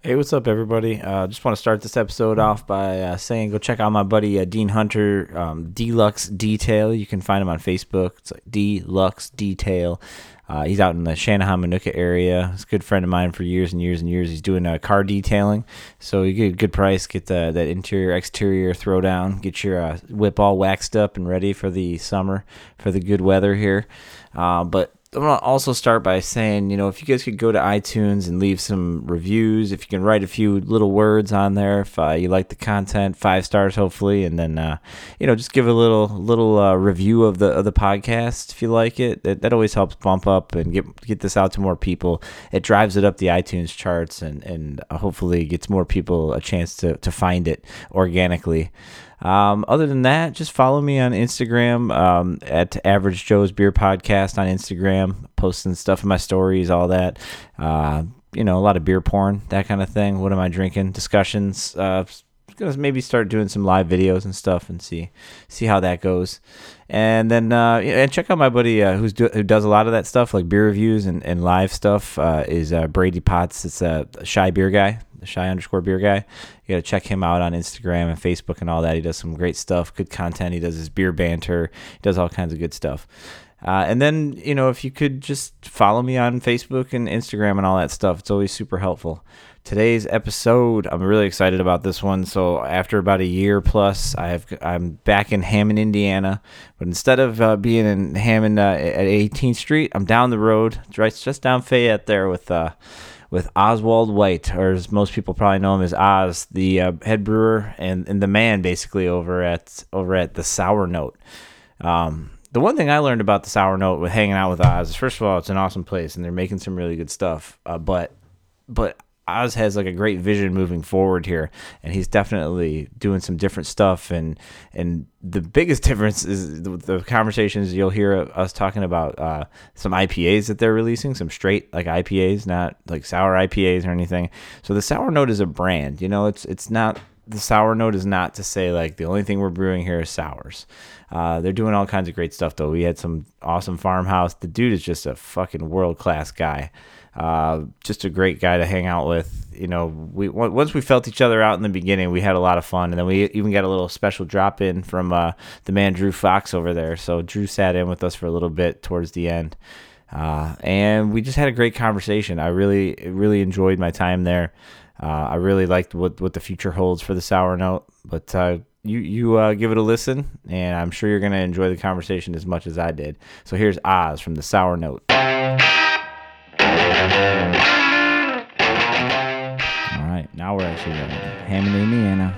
Hey, what's up, everybody? Uh, just want to start this episode off by uh, saying go check out my buddy uh, Dean Hunter, um, Deluxe Detail. You can find him on Facebook. It's like Deluxe Detail. Uh, he's out in the Channahon Minooka area. He's a good friend of mine for years and years and years. He's doing uh, car detailing, so you get a good price. Get the, that interior exterior throwdown. Get your uh, whip all waxed up and ready for the summer, for the good weather here. Uh, I'm gonna also start by saying, you know, if you guys could go to iTunes and leave some reviews, if you can write a few little words on there, if uh, you like the content, five stars hopefully, and then uh, you know just give a little little uh, review of the of the podcast if you like it. That, that always helps bump up and get get this out to more people. It drives it up the iTunes charts and and uh, hopefully gets more people a chance to to find it organically. Um, other than that, just follow me on Instagram um, at Average Joe's Beer Podcast on Instagram, posting stuff in my stories, all that. Uh, you know, a lot of beer porn, that kind of thing. What am I drinking? Discussions. Uh, gonna maybe start doing some live videos and stuff and see see how that goes. And then uh, and check out my buddy uh, who's do, who does a lot of that stuff like beer reviews and, and live stuff uh, is uh, Brady Potts. It's a shy beer guy, the shy underscore beer guy. You gotta check him out on Instagram and Facebook and all that. He does some great stuff, good content. He does his beer banter. He does all kinds of good stuff. Uh, and then, you know, if you could just follow me on Facebook and Instagram and all that stuff, it's always super helpful. Today's episode, I'm really excited about this one. So after about a year plus, I have I'm back in Hammond, Indiana, but instead of uh, being in Hammond uh, at 18th Street, I'm down the road, right just down Fayette there with uh, with Oswald White, or as most people probably know him as Oz, the uh, head brewer and, and the man basically over at over at the Sour Note. Um, the one thing I learned about the Sour Note with hanging out with Oz is first of all, it's an awesome place and they're making some really good stuff. Uh, but but Oz has like a great vision moving forward here, and he's definitely doing some different stuff. And and the biggest difference is the, the conversations you'll hear us talking about uh, some IPAs that they're releasing, some straight like IPAs, not like sour IPAs or anything. So the sour note is a brand. You know, it's it's not the sour note is not to say like the only thing we're brewing here is sours. Uh, they're doing all kinds of great stuff though. We had some awesome farmhouse. The dude is just a fucking world class guy. Uh, just a great guy to hang out with. You know, we once we felt each other out in the beginning, we had a lot of fun, and then we even got a little special drop in from uh, the man Drew Fox over there. So Drew sat in with us for a little bit towards the end, uh, and we just had a great conversation. I really, really enjoyed my time there. Uh, I really liked what what the future holds for the sour note, but uh, you you uh, give it a listen, and I'm sure you're gonna enjoy the conversation as much as I did. So here's Oz from the Sour Note. All right, now we're actually in Hammond, Indiana,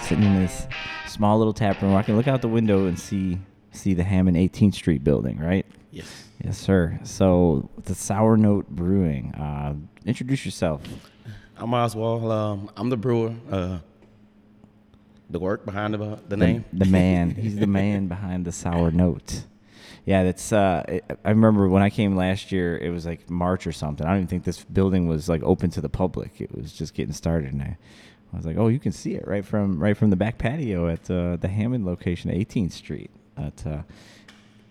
sitting in this small little tap room. I can look out the window and see see the Hammond 18th Street building, right? Yes. Yes, sir. So the Sour Note Brewing. Uh, introduce yourself. I'm Oswald. Um, I'm the brewer. Uh, the work behind the, the The, name. the man. He's the man behind the Sour Note. Yeah, that's. Uh, it, I remember when I came last year. It was like March or something. I don't even think this building was like open to the public. It was just getting started, and I, I was like, "Oh, you can see it right from right from the back patio at uh, the Hammond location, 18th Street." But uh,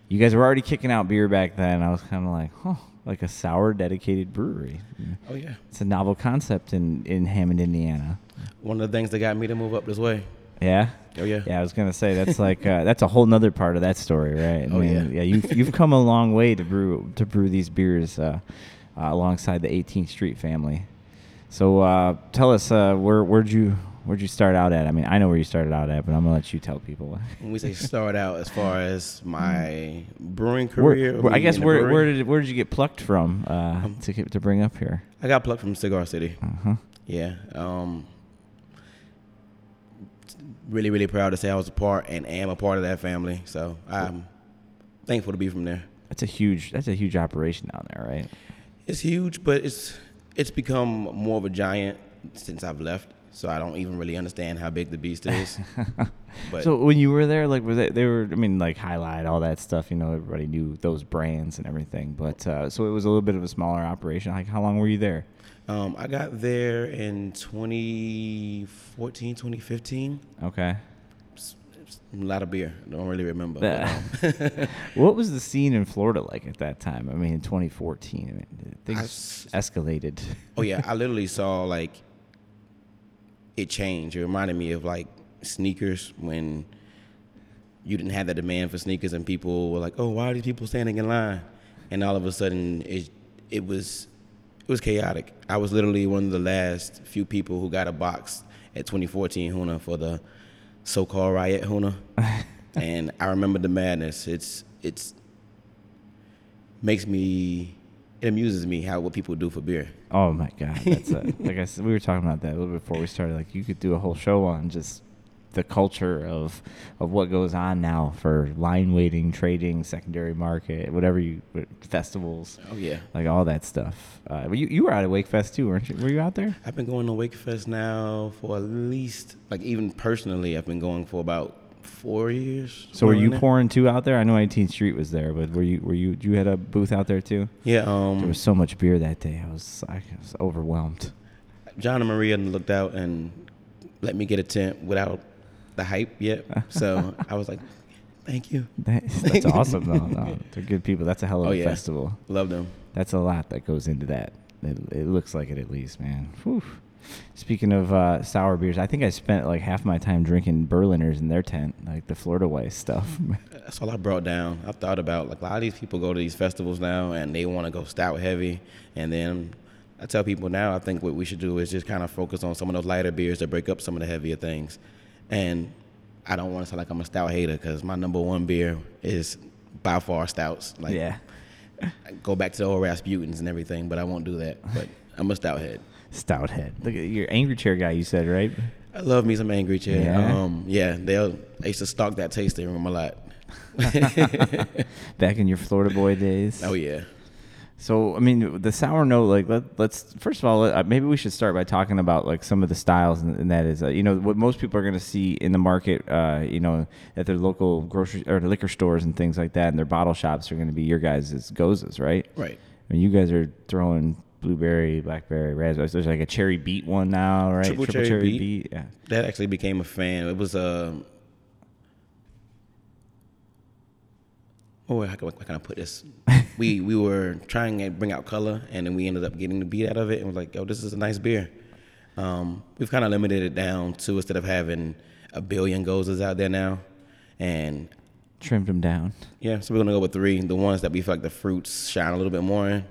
you guys were already kicking out beer back then. I was kind of like, "Huh." Like a sour dedicated brewery. Oh yeah. It's a novel concept in, in Hammond, Indiana. One of the things that got me to move up this way. Yeah. Oh yeah. Yeah, I was gonna say that's like uh, that's a whole nother part of that story, right? I Oh, mean, yeah. You've you've come a long way to brew to brew these beers uh, uh, alongside the 18th Street family. So uh, tell us uh, where where'd you where'd you start out at? I mean, I know where you started out at, but I'm gonna let you tell people. When we say start out, as far as my brewing career, where- I guess where where did where did you get plucked from uh, to to bring up here? I got plucked from Cigar City. Uh-huh. Yeah. Um, really, really proud to say I was a part and am a part of that family. So I'm thankful to be from there. That's a huge that's a huge operation down there, right? It's huge, but it's it's become more of a giant since I've left. So I don't even really understand how big the beast is. But so when you were there, like, was it they were? I mean, like highlight all that stuff. You know, everybody knew those brands and everything. But uh, so it was a little bit of a smaller operation. Like, how long were you there? Um, I got there in 2014, 2015. Okay. A lot of beer. I don't really remember. but, um, what was the scene in Florida like at that time? I mean, in 2014, I mean, things s- escalated. oh yeah, I literally saw like it changed. It reminded me of like sneakers when you didn't have that demand for sneakers and people were like, "Oh, why are these people standing in line?" And all of a sudden, it it was it was chaotic. I was literally one of the last few people who got a box at 2014 Huna for the so-called riot Huna, and I remember the madness. It's it's makes me it amuses me how what people do for beer. Oh my god, that's a, like I said, we were talking about that a little before we started. Like you could do a whole show on just the culture of of what goes on now for line waiting, trading, secondary market, whatever you festivals. Oh yeah, like all that stuff. Uh, you you were out at Wakefest too, weren't you? Were you out there? I've been going to Wakefest now for at least like even personally, I've been going for about four years. So were you pouring too out there? I know 18th Street was there, but were you were you you had a booth out there too? Yeah. Um, there was so much beer that day. I was I was overwhelmed. John and Maria looked out and let me get a tent without the hype yet. So I was like, thank you. that's awesome though. No, they're good people. That's a hell of oh, a yeah. festival. Love them. That's a lot that goes into that. It, it looks like it at least, man. Whew. Speaking of uh, sour beers, I think I spent like half my time drinking Berliners in their tent, like the Florida Weiss stuff. That's all I brought down. I thought about like a lot of these people go to these festivals now and they want to go stout heavy, and then I tell people now I think what we should do is just kind of focus on some of those lighter beers to break up some of the heavier things, and I don't want to sound like I'm a stout hater because my number one beer is by far stouts. Like, yeah. go back to the old Rasputins and everything, but I won't do that. But I'm a stout head. Stout head. Look at your angry chair guy. You said right. I love me some angry chair. Yeah. Um, yeah. They I used to stock that tasting room a lot. Back in your Florida boy days. Oh yeah. So I mean, the sour note. Like, let, us first of all, uh, maybe we should start by talking about like some of the styles, and, and that is, uh, you know, what most people are going to see in the market, uh, you know, at their local grocery or liquor stores and things like that, and their bottle shops are going to be your guys' goses, right? Right. I mean, you guys are throwing blueberry, blackberry, raspberry. There's like a cherry beet one now, right? Triple, Triple cherry, cherry beet. beet. Yeah. That actually became a fan. It was a. Uh, oh, how can, how can I put this? we we were trying to bring out color, and then we ended up getting the beet out of it, and was like, "Yo, this is a nice beer." Um, we've kind of limited it down to instead of having a billion goses out there now, and trimmed them down. Yeah, so we're gonna go with three. The ones that we feel like the fruits shine a little bit more in.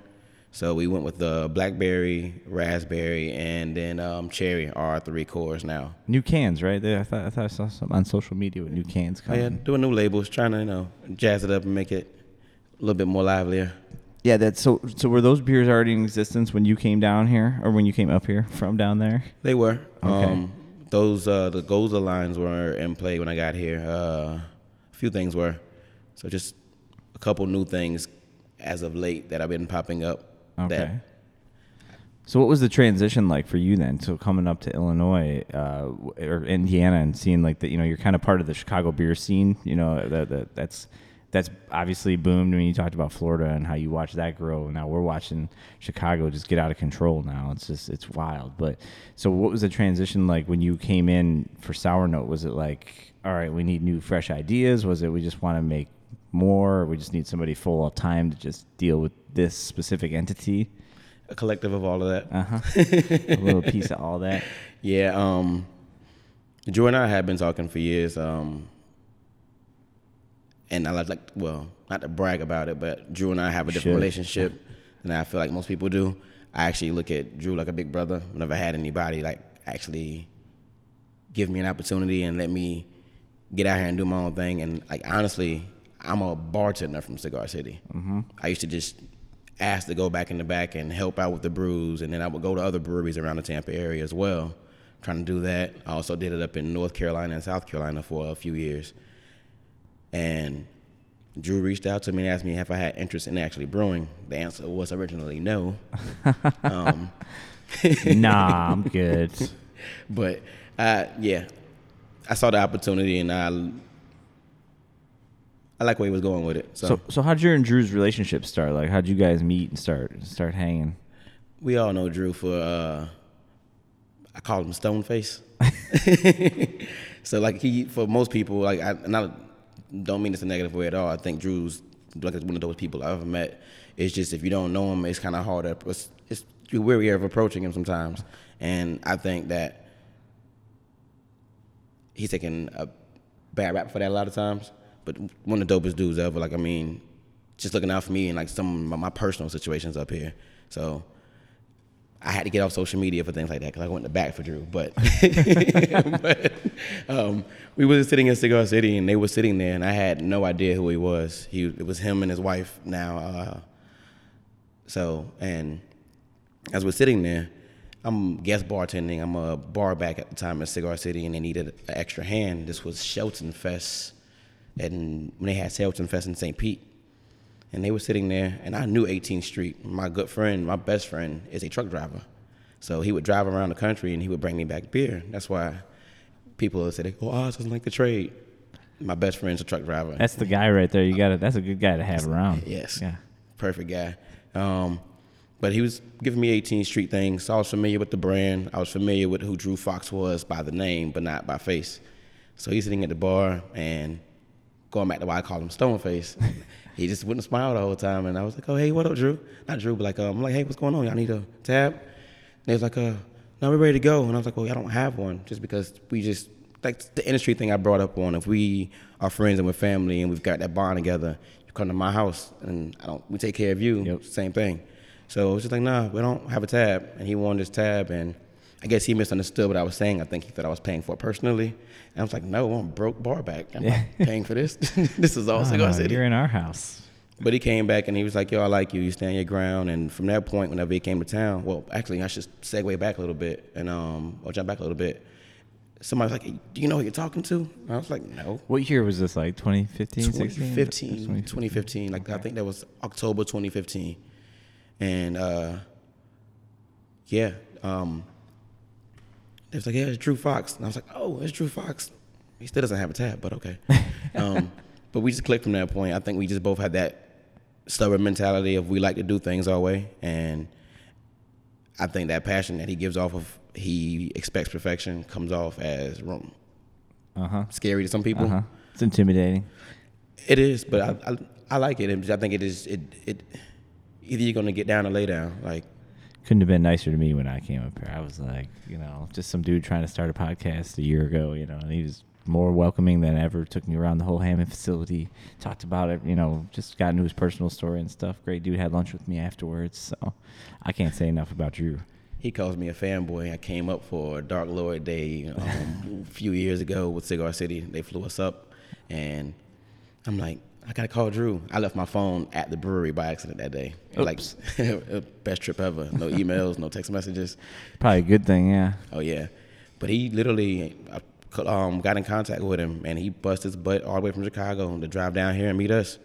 So we went with the blackberry, raspberry, and then um, cherry are our three cores now. New cans, right? I thought I thought I saw some on social media with new cans coming. Oh, yeah, doing new labels, trying to you know jazz it up and make it a little bit more livelier. Yeah, that's so. So were those beers already in existence when you came down here, or when you came up here from down there? They were. Okay. Um, those uh, the Goza lines were in play when I got here. Uh, a few things were, so just a couple new things as of late that I've been popping up Okay. So what was the transition like for you then? So coming up to Illinois uh, or Indiana and seeing like that, you know, you're kind of part of the Chicago beer scene. You know, that, that that's that's obviously boomed. I mean, you talked about Florida and how you watch that grow. Now we're watching Chicago just get out of control. Now it's just it's wild. But so, what was the transition like when you came in for Sour Note? Was it like, all right, we need new, fresh ideas? Was it we just want to make more, or we just need somebody full of time to just deal with this specific entity? A collective of all of that. Uh huh. a little piece of all that. Yeah. Um, Drew and I have been talking for years. Um, and I like, well, not to brag about it, but Drew and I have a different Should. relationship than I feel like most people do. I actually look at Drew like a big brother. I've never had anybody like actually give me an opportunity and let me get out here and do my own thing. And like honestly, I'm a bartender from Cigar City. Mm-hmm. I used to just ask to go back in the back and help out with the brews, and then I would go to other breweries around the Tampa area as well, trying to do that. I also did it up in North Carolina and South Carolina for a few years. And Drew reached out to me and asked me if I had interest in actually brewing. The answer was originally no. um, nah, I'm good. but uh, yeah, I saw the opportunity and I I like where he was going with it. So, so, so how'd your and Drew's relationship start? Like, how'd you guys meet and start start hanging? We all know Drew for uh, I call him Stoneface. so like he for most people like I not don't mean it's a negative way at all. I think Drew's like one of those people I've ever met. It's just if you don't know him, it's kind of hard. To, it's, it's you're weary of approaching him sometimes, and I think that he's taking a bad rap for that a lot of times. But one of the dopest dudes ever. Like I mean, just looking out for me and like some of my personal situations up here. So I had to get off social media for things like that because I went to bat for Drew. But, but um, we were sitting in Cigar City and they were sitting there and I had no idea who he was. He it was him and his wife now. Uh, so and as we're sitting there, I'm guest bartending. I'm a bar back at the time in Cigar City and they needed an extra hand. This was Shelton Fest, and when they had Shelton Fest in St. Pete and they were sitting there, and I knew 18th Street. My good friend, my best friend, is a truck driver, so he would drive around the country and he would bring me back beer. That's why people would say, "Oh, Oz doesn't like the trade." My best friend's a truck driver. That's the guy right there. You got it. That's a good guy to have around. Yes. Yeah. Perfect guy. Um, but he was giving me 18th Street things. So I was familiar with the brand. I was familiar with who Drew Fox was by the name, but not by face. So he's sitting at the bar and going back to why I call him Stoneface. he just wouldn't smile the whole time. And I was like, oh, hey, what up, Drew? Not Drew, but like, uh, I'm like, hey, what's going on? Y'all need a tab? And they was like, uh, no, we're ready to go. And I was like, well, I don't have one just because we just, like the industry thing I brought up on, if we are friends and we're family and we've got that bond together, you come to my house and I don't, we take care of you, Yep. same thing. So it was just like, nah, we don't have a tab. And he wanted this tab and I guess he misunderstood what I was saying. I think he thought I was paying for it personally. And I was like, no, I'm broke bar back. I'm not paying for this. this is all Oh, Cigar no, City. You're in our house. But he came back and he was like, "Yo, I like you. You stand your ground." And from that point, whenever he came to town, well, actually, I should segue back a little bit and um, or jump back a little bit. Somebody was like, hey, "Do you know who you're talking to?" And I was like, "No." What year was this? Like 2015, 16? 2015, 2015. Like I think that was October 2015, and uh, yeah, um, they was like, "Yeah, it's Drew Fox," and I was like, "Oh, it's Drew Fox." He still doesn't have a tab, but okay. um, but we just clicked from that point. I think we just both had that stubborn mentality of we like to do things our way, and I think that passion that he gives off of he expects perfection comes off as rum- Uh huh. scary to some people. Uh huh. It's intimidating. It is, but I, I I like it. And I think it is it it either you're gonna get down or lay down. Like Couldn't have been nicer to me when I came up here. I was like, you know, just some dude trying to start a podcast a year ago, you know, and he was more welcoming than ever. Took me around the whole Hammond facility, talked about it, you know, just got into his personal story and stuff. Great dude. Had lunch with me afterwards. So I can't say enough about Drew. he calls me a fanboy. I came up for Dark Lord Day um, a few years ago with Cigar City. They flew us up, and I'm like, I gotta call Drew. I left my phone at the brewery by accident that day. Like best trip ever. No emails, no text messages. Probably a good thing, yeah. Oh yeah, but he literally I um, got in contact with him, and he bust his butt all the way from Chicago to drive down here and meet us.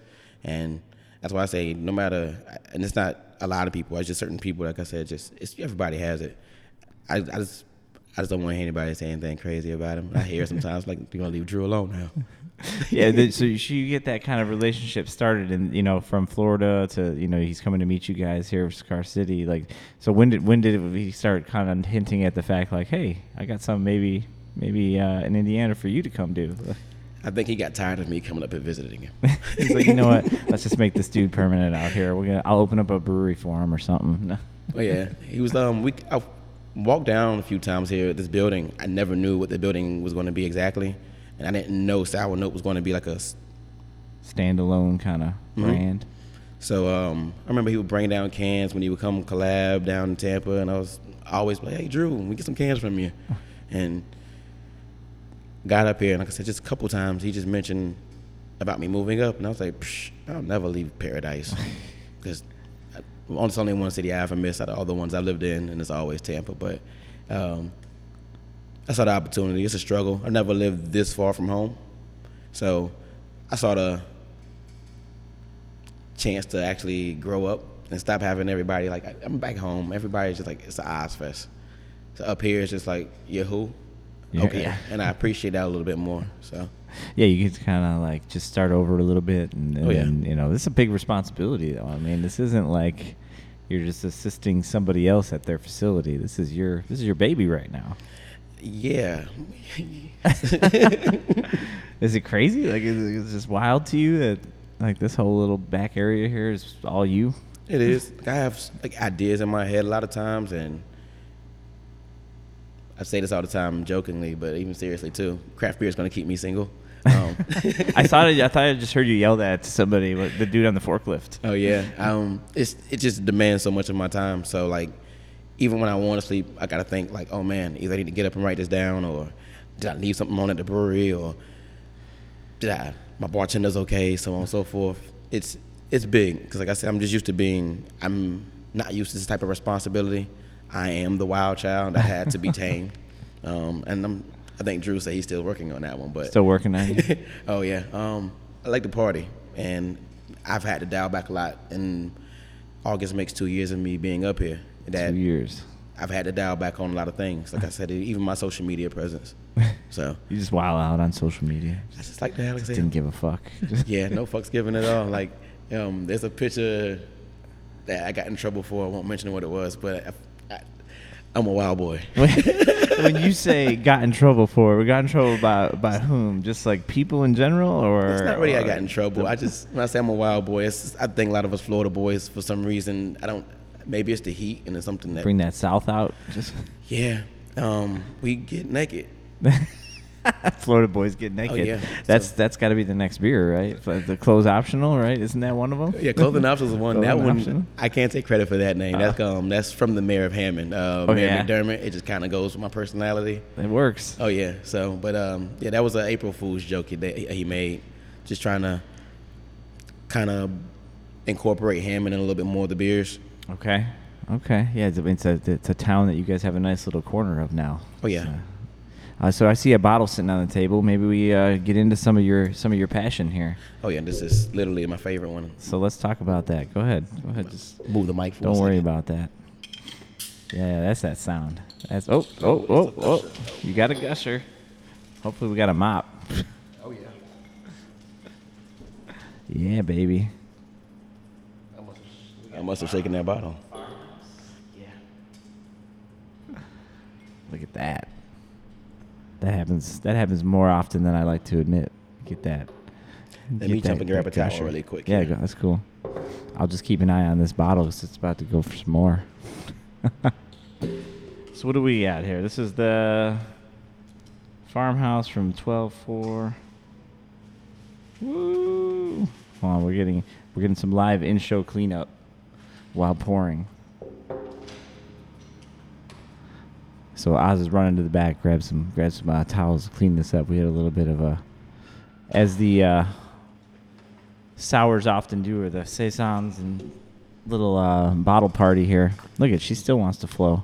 And that's why I say no matter, and it's not a lot of people. It's just certain people. Like I said, just it's everybody has it. I, I just I just don't want to hear anybody to say anything crazy about him. I hear sometimes like you're gonna leave Drew alone now. yeah, th- so you you get that kind of relationship started, and you know, from Florida to you know, he's coming to meet you guys here at Cigar City. Like, so when did when did he start kind of hinting at the fact, like, hey, I got some maybe maybe uh, in Indiana for you to come do? I think he got tired of me coming up and visiting him. he's like, you know what? Let's just make this dude permanent out here. We're gonna, I'll open up a brewery for him or something. Oh yeah, he was. Um, we I walked down a few times here at this building. I never knew what the building was going to be exactly, and I didn't know Sour Note was going to be like a. Standalone kind of Mhm. brand. So um, I remember he would bring down cans when he would come collab down in Tampa, and I was always like, "Hey Drew, we get some cans from you," and got up here, and like I said, just a couple times he just mentioned about me moving up, and I was like, Psh, "I'll never leave Paradise," because it's only one city I ever missed out of all the ones I lived in, and it's always Tampa. But um, I saw the opportunity. It's a struggle. I never lived this far from home, so I saw the chance to actually grow up and stop having everybody like I'm back home. Everybody's just like it's an Oz fest. So up here it's just like you who? Yeah. Okay, and I appreciate that a little bit more. So Yeah, you get to kind of like just start over a little bit, and, and Oh, yeah. then, you know this is a big responsibility, though. I mean, this isn't like you're just assisting somebody else at their facility. This is your this is your baby right now. Yeah, Is it crazy? Like, is it, is this wild to you that like this whole little back area here is all you? it is. I have like ideas in my head a lot of times, and I I say this all the time jokingly, but even seriously too. Craft beer is going to keep me single. Um, I thought I, I thought I just heard you yell that to somebody, the dude on the forklift. oh yeah, um, it's it just demands so much of my time. So like, even when I want to sleep, I gotta think like, oh man, either I need to get up and write this down, or did I leave something on at the brewery, or did I my bartender's okay, so on and so forth. It's it's big because like I said, I'm just used to being. I'm not used to this type of responsibility. I am the wild child that had to be tamed, um, and I'm. I think Drew said he's still working on that one, but Still working on it. oh yeah. Um, I like to party, and I've had to dial back a lot. And August makes two years of me being up here. That Two years. I've had to dial back on a lot of things. Like I said, even my social media presence. So You just wild out on social media. I just like like Didn't give a fuck. Yeah, no fucks given at all. Like, um, there's a picture that I got in trouble for. I won't mention what it was, but I, I, I'm a wild boy. when you say got in trouble for, we got in trouble by by whom? Just like people in general, or It's not really I got in trouble. I just when I say I'm a wild boy, it's I think a lot of us Florida boys for some reason I don't. Maybe it's the heat and it's something that bring that south out. Just yeah. Um, we get naked. Florida boys get naked. Oh, yeah. That's So- that's got to be the next beer, right? But the clothes optional, right? Isn't that one of them? Yeah, clothing optional is one. that one optional? I can't take credit for that name. That's um that's from the mayor of Hammond, uh, Oh, Mayor yeah? McDermott. It just kind of goes with my personality. It works. Oh yeah. So, but um, yeah, that was an April Fool's joke that he made, just trying to kind of incorporate Hammond in a little bit more of the beers. Okay. Okay. Yeah, it's a, it's a it's a town that you guys have a nice little corner of now. Oh, yeah. So, uh, so I see a bottle sitting on the table. Maybe we uh, get into some of your some of your passion here. Oh yeah, this is literally my favorite one. So let's talk about that. Go ahead. Go ahead. Just Move the mic. For don't worry about that. Yeah, that's that sound. That's oh oh oh oh. You got a gusher. Hopefully we got a mop. Oh yeah. Yeah, baby. Must have shaken that bottle. Yeah. Look at that. That happens. That happens more often than I like to admit. Get that. Let me Get jump that- and grab that a towel gusher. really quick Yeah, here. that's cool. I'll just keep an eye on this bottle because it's about to go for some more. so what do we got here? This is the farmhouse from twelve four. Woo! Hold on, we're getting we're getting some live in show cleanup while pouring. So Oz is running to the back, grab some grab some uh, towels, clean this up. We had a little bit of a, as the uh, sours often do, or the saisons and little uh, bottle party here. Look at, she still wants to flow.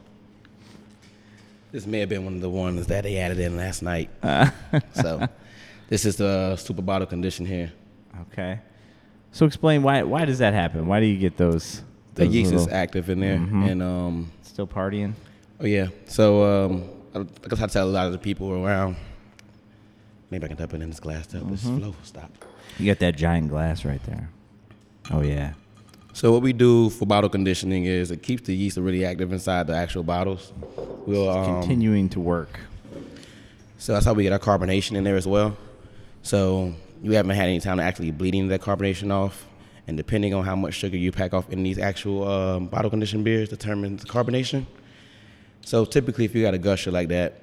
This may have been one of the ones that they added in last night. So, this is the super bottle condition here. okay. So explain why why does that happen? Why do you get those? The those yeast is active in there, Mhm. and um, still partying. oh yeah. So um, I, like I try to tell a lot of the people around. Maybe I can dump it in this glass to help this Mhm. flow stop. You got that giant glass right there. Oh yeah. So what we do for bottle conditioning is it keeps the yeast really active inside the actual bottles. We'll um, Continuing to work. So that's how we get our carbonation in there as well. So you haven't had any time to actually bleeding that carbonation off. And depending on how much sugar you pack off in these actual um, bottle conditioned beers determines the carbonation. So typically if you got a gusher like that,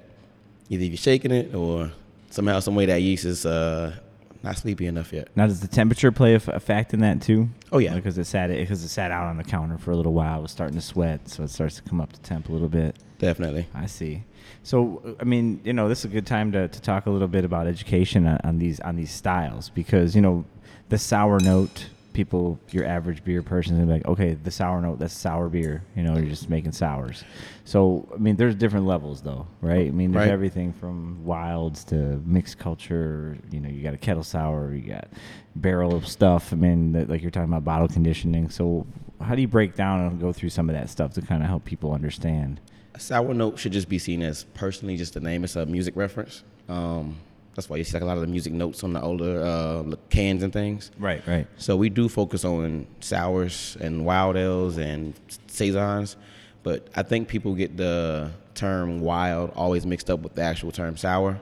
either you're shaking it or somehow, some way that yeast is uh, not sleepy enough yet. Now, does the temperature play a, f- a fact in that too? Oh, yeah. because it sat because it sat out on the counter for a little while. It was starting to sweat, so it starts to come up to temp a little bit. Definitely. I see. So, I mean, you know, this is a good time to, to talk a little bit about education on, on these on these styles because you know, the sour note. People, your average beer person is gonna be like, okay, the sour note, that's sour beer. You know, you're just making sours. So, I mean, there's different levels though, right? I mean, there's Right. everything from wilds to mixed culture. You know, you got a kettle sour, you got barrel of stuff. I mean, that, like you're talking about bottle conditioning. So, how do you break down and go through some of that stuff to kind of help people understand? A sour note should just be seen as personally just the name. It's a music reference. Um, that's why you see like a lot of the music notes on the older uh, cans and things. Right, right. So we do focus on sours and wild ales and saisons, but I think people get the term wild always mixed up with the actual term sour.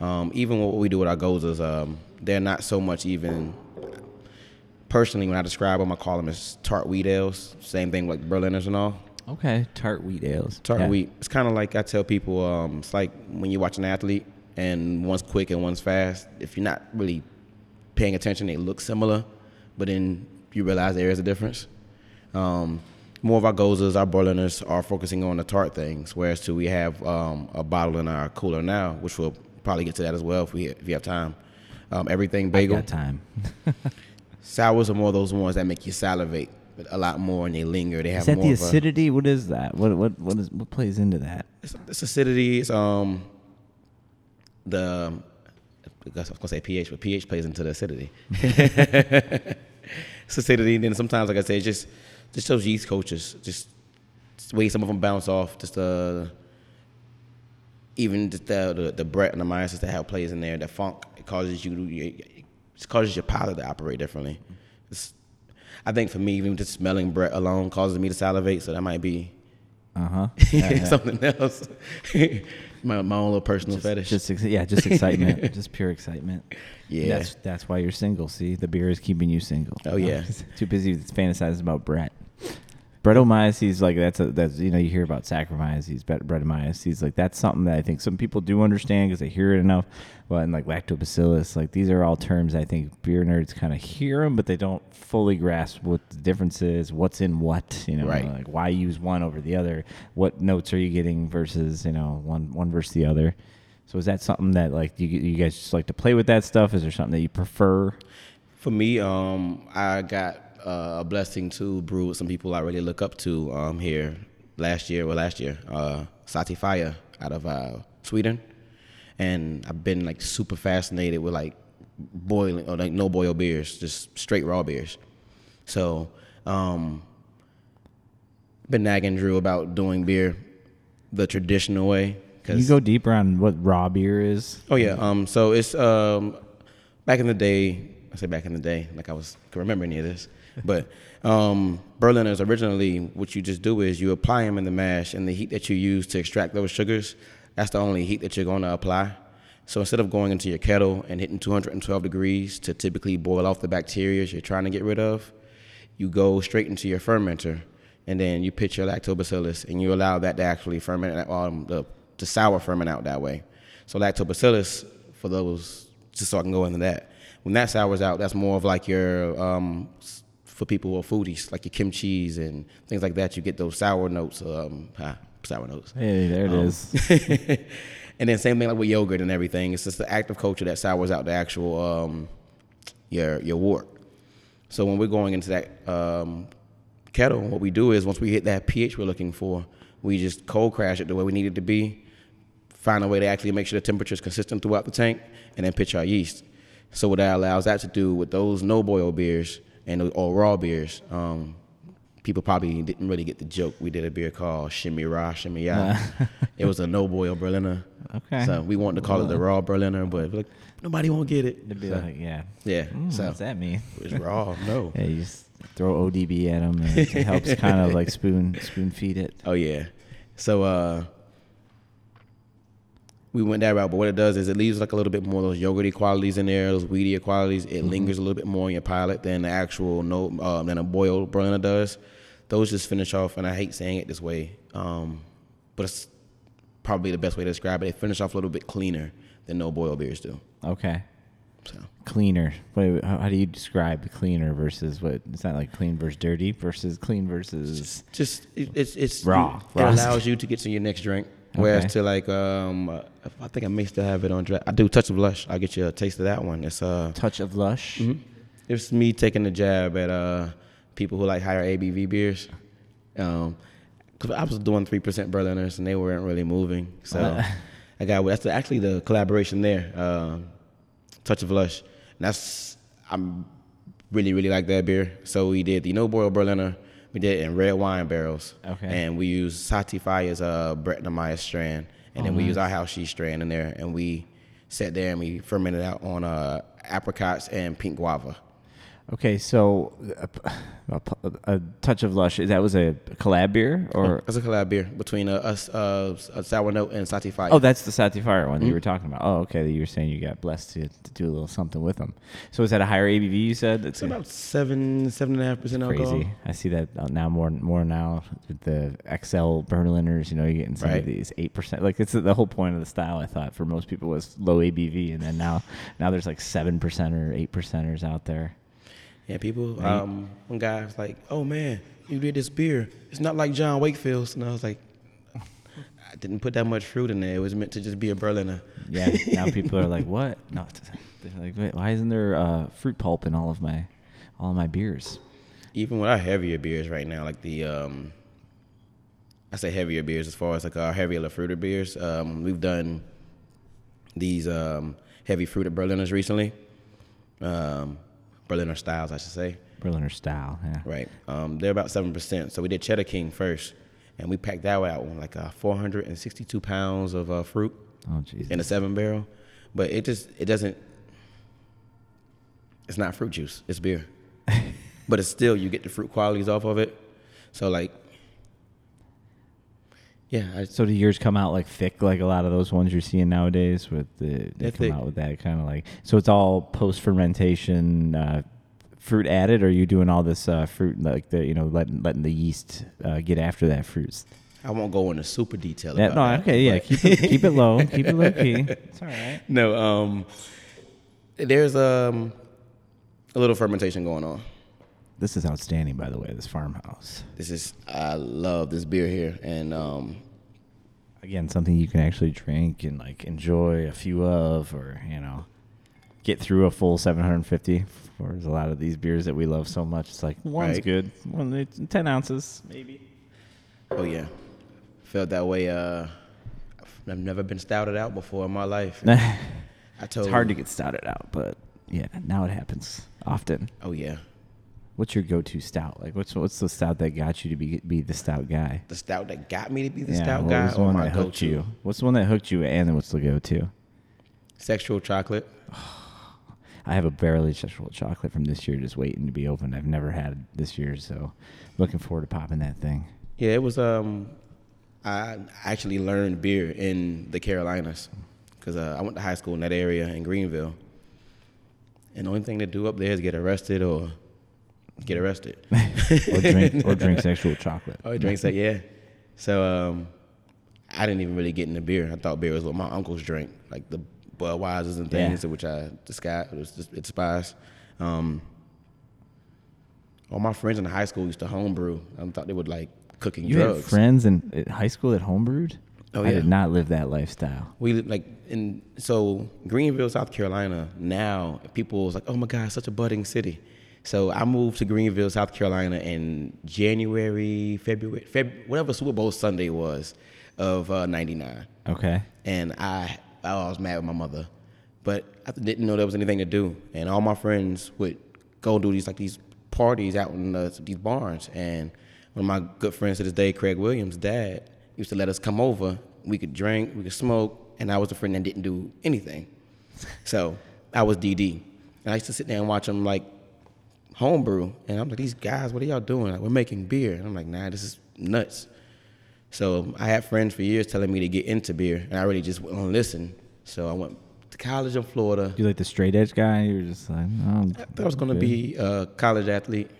Um, even what we do with our gozas, um, they're not so much even. Personally, when I describe them, I call them as tart wheat ales. Same thing like Berliners and all. Okay, tart wheat ales. Tart Yeah. wheat. It's kind of like I tell people. Um, it's like when you watch an athlete and one's quick and one's fast. If you're not really paying attention, they look similar, but then you realize there is a difference. Um, more of our gozers, our Berliners are focusing on the tart things, whereas too we have um, a bottle in our cooler now, which we'll probably get to that as well if we if you have time. Um, everything I bagel. got time. Sours are more of those ones that make you salivate a lot more and they linger. They have Is that more the of a- acidity? What is that? What what what is what plays into that? It's, it's acidity. It's um the I was gonna say pH, but pH plays into the acidity. it's acidity. And then sometimes, like I say, it's just just those yeast coaches, just, just the way some of them bounce off. Just the even just the the, the Brett and the myosis that have plays in there. The funk it causes you to it causes your palate to operate differently. It's, I think for me, even just smelling Brett alone causes me to salivate. So that might be Uh huh. something else. my, my own little personal fetish. Just yeah, just excitement, just pure excitement. Yeah. that's that's why you're single. See, the beer is keeping you single. Oh, yeah. too busy fantasizing about Brett. Brettanomyces, like that's a that's you know you hear about Saccharomyces, Bre- Brettanomyces, like that's something that I think some people do understand because they hear it enough. Well, and like lactobacillus, like these are all terms I think beer nerds kind of hear them, but they don't fully grasp what the difference is, what's in what, you know, Right. like why use one over the other, what notes are you getting versus you know one one versus the other. So is that something that like you you guys just like to play with that stuff? Is there something that you prefer? For me, um, I got uh, a blessing to brew with some people I really look up to um, here last year, well, last year, uh, Sati Fire out of uh, Sweden. And I've been like super fascinated with like boiling or like no boil beers, just straight raw beers. So, um, been nagging Drew about doing beer the traditional way. Can you go deeper on what raw beer is? Oh yeah. Um. So it's um, back in the day. I say back in the day, like I was can remember any of this, but um, Berliners originally, what you just do is you apply them in the mash, and the heat that you use to extract those sugars, that's the only heat that you're going to apply. So instead of going into your kettle and hitting 212 degrees to typically boil off the bacteria you're trying to get rid of, you go straight into your fermenter, and then you pitch your lactobacillus, and you allow that to actually ferment, um, the, the sour ferment out that way. So lactobacillus, for those, just so I can go into that, when that sours out, that's more of like your, um, for people who are foodies, like your kimchi's and things like that. You get those sour notes, um, ah, sour notes. Hey, there it Um, is. and then same thing like with yogurt and everything. It's just the active culture that sours out the actual um, your your wort. So when we're going into that um, kettle, what we do is once we hit that pH we're looking for, we just cold crash it the way we need it to be. Find a way to actually make sure the temperature is consistent throughout the tank, and then pitch our yeast. So what that allows that to do with those no boil beers and or raw beers. Um, people probably didn't really get the joke. We did a beer called Shimmy Ra, Shimmy Ya. it was a no boil Berliner. Okay. So we wanted to call it the raw Berliner, but like, nobody won't get it. So, like, yeah. yeah. Mm, so what's that mean? it's raw. No. Yeah, you just throw ODB at them, and it helps kind of like spoon spoon feed it. Oh yeah. So uh we went that route, but what it does is it leaves like a little bit more of those yogurty qualities in there, those weedy qualities. It lingers a little bit more in your palate than the actual no um, than a boiled Berliner does. Those just finish off, and I hate saying it this way, um, but it's probably the best way to describe it. They finish off a little bit cleaner than no boil beers do. Okay. So Cleaner. Wait, how, do you describe cleaner versus what? It's not like clean versus dirty versus clean versus. just it, it's it's Raw. It Raw. allows you to get to your next drink. Whereas Okay. to like um, uh, I think I may still have it on draft. I do touch of lush. I'll get you a taste of that one. It's uh, Touch of lush. mhm. it's me taking a jab at uh people who like higher ABV beers. Um, cause I was doing three percent Berliners and they weren't really moving. So Uh. I got that's actually the collaboration there. Um, touch of lush. And that's I'm really really like that beer. So we did the no boil Berliner. We did it in red wine barrels. Okay. And we used Sati Fire's uh Brettanomyces strand, and then we used our house yeast strand in there, and we sat there and we fermented out on uh apricots and pink guava. Okay, so a, a, a touch of lush. That was a collab beer, or That's a collab beer between us, uh, a sour note and Sati Fire. oh, that's the Sati Fire one that you were talking about. Oh, okay, you were saying you got blessed to, to do a little something with them. So is that a higher ABV? You said it's about seven, seven and a half percent alcohol. crazy. I see that now more more now with the XL Berliners. You know, you're getting some of Right. these eight percent. Like it's the whole point of the style. I thought for most people was low ABV, and then now now there's like seven percent or eight percenters out there. Yeah, people. Um, one guy was like, "Oh man, you did this beer. It's not like John Wakefield's," and I was like, "I didn't put that much fruit in there. It was meant to just be a Berliner." Yeah, now people are like, "What? No." They're like, Wait, "Why isn't there uh, fruit pulp in all of my all of my beers?" Even with our heavier beers right now, like the um, I say heavier beers as far as like our heavier fruited beers. Um, we've done these um, heavy fruited Berliners recently. Um, Berliner styles, I should say. Berliner style. Yeah. Right. Um, they're about seven percent. So we did Cheddar King first, and we packed that out with like uh, 462 pounds of uh, fruit Oh Jesus. in a seven barrel. But it just it doesn't. It's not fruit juice. It's beer. but it's still you get the fruit qualities off of it. So like, yeah, I, So do yours come out like thick, like a lot of those ones you're seeing nowadays? With the they come thick. out with that kind of like. So it's all post fermentation, uh, fruit added, or are you doing all this uh, fruit like the you know letting letting the yeast uh, get after that fruit? I won't go into super detail. Yeah, about no, that, okay, yeah, keep it keep it low, keep it low key. It's all right. no, um, there's um, a little fermentation going on. This is outstanding, by the way. This farmhouse. This is I love this beer here, and um, Again, something you can actually drink and like enjoy a few of, or you know, get through a full 750. Whereas a lot of these beers that we love so much, it's like one's Right. good, one it's 10 ounces maybe. oh yeah, felt that way. Uh, I've never been stouted out before in my life. I told it's hard to get stouted out, but yeah, now it happens often. Oh yeah, What's your go-to stout? Like, what's what's the stout that got you to be be the stout guy? the stout that got me to be the yeah, stout guy, or one my that hooked go-to? you? What's the one that hooked you, and then what's the go-to? Sexual chocolate. I have a barrel aged sexual chocolate from this year just waiting to be opened. I've never had this year, so looking forward to popping that thing. Yeah, it was. Um, I actually learned beer in the Carolinas because uh, I went to high school in that area in Greenville, and the only thing to do up there is get arrested or get arrested or drink or drink sexual chocolate. or drink that. Yeah. So um, I didn't even really get into beer. I thought beer was what my uncles drink, like the Budweisers and Yeah. things, which I disguise, it was just, it despise. Um, all my friends in high school used to homebrew. I thought they would like cooking You drugs. had friends in in high school that homebrewed? Oh, yeah. I did not live that lifestyle. We like in so Greenville, South Carolina. Now people was like, "Oh my God, such a budding city." So I moved to Greenville, South Carolina, in January, February, Feb- whatever Super Bowl Sunday was of uh, '99, Okay. and I I was mad with my mother, but I didn't know there was anything to do, and all my friends would go do these like these parties out in the, these barns, and one of my good friends to this day, Craig Williams' dad, used to let us come over. We could drink, we could smoke, and I was the friend that didn't do anything. So I was DD, and I used to sit there and watch them like homebrew, and I'm like, these guys, what are y'all doing? Like, we're making beer, and I'm like, nah, this is nuts. So I had friends for years telling me to get into beer, and I really just wouldn't listen. So I went to college in Florida. You like the straight edge guy? You were just like, I'm I thought I was going to good. be a college athlete.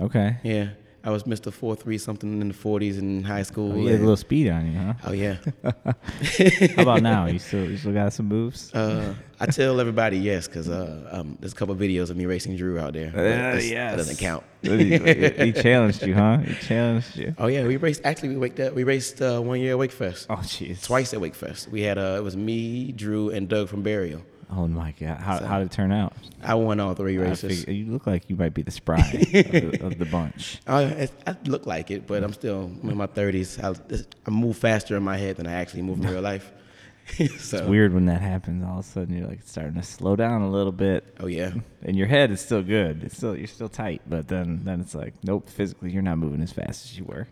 Okay. Yeah, I was Mr. Four Three something in the 40s in high school. Oh, you had a little speed on you, huh? oh yeah. How about now? You still you still got some moves? Uh, I tell everybody yes because uh, um, there's a couple of videos of me racing Drew out there. Uh, yes. That doesn't count. he, he challenged you, huh? He challenged you. Oh yeah, we raced. Actually, we waked up. We raced uh, one year at Wakefest. Oh, jeez. Twice at Wakefest. We had uh, it was me, Drew, and Doug from Burial. Oh my god! How how did it turn out? I won all three races. you look like you might be the spry of, the, of the bunch. Oh, I, I, I look like it, but I'm still I'm in my 30s. I, I move faster in my head than I actually move in real life. so, It's weird when that happens. All of a sudden, you're like starting to slow down a little bit. Oh yeah, And your head, is still good. It's still you're still tight, but then then it's like, nope. Physically, you're not moving as fast as you were.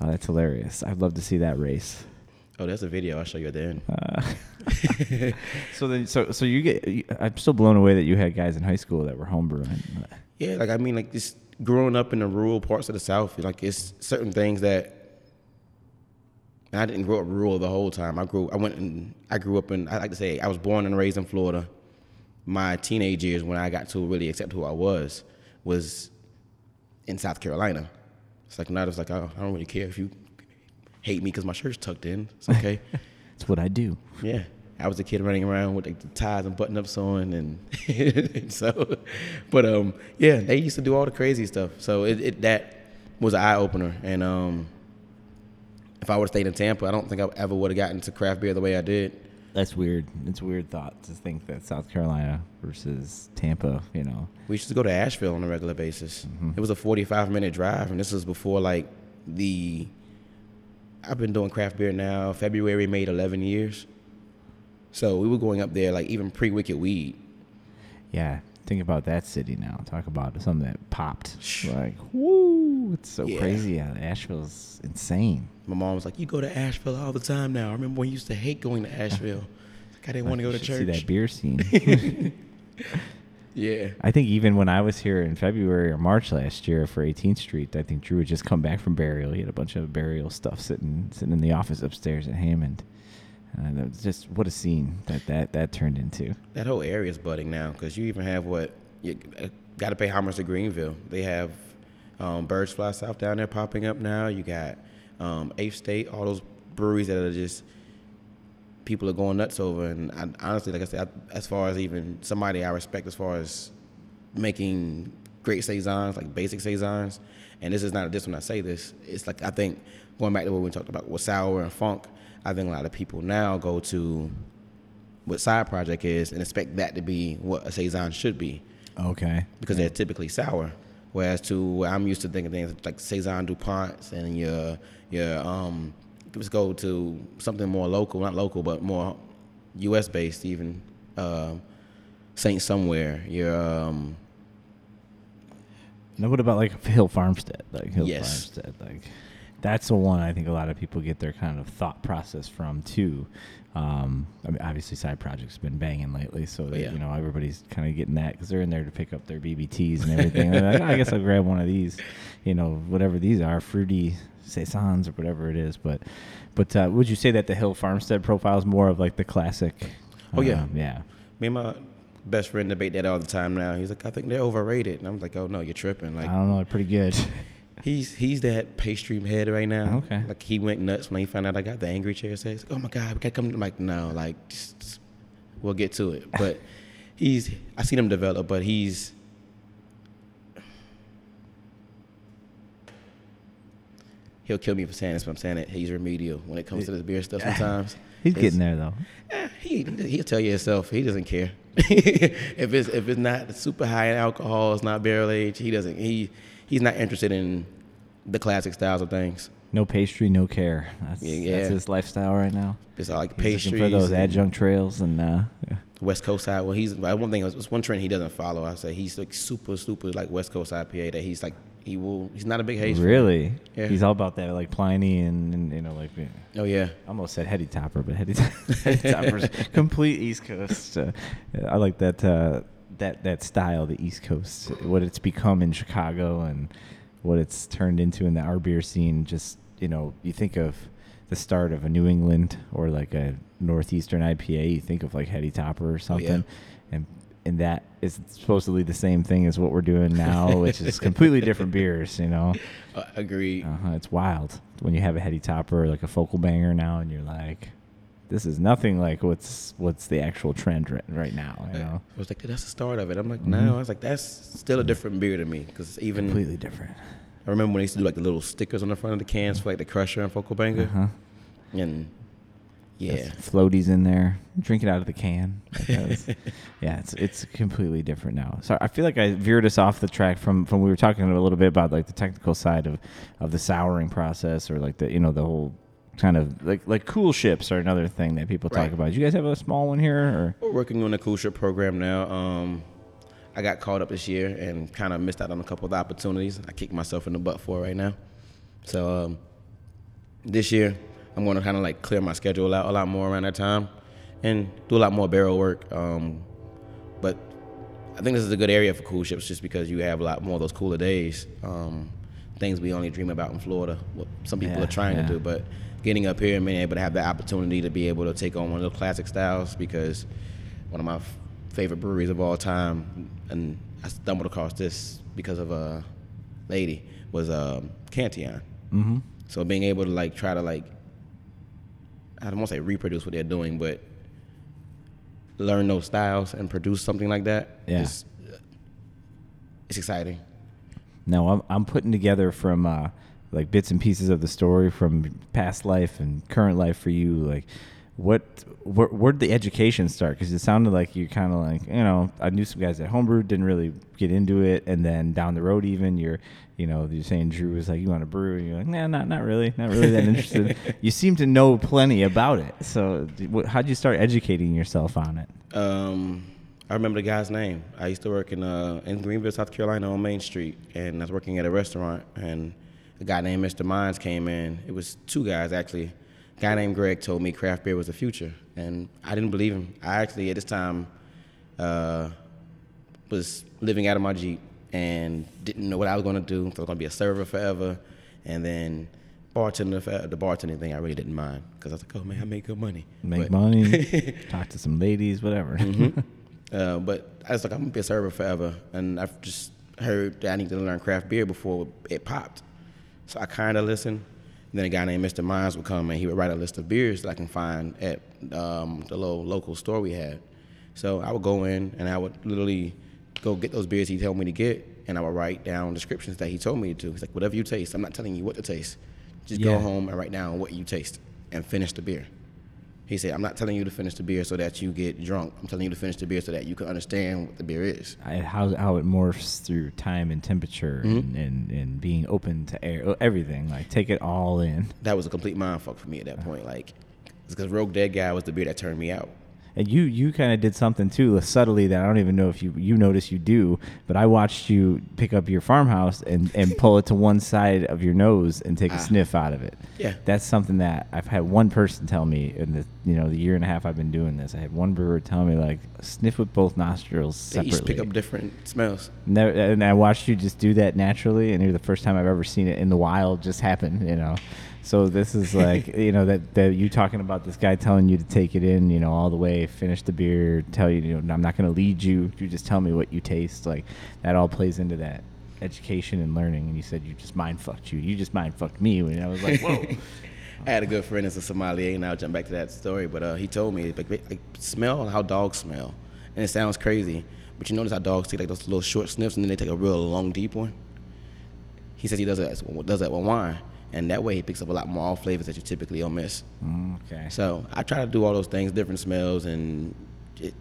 Oh, that's hilarious. I'd love to see that race. Oh, that's a video. I'll show you at the end. Uh, so then, so so you get. I'm still blown away that you had guys in high school that were homebrewing. Yeah, like I mean, like just growing up in the rural parts of the South, like it's certain things that I didn't grow up rural the whole time. I grew. I went and I grew up in. I like to say I was born and raised in Florida. My teenage years, when I got to really accept who I was, was in South Carolina. It's like now it's like oh, I don't really care if you hate me because my shirt's tucked in. It's okay. It's what I do. Yeah. I was a kid running around with like the ties and button ups on, and so, but um, yeah, they used to do all the crazy stuff. So it, it that was an eye opener, and um, if I would have stayed in Tampa, I don't think I ever would have gotten to craft beer the way I did. That's weird. It's a weird thought to think that South Carolina versus Tampa, you know. We used to go to Asheville on a regular basis. Mm-hmm. It was a 45 minute drive, and this was before like the I've been doing craft beer now. February made 11 years. So we were going up there like even pre Wicked Weed. Yeah, think about that city now. Talk about something that popped. Like, woo! It's so yeah. crazy. Yeah, Asheville's insane. My mom was like, "You go to Asheville all the time now." I remember when you used to hate going to Asheville. like, I didn't like want to go to church. See that beer scene. Yeah. I think even when I was here in February or March last year for 18th Street, I think Drew had just come back from burial. He had a bunch of burial stuff sitting sitting in the office upstairs at Hammond. Uh, just what a scene that that that turned into. That whole area is budding now because you even have what you uh, got to pay homage to Greenville. They have um, Birds Fly South down there popping up now. You got um, Eighth State, all those breweries that are just people are going nuts over. And I, honestly, like I said, I, as far as even somebody I respect, as far as making great saisons, like basic saisons, and this is not a diss when I say this. It's like I think going back to what we talked about with sour and funk. I think a lot of people now go to what side project is and expect that to be what a saison should be. Okay. Because they're typically sour. Whereas to I'm used to thinking things like saison Duponts and your your um let's go to something more local, not local, but more U.S. based, even uh, Saint somewhere. Your um, now, what about like Hill Farmstead? Like Hill yes. Farmstead, like that's the one I think a lot of people get their kind of thought process from too. Um, I mean, obviously, side projects been banging lately, so that, yeah. you know everybody's kind of getting that because they're in there to pick up their BBTs and everything. like, oh, I guess I'll grab one of these, you know, whatever these are, fruity saisons or whatever it is. But, but uh, would you say that the Hill Farmstead profile is more of like the classic? Oh yeah, um, yeah. Me and my best friend debate that all the time now. He's like, I think they're overrated, and I'm like, Oh no, you're tripping. Like I don't know, they're pretty good. He's he's that pastry head right now. Okay. Like he went nuts when he found out I got the angry chair. Says, "Oh my god, we gotta come." I'm like, no, like just, just, we'll get to it. But he's I seen him develop, but he's he'll kill me for saying this, but I'm saying it. He's remedial when it comes to this beer stuff. Sometimes he's getting there though. Eh, he he'll tell you himself. He doesn't care if it's if it's not super high in alcohol, it's not barrel age. He doesn't he he's not interested in the classic styles of things. No pastry, no care. That's, yeah, that's his lifestyle right now. It's all like pastry for those adjunct trails and uh, yeah. West Coast side. Well, he's one thing. It's one trend he doesn't follow. I say he's like super, super like West Coast IPA. That he's like he will. He's not a big haze. Really? Yeah. He's all about that like Pliny and, and you know like. Oh yeah. I almost said Heady Topper, but Heady, Heady Topper's complete East Coast. Uh, I like that. Uh, that that style, the East Coast, what it's become in Chicago and what it's turned into in the our beer scene. Just you know, you think of the start of a New England or like a northeastern IPA, you think of like Heady Topper or something, oh, yeah. And that is supposedly the same thing as what we're doing now, which is completely different beers. You know, uh, agreed. Uh-huh, it's wild when you have a Heady Topper like a focal banger now, and you're like, this is nothing like what's what's the actual trend right, right now. You know, I was like, that's the start of it. I'm like, mm-hmm. no, I was like, that's still a different beer to me because even completely different. I remember when they used to do like the little stickers on the front of the cans for like the Crusher and Focal Banger, uh-huh. and yeah, floaties in there. Drink it out of the can. yeah, it's it's completely different now. So I feel like I veered us off the track from from we were talking a little bit about like the technical side of of the souring process or like the you know the whole kind of like like cool ships are another thing that people right. talk about. Do you guys have a small one here? Or? We're working on a cool ship program now. Um, I got caught up this year and kind of missed out on a couple of opportunities. I kick myself in the butt for right now. So um, this year, I'm going to kind of like clear my schedule out a lot more around that time, and do a lot more barrel work. Um, but I think this is a good area for cool ships, just because you have a lot more of those cooler days. Um, things we only dream about in Florida. What some people Yeah, are trying yeah. to do, but getting up here and being able to have the opportunity to be able to take on one of those classic styles because one of my f- favorite breweries of all time, and I stumbled across this because of a lady was um, Cantillon. Mm-hmm. So being able to like try to like I don't want to say reproduce what they're doing, but learn those styles and produce something like that. Yeah. is- it's exciting. No, I'm I'm putting together from uh, like bits and pieces of the story from past life and current life for you. Like, what where where'd the education start? Because it sounded like you kind of like you know I knew some guys at homebrew didn't really get into it, and then down the road even you're you know you're saying Drew was like you want to brew, and you're like nah not not really not really that interested. you seem to know plenty about it. So d- how'd you start educating yourself on it? Um, I remember the guy's name. I used to work in uh, in Greenville, South Carolina, on Main Street, and I was working at a restaurant. And a guy named Mr. Mines came in. It was two guys actually. A guy named Greg told me craft beer was the future, and I didn't believe him. I actually at this time uh, was living out of my Jeep and didn't know what I was going to do. I was going to be a server forever, and then bartender. For, the bartending thing I really didn't mind because I was like, oh man, I make good money. Make But- money, talk to some ladies, whatever. Uh, but I was like, I'm gonna be a server forever, and I've just heard that I need to learn craft beer before it popped. So I kind of listened. And then a guy named Mr. Mines would come and he would write a list of beers that I can find at um, the little local store we had. So I would go in and I would literally go get those beers he told me to get, and I would write down descriptions that he told me to. He's like, whatever you taste, I'm not telling you what to taste. Just Yeah. go home and write down what you taste and finish the beer. He said, I'm not telling you to finish the beer so that you get drunk. I'm telling you to finish the beer so that you can understand what the beer is. I, how how it morphs through time and temperature mm-hmm. and, and, and being open to air, everything. Like take it all in. That was a complete mind fuck for me at that uh-huh. point. Like, it's because Rogue Dead Guy was the beer that turned me out. And you you kind of did something too subtly that I don't even know if you you notice you do. But I watched you pick up your farmhouse and and pull it to one side of your nose and take a Ah. sniff out of it. Yeah. That's something that I've had one person tell me in the you know the year and a half I've been doing this. I had one brewer tell me like sniff with both nostrils They each pick up different smells. Never, and I watched you just do that naturally, and you're the first time I've ever seen it in the wild just happen. You know, so this is like you know that that you talking about this guy telling you to take it in, you know, all the way, finish the beer, tell you, you know, I'm not going to lead you. You just tell me what you taste. Like that all plays into that education and learning. And you said you just mind fucked you. You just mind fucked me. And I was like, whoa. I had a good friend that's a sommelier, and I'll jump back to that story. But uh, he told me, like, like, smell how dogs smell. And it sounds crazy, but you notice how dogs take like those little short sniffs and then they take a real long, deep one? He says he does that, does that with wine. And that way he picks up a lot more flavors that you typically don't miss. Mm, okay. So I try to do all those things, different smells, and it,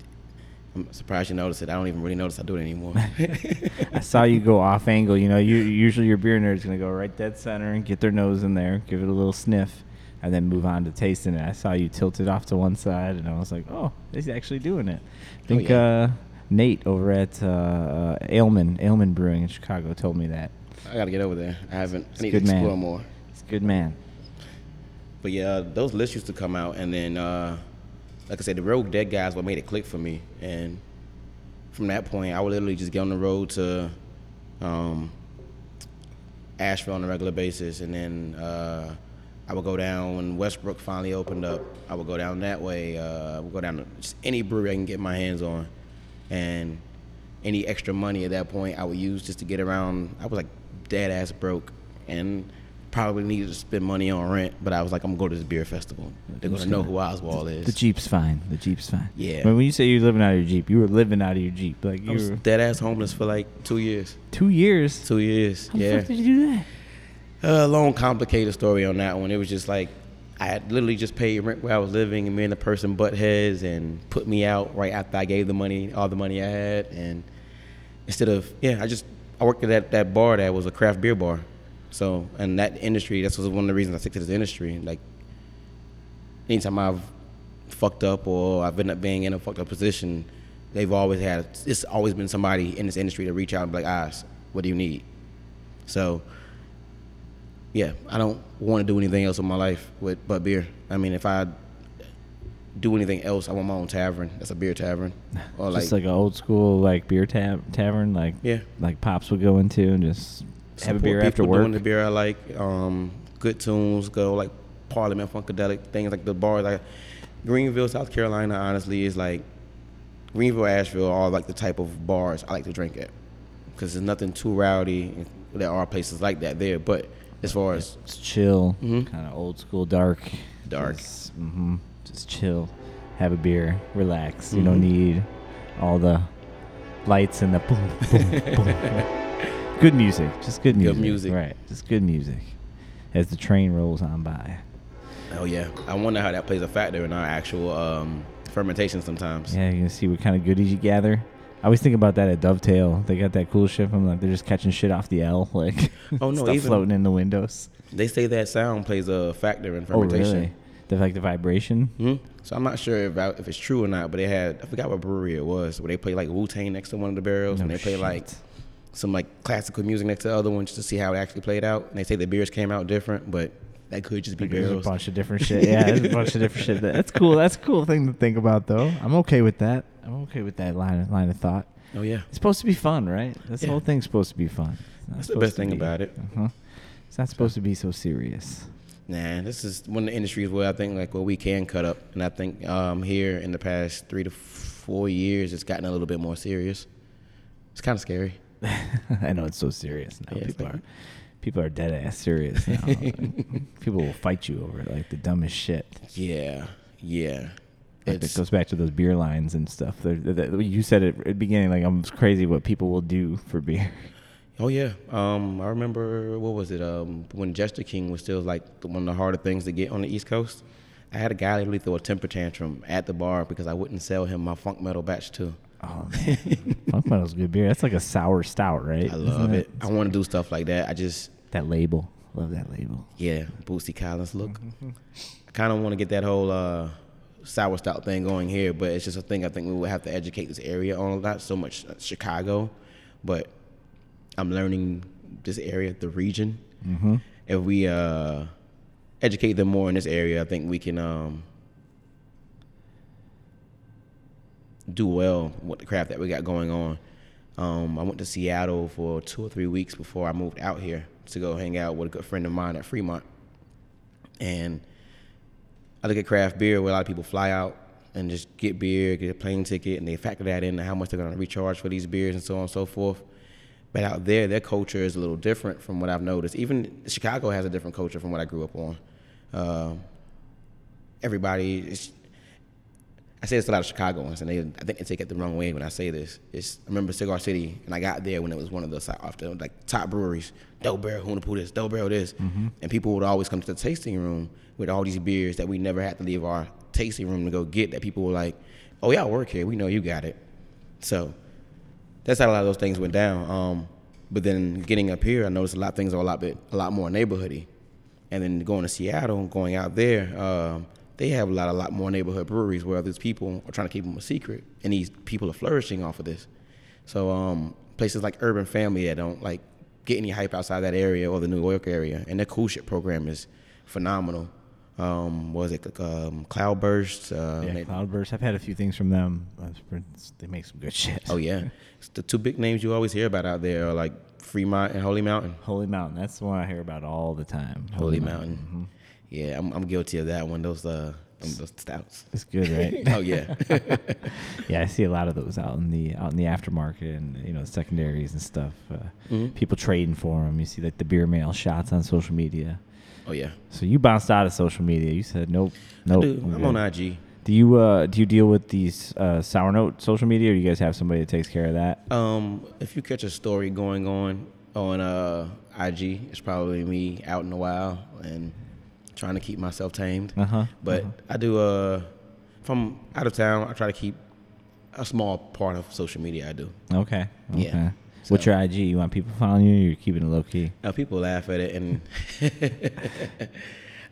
I'm surprised you notice it. I don't even really notice I do it anymore. I saw you go off angle. You know, you usually your beer nerd's gonna go right dead center and get their nose in there, give it a little sniff, and then move on to tasting it. I saw you tilt it off to one side, and I was like, oh, he's actually doing it. I think yeah. uh, Nate over at uh, uh, Aleman Aleman Brewing in Chicago told me that. I gotta get over there. I haven't. I need to good man. explore more. Good man. But yeah, those lists used to come out, and then, uh, like I said, the Rogue Dead guys what made it click for me. And from that point, I would literally just get on the road to um, Asheville on a regular basis, and then uh, I would go down when Westbrook finally opened up. I would go down that way. Uh, I would go down to just any brewery I can get my hands on, and any extra money at that point I would use just to get around. I was like dead ass broke, and probably needed to spend money on rent, but I was like, I'm gonna go to this beer festival. They're gonna know who Oswald is. The Jeep's fine. The Jeep's fine. Yeah. But when you say you're living out of your Jeep, you were living out of your Jeep. Like I you was were dead ass homeless for like two years. two years. Two years. How the fuck did you do that? A long, complicated story on that one. It was just like I had literally just paid rent where I was living, and me and the person butt heads and put me out right after I gave the money, all the money I had, and instead of yeah, I just I worked at that, that bar that was a craft beer bar. So and that industry, that's was one of the reasons I stick to this industry. Like anytime I've fucked up or I've ended up being in a fucked up position, they've always had it's always been somebody in this industry to reach out and be like, ah, "Oz, what do you need?" So yeah, I don't want to do anything else in my life with but beer. I mean, if I do anything else, I want my own tavern. That's a beer tavern, or just like, like an old school like beer tab tavern, like yeah, like pops would go into and just have a beer after work. Doing the beer I like, um, good tunes, go like Parliament Funkadelic things like the bars like Greenville, South Carolina. Honestly, is like Greenville, Asheville, all like the type of bars I like to drink at because there's nothing too rowdy. There are places like that there, but as far as it's chill, mm-hmm. kind of old school, dark, dark. Just, mm-hmm, just chill, have a beer, relax. Mm-hmm. You don't mm-hmm. need all the lights and the boom, boom, boom. good music, just good music. Good music, right? Just good music as the train rolls on by. Oh yeah, I wonder how that plays a factor in our actual um, fermentation sometimes. Yeah, you can see what kind of goodies you gather. I always think about that at Dovetail. They got that coolship from like they're just catching shit off the L, like oh no, stuff floating in the windows. They say that sound plays a factor in fermentation. Oh really? The like the vibration. Mm-hmm. So I'm not sure if I, if it's true or not, but they had I forgot what brewery it was where they play like Wu Tang next to one of the barrels, no and they play like some like classical music next to the other ones just to see how it actually played out. And they say the beers came out different, but that could just be barrels. a bunch of different shit. Yeah, there's a bunch of different shit. That's cool. That's a cool thing to think about, though. I'm okay with that. I'm okay with that line line of thought. Oh yeah, it's supposed to be fun, right? This yeah. whole thing's supposed to be fun. That's the best thing be, about it. Uh-huh. It's not supposed to be so serious. Nah, this is one of the industries where I think like where we can cut up, and I think um, here in the past three to four years, it's gotten a little bit more serious. It's kind of scary. I know it's so serious now. Yeah, people are people are dead ass serious now. people will fight you over it, like the dumbest shit. Yeah, yeah. Like it goes back to those beer lines and stuff. They're, they're, you said it at the beginning, like I'm crazy what people will do for beer. Oh yeah, um, I remember what was it um, when Jester King was still like one of the harder things to get on the East Coast. I had a guy literally throw a temper tantrum at the bar because I wouldn't sell him my Funk Metal batch two. Oh man, Funk Metal's good beer. That's like a sour stout, right? I love it. I want to do stuff like that. I just that label, love that label. Yeah, Bootsy Collins look. Mm-hmm. I kind of want to get that whole. Uh, sour stout thing going here, but it's just a thing I think we will have to educate this area on. a lot. so much Chicago, but I'm learning this area, the region. Mm-hmm. If we uh, educate them more in this area, I think we can um, do well with the craft that we got going on. Um, I went to Seattle for two or three weeks before I moved out here to go hang out with a good friend of mine at Fremont, and I look at craft beer where a lot of people fly out and just get beer, get a plane ticket, and they factor that into how much they're going to recharge for these beers and so on and so forth. But out there, their culture is a little different from what I've noticed. Even Chicago has a different culture from what I grew up on. Uh, everybody, I say this a lot of Chicagoans, and they, I think they take it the wrong way when I say this. It's, I remember Cigar City, and I got there when it was one of the often like top breweries. Dope Barrel, who wanna put this? Dope Barrel, this, mm-hmm. and people would always come to the tasting room with all these beers that we never had to leave our tasting room to go get. That people were like, "Oh, y'all work here. We know you got it." So that's how a lot of those things went down. Um, but then getting up here, I noticed a lot of things are a lot bit, a lot more neighborhoody. And then going to Seattle and going out there, um, they have a lot, a lot more neighborhood breweries where these people are trying to keep them a secret, and these people are flourishing off of this. So um, places like Urban Family that don't like get any hype outside that area or the New York area, and their coolship program is phenomenal um, was it um, Cloudburst? Uh, yeah, Cloudburst. I've had a few things from them. They make some good shit. Oh yeah, the two big names you always hear about out there are like Fremont and Holy Mountain. Holy Mountain. That's the one I hear about all the time. Holy, Holy Mountain. Mountain. Mm-hmm. Yeah, I'm, I'm guilty of that one. Those uh, those stouts. It's good, right? oh yeah. yeah, I see a lot of those out in the out in the aftermarket and you know secondaries and stuff. Uh, mm-hmm. People trading for them. You see like the beer mail shots on social media. Oh yeah. So you bounced out of social media. You said nope, nope. I'm, I'm on IG. Do you uh, do you deal with these uh, sour note social media, or do you guys have somebody that takes care of that? Um, if you catch a story going on on uh, IG, it's probably me out in the wild and trying to keep myself tamed. Uh-huh, but uh-huh. I do. Uh, if I'm out of town, I try to keep a small part of social media. I do. Okay. okay. Yeah. So, What's your IG? You want people following you? you're keeping it low key. Uh, people laugh at it, and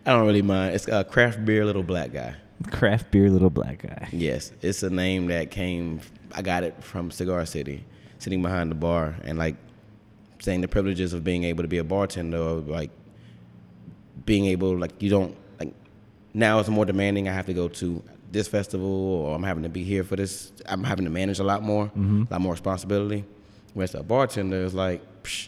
I don't really mind. It's a craft beer little black guy. Craft beer little black guy. Yes, it's a name that came. I got it from Cigar City, sitting behind the bar, and like saying the privileges of being able to be a bartender, or like being able like you don't like now it's more demanding. I have to go to this festival or I'm having to be here for this. I'm having to manage a lot more, Mm-hmm. a lot more responsibility. Whereas a bartender is like, Psh,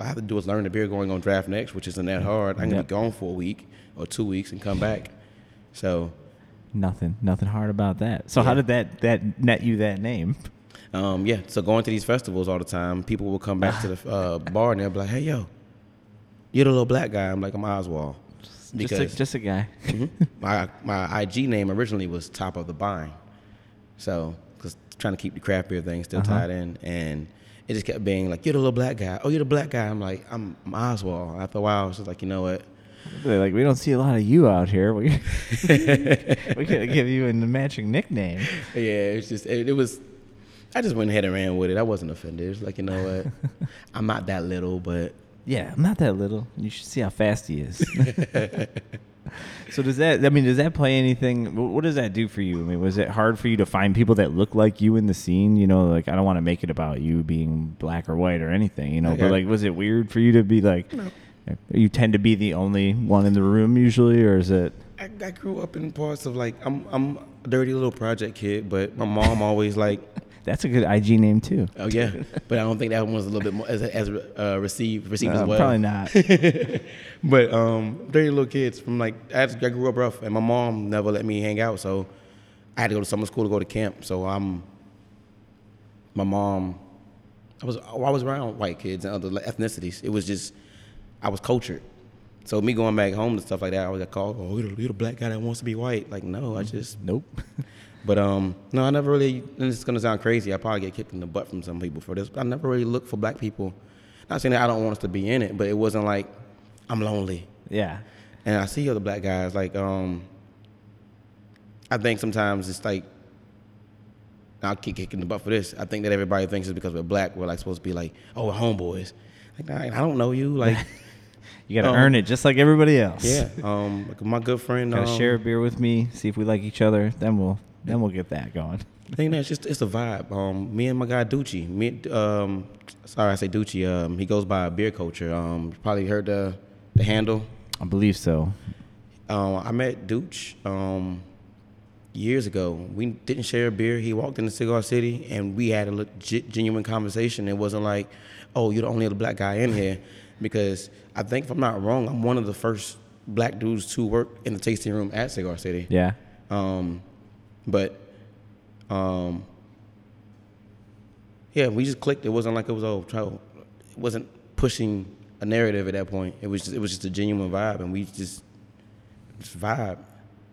all I have to do is learn the beer going on draft next, which isn't that hard. I can Yep. be gone for a week or two weeks and come back. So Nothing, nothing hard about that. So how did that that net you that name? Um, yeah, so going to these festivals all the time, people will come back to the uh, bar and they'll be like, "Hey, yo, you're the little black guy." I'm like, "I'm Oswald," Just a, just a guy. Mhm. my my IG name originally was Top of the Vine, so because trying to keep the craft beer thing still Uh-huh. tied in, and it just kept being like, "You're the little black guy." Oh, you're the black guy. I'm like, "I'm, I'm Oswald." After a while, I was just like, "You know what?" They're like, we don't see a lot of you out here. We we could give you a matching nickname. Yeah, it's just it, it was. I just went ahead and ran with it. I wasn't offended. It's like, you know what? I'm not that little, but Yeah, I'm not that little. You should see how fast he is. so does that? I mean, does that play anything? What does that do for you? I mean, was it hard for you to find people that look like you in the scene? You know, like I don't want to make it about you being black or white or anything. You know, but like, was it weird for you to be like? Eh, you tend to be the only one in the room usually, or is it? I, I grew up in parts of like I'm I'm a dirty little project kid, but my mom always like, That's a good IG name too. oh yeah, but I don't think that one was a little bit more as as uh, received received Uh, as well. Probably not. but um, dirty little kids from like I, just- I grew up rough, and my mom never let me hang out, so I had to go to summer school to go to camp. So I'm my mom. I was I was around white kids and other ethnicities. It was just I was cultured. So me going back home and stuff like that, I was like, called, "Oh, you're the, you're the black guy that wants to be white." Like, no, I just nope. but um, no, I never really. And it's gonna sound crazy. I probably get kicked in the butt from some people for this. But I never really looked for black people. Not saying that I don't want us to be in it, but it wasn't like I'm lonely. Yeah. And I see other black guys like um. I think sometimes it's like. I'll keep kicking the butt for this. I think that everybody thinks it's because we're black. We're like supposed to be like, oh, we're homeboys. Like, I I don't know you. Like, You got to Um, earn it just like everybody else. yeah. Um, like my good friend. Gotta um, share a beer with me, see if we like each other. Then we'll then we'll get that going. I think that's just it's a vibe. Um, me and my guy Ducci. Me, um, sorry, I say Ducci. Um, he goes by Beer Culture. Um, you probably heard the the handle. I believe so. Um, I met Dooch um, years ago. We didn't share a beer. He walked into Cigar City, and we had a legit, genuine conversation. It wasn't like, "Oh, you're the only other black guy in here," because I think if I'm not wrong, I'm one of the first black dudes to work in the tasting room at Cigar City. Yeah. Um, but um, yeah, we just clicked. It wasn't like it was oh, try, it wasn't pushing a narrative at that point. It was just, it was just a genuine vibe, and we just just vibe.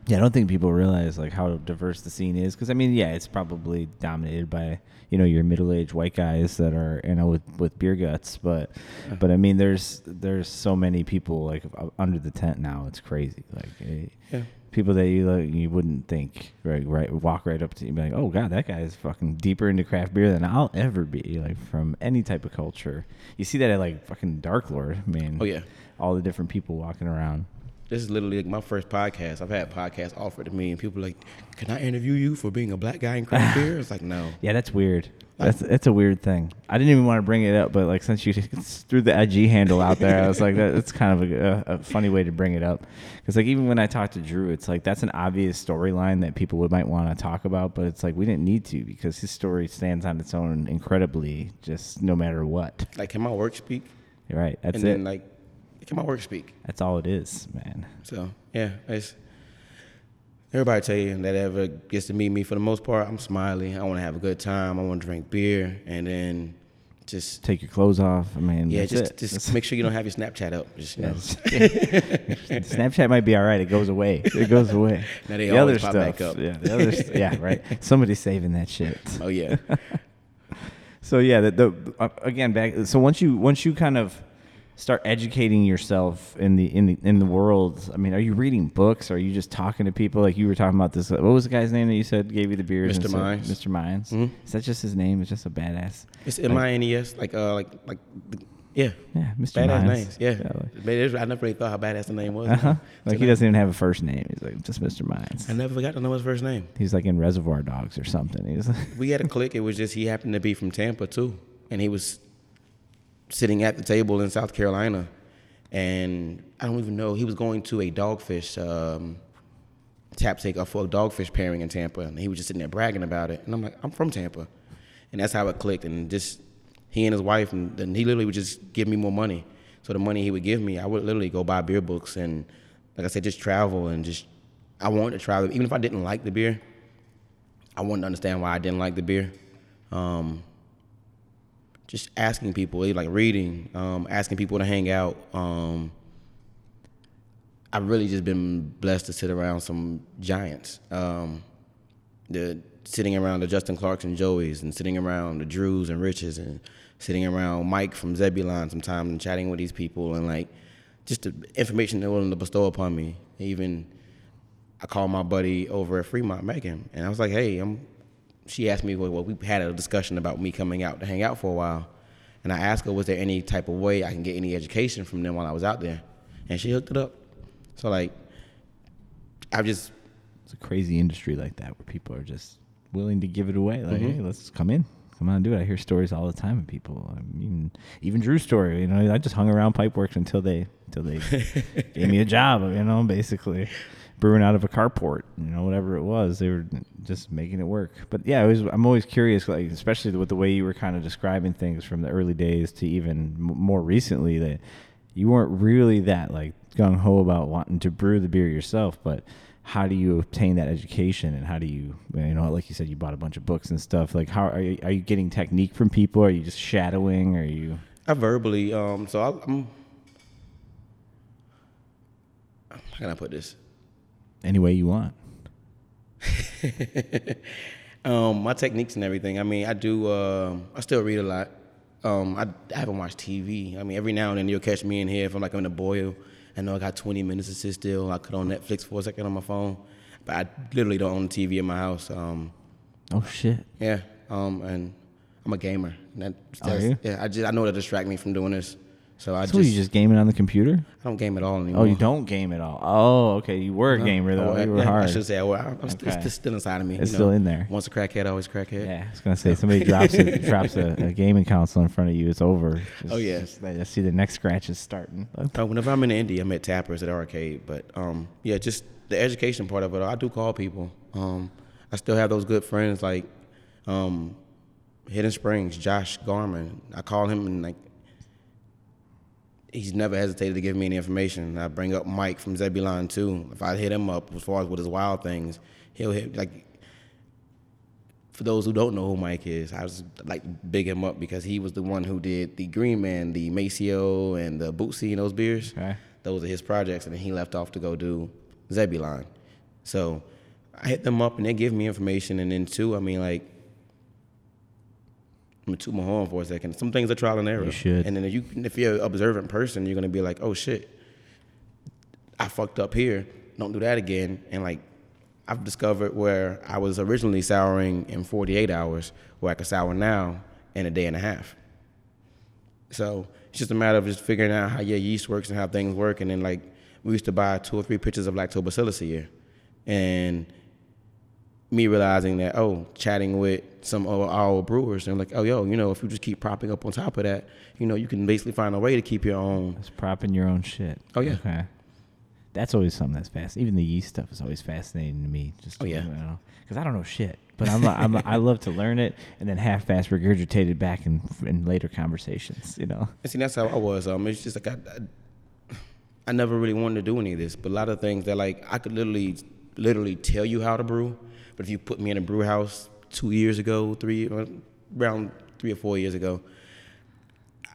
Yeah, I don't think people realize like how diverse the scene is because I mean, yeah, it's probably dominated by you know your middle-aged white guys that are you know with, with beer guts, but but I mean, there's there's so many people like under the tent now. It's crazy. Like eh, Yeah. People that you like, you wouldn't think right right walk right up to you and be like, oh god, that guy is fucking deeper into craft beer than I'll ever be. Like from any type of culture, you see that at like fucking Dark Lord. I mean, Oh, yeah. all the different people walking around. This is literally like my first podcast. I've had podcasts offered to me, and people are like, "Can I interview you for being a black guy in craft beer?" It's like, no. Yeah, that's weird. That's that's a weird thing. I didn't even want to bring it up, but like since you threw the IG handle out there, I was like, that, that's kind of a, a, a funny way to bring it up. Because like even when I talked to Drew, it's like that's an obvious storyline that people would might want to talk about, but it's like we didn't need to because his story stands on its own incredibly, just no matter what. Like, can my work speak? You're right. That's and it. then like, can my work speak? that's all it is, man. So yeah, it's everybody tell you that ever gets to meet me for the most part. I'm smiley. I want to have a good time. I want to drink beer, and then just Take your clothes off. I mean, yeah, that's just it. just That's- make sure you don't have your Snapchat up. Just you know. Snapchat might be all right. It goes away. It goes away. Now they the other pop stuff, back up. yeah, the other, st- yeah, right. Somebody's saving that shit. oh yeah. So yeah, the, the uh, again back. So once you once you kind of start educating yourself in the in the in the world, I mean, are you reading books? Are you just talking to people? Like you were talking about this. What was the guy's name that you said gave you the beers? Mr. Mines. Mr. Mines. Mhm. Is that just his name? It's just a badass. It's M I N E S. Like uh like like yeah. Yeah, Mr. Badass Mines. names. Yeah. like- it is- I never really thought how badass the name was. Uh-huh. Like he doesn't even have a first name. He's like just Mr. Mines. I never got to know his first name. He's like in Reservoir Dogs or something. He's like, We had a click. It was just he happened to be from Tampa too, and he was sitting at the table in South Carolina, and I don't even know he was going to a dogfish um, tap take for a dogfish pairing in Tampa, and he was just sitting there bragging about it. And I'm like, I'm from Tampa, and that's how it clicked. And just he and his wife, and he literally would just give me more money. So the money he would give me, I would literally go buy beer books and, like I said, just travel and just I wanted to travel. Even if I didn't like the beer, I wanted to understand why I didn't like the beer. Um, just asking people, like reading, um, asking people to hang out. Um, I've really just been blessed to sit around some giants. Um, the sitting around the Justin Clarks and Joeys, and sitting around the Drews and Riches, and sitting around Mike from Zebulon sometimes, and chatting with these people, and like just the information they're willing to bestow upon me. Even I called my buddy over at Fremont, Megan, and I was like, "Hey, I'm she asked me, well, we had a discussion about me coming out to hang out for a while. And I asked her, was there any type of way I can get any education from them while I was out there? And she hooked it up. So, like, I've just. It's a crazy industry like that where people are just willing to give it away. Like, mm-hmm. hey, let's come in. Come on, do it. I hear stories all the time of people. I mean, even Drew's story. You know, I just hung around Pipeworks until they until they gave me a job. You know, basically brewing out of a carport, you know, whatever it was. They were just making it work. But yeah, was, I'm always curious, like especially with the way you were kind of describing things from the early days to even more recently, that you weren't really that like gung ho about wanting to brew the beer yourself, but how do you obtain that education and how do you you know like you said you bought a bunch of books and stuff like how are you, are you getting technique from people are you just shadowing are you I verbally um so I, I'm how can I put this any way you want. um, my techniques and everything. I mean, I do. Uh, I still read a lot. Um, I, I, haven't watched TV. I mean, every now and then you'll catch me in here if I'm like in a boil. I know I got 20 minutes to sit still. I could on Netflix for a second on my phone, but I literally don't own a TV in my house. Um, oh shit. Yeah. Um, and I'm a gamer. That, Are you? Yeah. I just I know to distract me from doing this. So I so just you just gaming on the computer? I don't game at all anymore. Oh, you don't game at all. Oh, okay. You were a no. gamer though. Oh, you were yeah, hard. I should say I, am okay. still, still inside of me. It's you know, still in there. Once a crackhead, always crackhead. Yeah, I was gonna say somebody drops a, drops a, a, gaming console in front of you, it's over. Just, oh yes. I see the next scratch is starting. Uh, whenever I'm in Indy, I'm at Tappers at arcade. But um, yeah, just the education part of it. I do call people. Um, I still have those good friends like um, Hidden Springs, Josh Garman. I call him and like he's never hesitated to give me any information. I bring up Mike from Zebulon too. If I hit him up as far as with his wild things, he'll hit like. For those who don't know who Mike is, I was like big him up because he was the one who did the Green Man, the Maceo, and the Bootsy and those beers. Okay. Those are his projects, and then he left off to go do Zebulon. So I hit them up, and they give me information, and then too, I mean like I'm gonna toot my horn for a second. Some things are trial and error. You should. And then if you if you're an observant person, you're gonna be like, oh shit, I fucked up here. Don't do that again. And like I've discovered where I was originally souring in 48 hours, where I can sour now in a day and a half. So it's just a matter of just figuring out how your yeast works and how things work. And then like we used to buy two or three pitchers of lactobacillus a year, and me realizing that oh, chatting with some of our brewers and like oh yo, you know if you just keep propping up on top of that, you know you can basically find a way to keep your own. It's propping your own shit. Oh yeah. Okay. That's always something that's fast. Even the yeast stuff is always fascinating to me. Just oh yeah, because I don't know shit, but I'm, I'm I love to learn it and then half-fast regurgitate it back in in later conversations. You know. And see, that's how I was. Um, it's just like I, I, I never really wanted to do any of this, but a lot of things that like I could literally literally tell you how to brew but if you put me in a brew house two years ago, three around three or four years ago,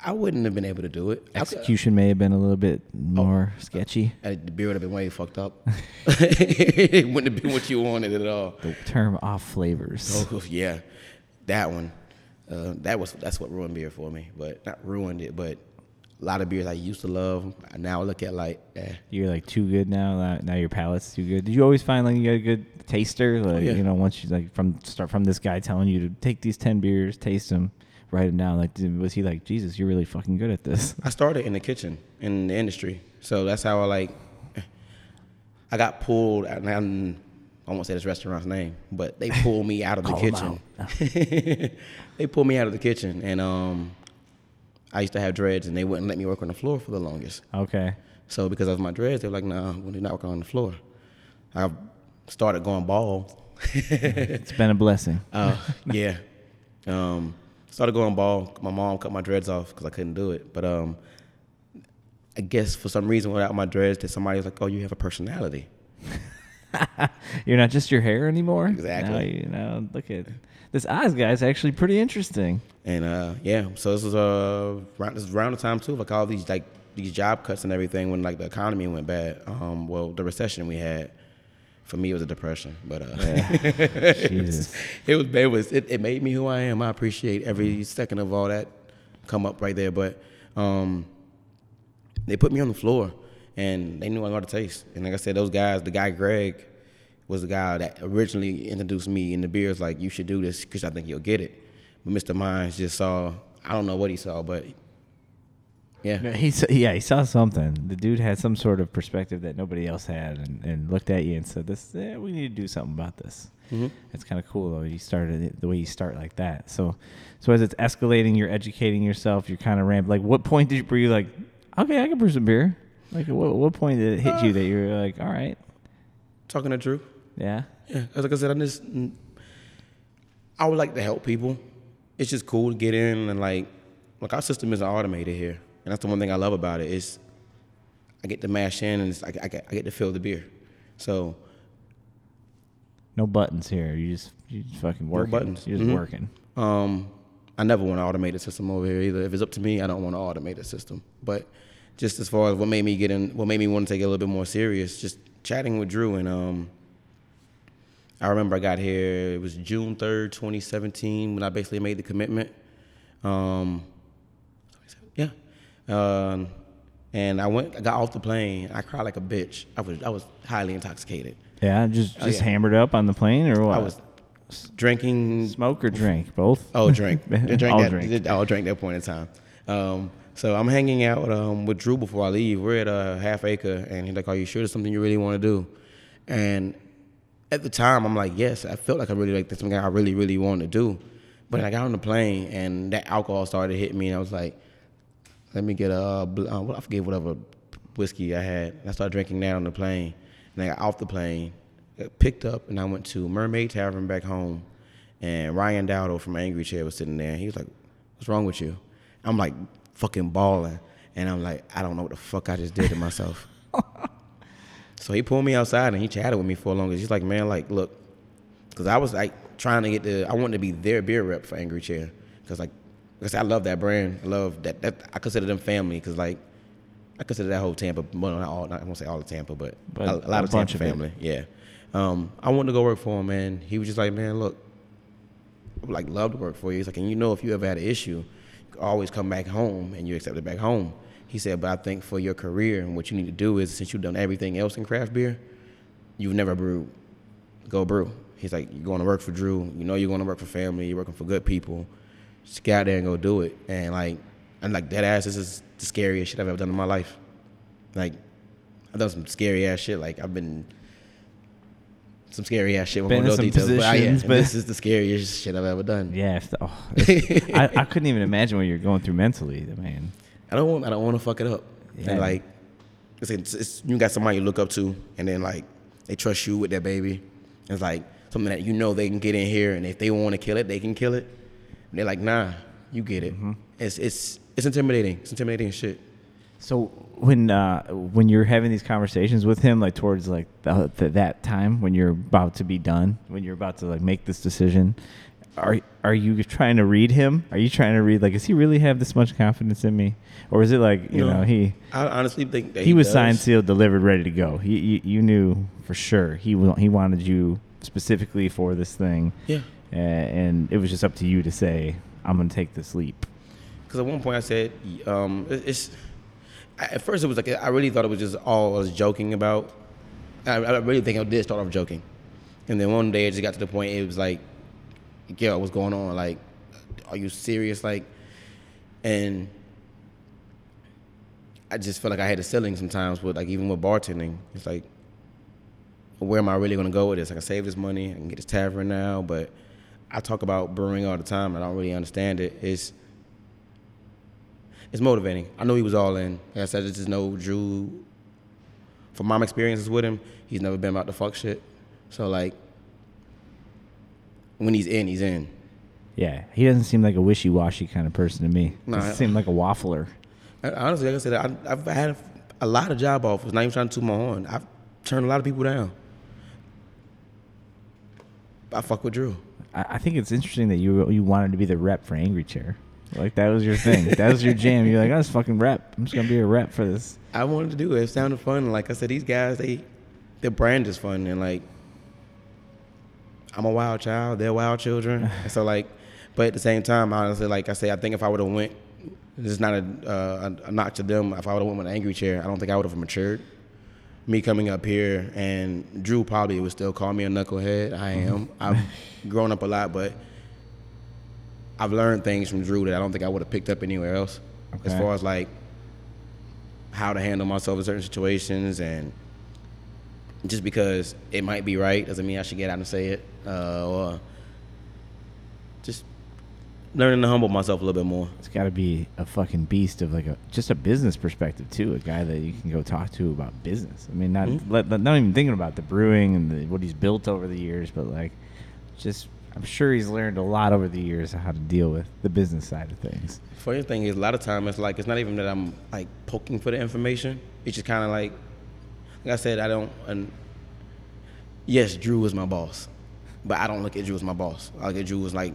I wouldn't have been able to do it. Execution may have been a little bit more oh, sketchy. Uh, the beer would have been way fucked up. it wouldn't have been what you wanted at all. The term off flavors. Oh yeah, that one. Uh, that was that's what ruined beer for me. But not ruined it, but a lot of beers I used to love. I now look at like, eh. You're like too good now. Now your palate's too good. Did you always find like you got a good taster? Like yeah. you know, once you like from start from this guy telling you to take these ten beers, taste them, write them down. Like, was he like, Jesus, you're really fucking good at this? I started in the kitchen in the industry, so that's how I like. I got pulled, and I'm, I won't say this restaurant's name, but they pulled me out of the kitchen. they pulled me out of the kitchen, and um, I used to have dreads, and they wouldn't let me work on the floor for the longest. Okay. So because of my dreads, they were like, "Nah, we're not working on the floor." I started going bald. it's been a blessing. Uh, yeah. Um, started going bald. My mom cut my dreads off because I couldn't do it. But um, I guess for some reason, without my dreads, that somebody was like, "Oh, you have a personality." You're not just your hair anymore. Exactly. Now, you know, look at this eyes guy is actually pretty interesting. And uh, yeah, so this was uh, around, this was around the time too, like all these like these job cuts and everything when like the economy went bad. Um, well, the recession we had. For me, it was a depression, but uh, Yeah. Jesus. it was it was it, it made me who I am. I appreciate every second of all that come up right there. But um, they put me on the floor, and they knew I got a taste. And like I said, those guys, the guy Greg, was the guy that originally introduced me in the beers. Like you should do this because I think you'll get it. But Mr. Mines just saw. I don't know what he saw, but yeah, He saw, yeah, he saw something. The dude had some sort of perspective that nobody else had, and, and looked at you and said, "This, eh, we need to do something about this." Mhm. It's kind of cool though. You started it the way you start like that. So, so as it's escalating, you're educating yourself. You're kind of ramp. Like, what point did you were you like, okay, I can brew some beer? Like, what, what point did it hit you that you're like, all right, talking to Drew. yeah, Yeah, like I said, I just mm, I would like to help people. It's just cool to get in and like, like our system isn't automated here, and that's the one thing I love about it is I get to mash in and I get, I get to fill the beer. So no buttons here. You just you just fucking working. No buttons. You're just Mhm. working. um, I never want to automate a system over here either. If it's up to me, I don't want to automate a system. But just as far as what made me get in, what made me want to take it a little bit more serious, just chatting with Drew and um, I remember I got here. It was June third, twenty seventeen, when I basically made the commitment. Um, yeah, um, and I went. I got off the plane. I cried like a bitch. I was I was highly intoxicated. Yeah, just Oh, just yeah. hammered up on the plane or what? I was drinking smoke or drink both. Oh, drink. drink All that, drink. I'll drink that point in time. Um, so I'm hanging out um, with Drew before I leave. We're at a half acre, and he's like, "Are you sure there's something you really want to do?" And at the time, I'm like, "Yes." I felt like I really like this something I really, really wanted to do. But I got on the plane, and that alcohol started hitting me, and I was like, "Let me get a uh, uh, I forget whatever whiskey I had." I started drinking that on the plane, and I got off the plane, got picked up, and I went to Mermaid Tavern back home. And Ryan Dowdle from Angry Chair was sitting there. He was like, "What's wrong with you?" I'm like, fucking bawling, and I'm like, I don't know what the fuck I just did to myself. so he pulled me outside and he chatted with me for a long. Time. He's like, "Man, like, look," because I was like trying to get the, I wanted to be their beer rep for Angry Chair, because like, because I love that brand. I love that. That I consider them family, because like, I consider that whole Tampa. Well, not all. Not, I won't say all of Tampa, but, But a, a lot a of Tampa of it. family. Yeah. Um, I wanted to go work for him, man. He was just like, man, look, I would like love to work for you. He's like, and you know, if you ever had an issue, you always come back home and you accept it back home. He said, but I think for your career and what you need to do is since you've done everything else in craft beer, you've never brewed. Go brew. He's like, you're going to work for Drew. You know, you're going to work for family. You're working for good people. Just get out there and go do it. And like, I'm like dead ass, this is the scariest shit I've ever done in my life. Like, I've done some scary ass shit. Like I've been some scary ass shit. Been in some details, but, I- yeah, positions, but- this is the scariest shit I've ever done. Yeah, oh, it's- I, I couldn't even imagine what you're going through mentally, man. I don't want. I don't want to fuck it up. Yeah. And like, it's, it's, it's you got somebody you look up to, and then like they trust you with their baby. It's like something that you know they can get in here, and if they want to kill it, they can kill it. And they're like, nah, you get it. Mm-hmm. It's it's it's intimidating. It's intimidating shit. So when uh, when you're having these conversations with him, like towards like the, the, that time when you're about to be done, when you're about to like make this decision, are are you trying to read him? Are you trying to read like, does he really have this much confidence in me, or is it like you No. know he I honestly think that he, was does. signed, sealed, delivered, ready to go. He you, you knew for sure he he wanted you specifically for this thing, Yeah. And it was just up to you to say, I'm gonna take this leap. Because at one point I said, um, it's. At first it was like I really thought it was just all I was joking about. I, I really think I did start off joking, and then one day it just got to the point it was like, "Yo, what's going on? Like, are you serious? Like, and I just felt like I had a ceiling sometimes with like even with bartending. It's like, where am I really gonna go with this? I can save this money. I can get this tavern now, but I talk about brewing all the time. I don't really understand it. It's it's motivating. I know he was all in. Like I said, I just know Drew. From my experiences with him, he's never been about the fuck shit. So like, when he's in, he's in. Yeah, he doesn't seem like a wishy-washy kind of person to me. No, he I- seems like a waffler. I- Honestly, like I said, I, I've had a, a lot of job offers. Not even trying to toot my horn. I've turned a lot of people down. I fuck with Drew. I, I think it's interesting that you you wanted to be the rep for Angry Chair. Like that was your thing. that was your jam. You're like, I was fucking rep. I'm just gonna be a rep for this. I wanted to do it. It sounded fun. Like I said, these guys, they their brand is fun, and like I'm a wild child. They're wild children. and so like, but at the same time, honestly, like I say, I think if I would have went, this is not a, uh, a, a knock to them. If I would have went with an angry chair, I don't think I would have matured. Me coming up here, and Drew probably would still call me a knucklehead. I am. I've grown up a lot, but I've learned things from Drew that I don't think I would have picked up anywhere else. As far as like how to handle myself in certain situations and just because it might be right doesn't mean I should get out and say it. Uh, or just learning to humble myself a little bit more. It's got to be a fucking beast of like a just a business perspective too. A guy that you can go talk to about business. I mean, not Mhm. let, let- not even thinking about the brewing and the, what he's built over the years, but like just I'm sure he's learned a lot over the years how to deal with the business side of things. Funny thing is, a lot of time it's like it's not even that I'm like poking for the information. It's just kind of like, like I said, I don't. And yes, Drew is my boss, but I don't look at Drew as my boss. I look at Drew as like,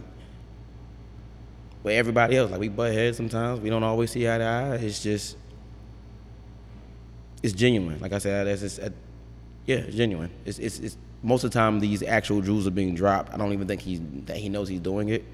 with everybody else. Like we butt heads sometimes. We don't always see eye to eye. It's just, it's genuine. Like I said, that's just, uh, yeah, it's genuine. It's, it's it's most of the time these actual jewels are being dropped. I don't even think he that he knows he's doing it.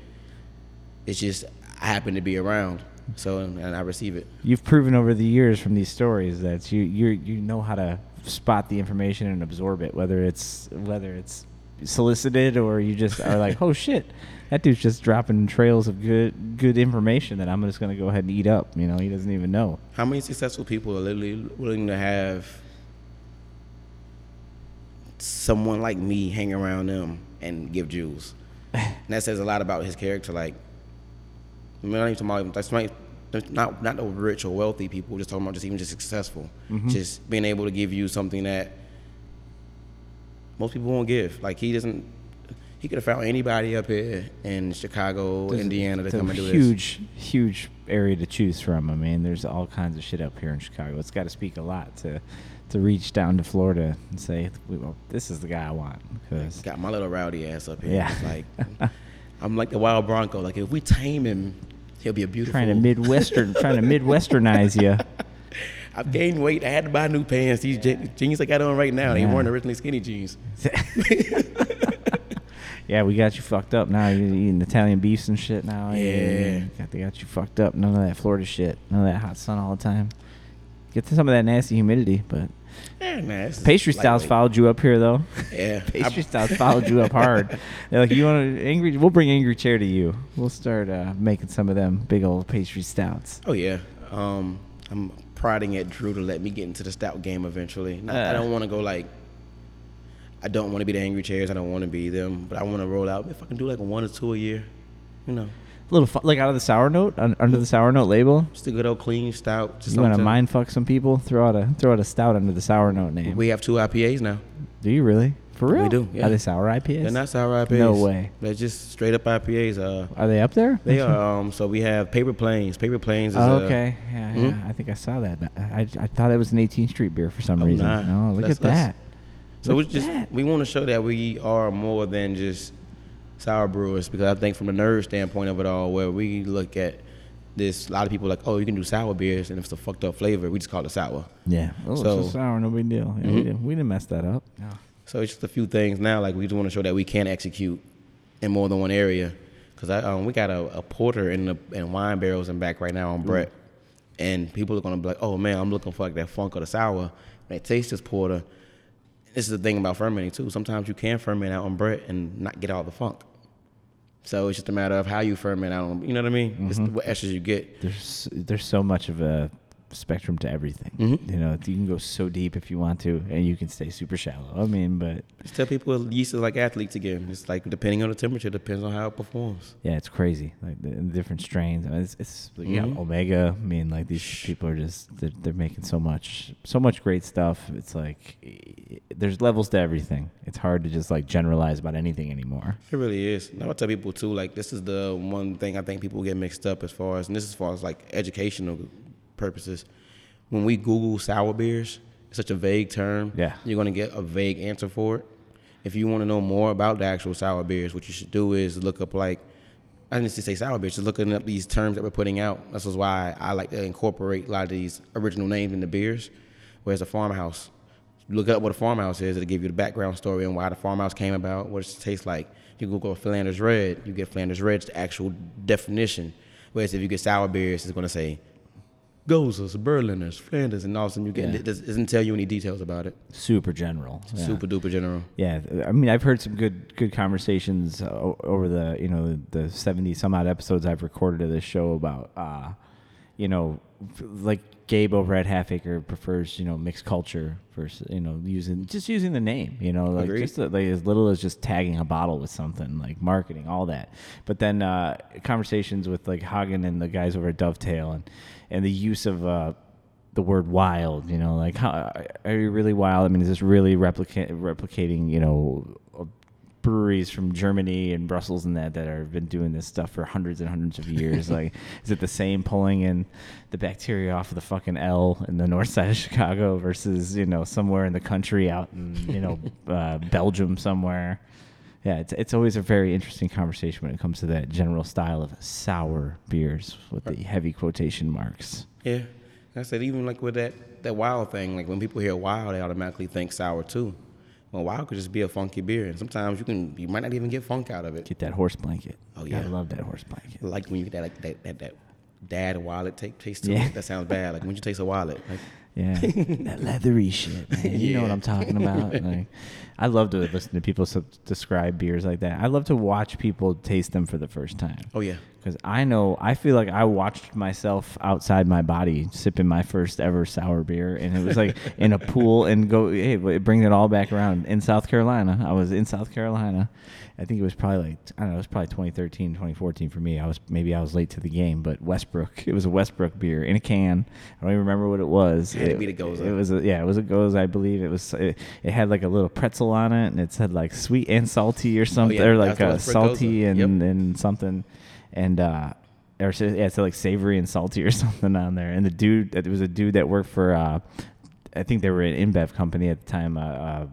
It's just I happen to be around, so and I receive it. You've proven over the years from these stories that you you you know how to spot the information and absorb it, whether it's whether it's solicited or you just are like, oh shit, that dude's just dropping trails of good good information that I'm just gonna go ahead and eat up. You know, he doesn't even know. How many successful people are literally willing to have someone like me hang around them and give jewels? and that says a lot about his character. Like, I mean, I'm not even talking about that's not not not the rich or wealthy people. Just talking about just even just successful, mm-hmm. just being able to give you something that most people won't give. Like he doesn't. He could have found anybody up here in Chicago, There's- Indiana to come and do this. huge, huge area to choose from. I mean, there's all kinds of shit up here in Chicago. It's got to speak a lot to to reach down to Florida and say, well, this is the guy I want. Because Got my little rowdy ass up here. Yeah. It's like I'm like the wild bronco. Like if we tame him, he'll be a beautiful. trying to midwestern, trying to midwesternize you. I've gained weight. I had to buy new pants. These je- jeans I got on right now, they Yeah. weren't originally skinny jeans. yeah, we got you fucked up now. You're eating Italian beefs and shit now. Yeah. got, they got you fucked up. None of that Florida shit. None of that hot sun all the time. Get to some of that nasty humidity, but Yeah, man. pastry styles followed you up here though. Yeah. Pastry I- styles followed you up hard. They're like, you want to angry? We'll bring angry chair to you. We'll start uh, making some of them big old pastry stouts. Oh yeah. Um, I'm prodding at Drew to let me get into the stout game eventually. Not, I Uh. don't want to go like. I don't want to be the angry chairs. I don't want to be them, but I want to roll out. If I can do like one or two a year, you know, A little fun, like out of the sour note, under the sour note label. just a good old clean stout. Just You want to mind fuck some people? Throw out a throw out a stout under the sour note name. We have two IPAs now. do you really? For real? We do, yeah. Are they sour IPAs? They're not sour IPAs. No way. They're just straight up IPAs. Uh, Are they up there? they are. Um, so we have Paper Planes. Paper Planes is Oh, a- okay. Yeah, Mhm. yeah. I think I saw that. I, I thought it was an 18th Street beer for some Oh, reason. nah. No, look at that. So Look it's just that. we want to show that we are more than just sour brewers because I think from the nerd standpoint of it all, where we look at this, a lot of people are like, oh, you can do sour beers, and if it's a fucked up flavor, we just call it sour. Yeah. Oh, it's So- just sour. No big deal. Yeah, we, Mhm. didn't, we didn't mess that up. No. So it's just a few things now. Like we just want to show that we can execute in more than one area. Cause I, um, we got a, a porter in the in wine barrels in back right now on Brett, and people are gonna be like, "Oh man, I'm looking for like that funk or the sour." And they taste this porter. This is the thing about fermenting too. Sometimes you can ferment out on Brett and not get all the funk. So it's just a matter of how you ferment out. On, you know what I mean? It's mm-hmm. what extras you get. There's there's so much of a spectrum to everything. Mhm. You know, you can go so deep if you want to, and you can stay super shallow. I mean, but Just tell people yeast is like athletes again. It's like depending on the temperature, depends on how it performs. yeah, it's crazy. Like the, the different strains. I mean, it's, it's like, you got Mhm. omega. I mean, like these people are just they're, they're making so much, so much great stuff. It's like there's levels to everything. It's hard to just like generalize about anything anymore. It really is. And I would tell people too, like this is the one thing I think people get mixed up as far as, and this is as far as like educational purposes. When we Google sour beers, it's such a vague term. Yeah. You're gonna get a vague answer for it. If you want to know more about the actual sour beers, what you should do is look up like I didn't just say sour beers, just looking up these terms that we're putting out. This is why I like to incorporate a lot of these original names in the beers. Whereas a farmhouse, look up what a farmhouse is. It'll give you the background story and why the farmhouse came about, what it tastes like. You Google Flanders Red, you get Flanders Red's the actual definition. Whereas if you get sour beers, it's going to say Gozers, Berliners, Flanders, and all of a sudden you get Yeah. it doesn't tell you any details about it. Super general. Yeah. Super duper general. Yeah, I mean, I've heard some good good conversations uh, over the you know the seventy some odd episodes I've recorded of this show about uh, you know like Gabe over at Half Acre prefers you know mixed culture versus you know using just using the name you know like Agreed. just like as little as just tagging a bottle with something like marketing all that. But then uh, conversations with like Hagen and the guys over at Dovetail and and the use of uh, the word wild, you know, like how are you really wild? I mean, is this really replica- replicating, you know, uh, breweries from Germany and Brussels and that that have been doing this stuff for hundreds and hundreds of years? like, is it the same pulling in the bacteria off of the fucking L in the north side of Chicago versus, you know, somewhere in the country out in, you know, uh, Belgium somewhere? Yeah, it's, it's always a very interesting conversation when it comes to that general style of sour beers with the heavy quotation marks. Yeah. I said, even like with that, that wild thing, like when people hear wild, they automatically think sour too. Well, wild could just be a funky beer, and sometimes you can you might not even get funk out of it. Get that horse blanket. Oh, yeah, I love that horse blanket. Like when you get that like that that, that dad wallet take taste to Yeah. it. That sounds bad. Like when you taste a wallet, like Yeah, that leathery shit, man. You know what I'm talking about. Like, I love to listen to people sub- describe beers like that. I love to watch people taste them for the first time. oh yeah, Because I know, I feel like I watched myself outside my body sipping my first ever sour beer, and it was like in a pool and go, hey, bring it all back around in South Carolina. I was in South Carolina. I think it was probably like I don't know, it was probably 2013, 2014 for me. I was maybe I was late to the game, but Westbrook, it was a Westbrook beer in a can. I don't even remember what it was. Had to it, be the Gose. It was a, yeah, it was a Gose, I believe. It was it, it had like a little pretzel on it, and it said like sweet and salty or something, Oh, yeah, or like uh, salty and Yep. and something, and uh, or yeah, so like savory and salty or something on there. And the dude, it was a dude that worked for, uh, I think they were an InBev company at the time, uh, uh,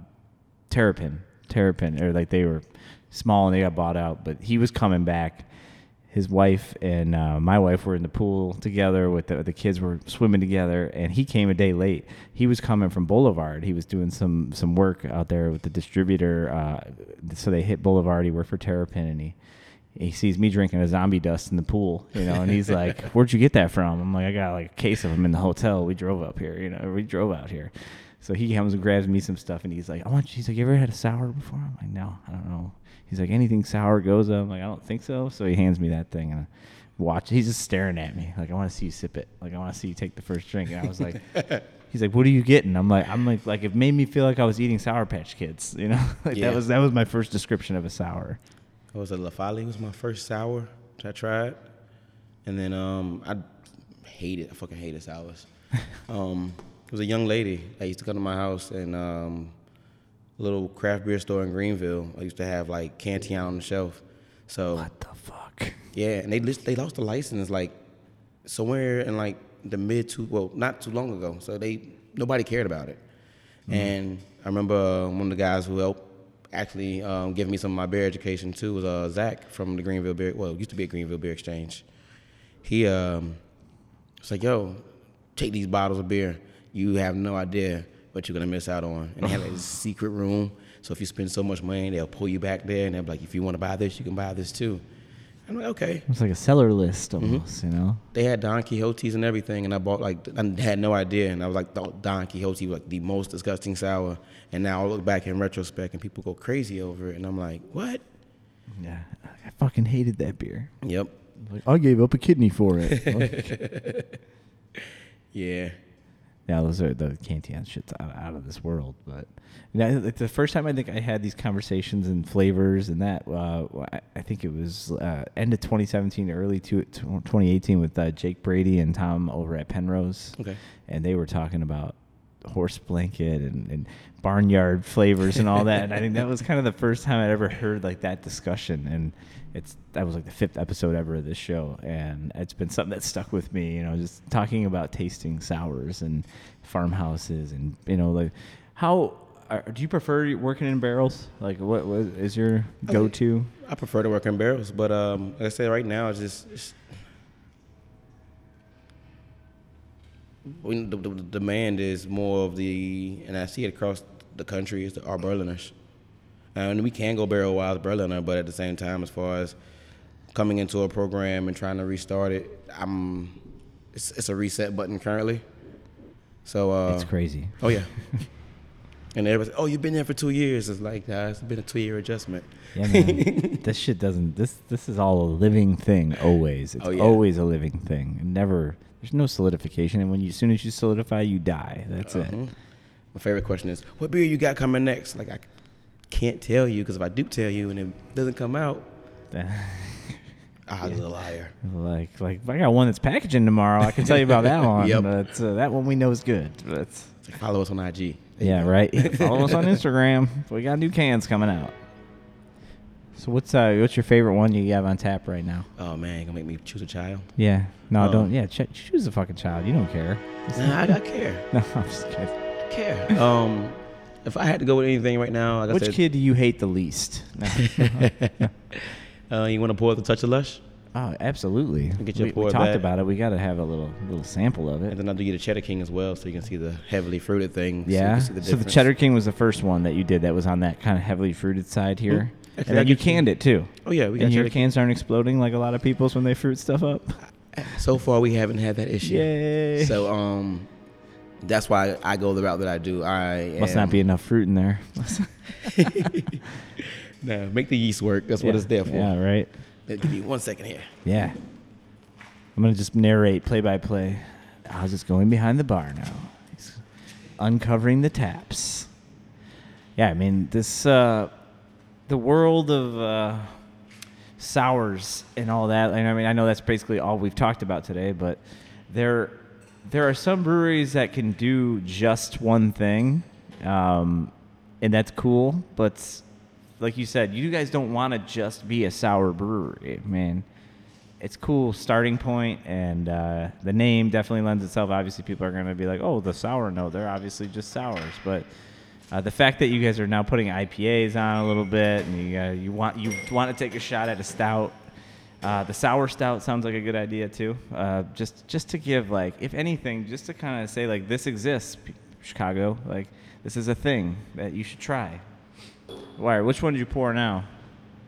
Terrapin, Terrapin, or like they were small and they got bought out. But he was coming back. His wife and uh, my wife were in the pool together with the, the kids were swimming together, and he came a day late. He was coming from Boulevard. He was doing some some work out there with the distributor. Uh, so they hit Boulevard. He worked for Terrapin, and he he sees me drinking a zombie dust in the pool, you know, and he's like, "Where'd you get that from?" I'm like, "I got like a case of them in the hotel. We drove up here, you know, we drove out here." So he comes and grabs me some stuff, and he's like, "I want." You. He's like, "You ever had a sour before?" I'm like, "No, I don't know." He's like, "Anything sour goes." Up. I'm like, "I don't think so." So he hands me that thing, and I watch. He's just staring at me, like, "I want to see you sip it. Like, I want to see you take the first drink." And I was like. He's like, "What are you getting?" I'm like, "I'm like, like it made me feel like I was eating Sour Patch Kids, you know. like Yeah. that was that was my first description of a sour. it was a La Folie was my first sour that I tried, and then um I hated I fucking hated sours. um, it was a young lady that used to come to my house and um little craft beer store in Greenville. I used to have like Cantillon on the shelf. So What the fuck? Yeah, and they they lost the license like somewhere in like the mid to well not too long ago. So they nobody cared about it. And I remember uh, one of the guys who helped actually um, give me some of my beer education too was uh, Zach from the Greenville Beer. Well, it used to be a Greenville Beer Exchange. He um, was like, "Yo, take these bottles of beer. You have no idea what you're gonna miss out on." And they had like this secret room. So if you spend so much money, they'll pull you back there, and they'll be like, "If you want to buy this, you can buy this too." I'm like, "Okay." It's like a cellar list Mm-hmm. almost, you know. they had Don Quixote's and everything, and I bought like I had no idea, and I was like, thought Don Quixote was like the most disgusting sour, and now I look back in retrospect, and people go crazy over it, and I'm like, what? Yeah, I fucking hated that beer. Yep, Like, I gave up a kidney for it. Yeah. Now those are the Cantillon shit's out, out of this world, but you know, like the first time I think I had these conversations and flavors and that uh, I- I think it was uh, end of 2017, early to 2018 with uh, Jake Brady and Tom over at Penrose. Okay. and they were talking about horse blanket and, and barnyard flavors and all that. and I think that was kind of the first time I'd ever heard like that discussion. And it's that was like the fifth episode ever of this show, and it's been something that stuck with me. You know, just talking about tasting sours and farmhouses, and you know, like how. Are, do you prefer working in barrels? Like, what, what is your go-to? I prefer to work in barrels, but um, like I say, right now it's just it's, when the, the, the demand is more of the, and I see it across the country is the our Berliners, and we can go barrel wise Berliner, but at the same time, as far as coming into a program and trying to restart it, I'm it's, it's a reset button currently. So uh, it's crazy. Oh yeah. And everybody, oh, you've been there for two years. It's like, uh, it's been a two-year adjustment. Yeah, man. this shit doesn't. This this is all a living thing. Always, it's Oh, yeah. always a living thing. It never. There's no solidification, and when you, as soon as you solidify, you die. That's it. My favorite question is, what beer you got coming next? Like, I can't tell you because if I do tell you and it doesn't come out, it. I was a liar. like like if I got one that's packaging tomorrow. I can tell you about that one. Yep. But uh, that one we know is good. But Follow us on IG. yeah, right. Follow us on Instagram. We got new cans coming out. So what's uh what's your favorite one you have on tap right now? Oh man, you gonna make me choose a child? Yeah. No, Um, don't. Yeah, ch- choose a fucking child. You don't care. Nah, I, I care. No, I'm just kidding. I care. Um, if I had to go with anything right now, like I Which said, kid do you hate the least? Uh, you want to pour the touch of lush, Oh, absolutely. Get your we, we talked back. about it. We got to have a little little sample of it. and then I'll do you the cheddar king as well, so you can see the heavily fruited thing. so you Yeah. can So see the, difference. Cheddar King was the first one that you did that was on that kind of heavily fruited side here. Mm. Actually, And then you canned it too. Oh yeah, we got and your cans aren't exploding like a lot of people's when they fruit stuff up. So far, we haven't had that issue. Yay. So um, that's why I go the route that I do. I Must am, not be enough fruit in there. no, make the yeast work. That's what it's there for. Yeah, right. Give me one second here. Yeah. I'm gonna just narrate play by play. I was just going behind the bar now. He's uncovering the taps. Yeah, I mean this uh the world of uh sours and all that. I mean I know that's basically all we've talked about today, but there there are some breweries that can do just one thing. Um and that's cool, but like you said, you guys don't want to just be a sour brewery, man. It's cool starting point, and uh, the name definitely lends itself. Obviously, people are going to be like, "Oh, the sour note." They're obviously just sours, but uh, the fact that you guys are now putting IPAs on a little bit, and you uh, you want you want to take a shot at a stout. Uh, the sour stout sounds like a good idea too. Uh, just just to give like, if anything, just to kind of say like this exists, P- Chicago. Like this is a thing that you should try. Wire, which one did you pour now?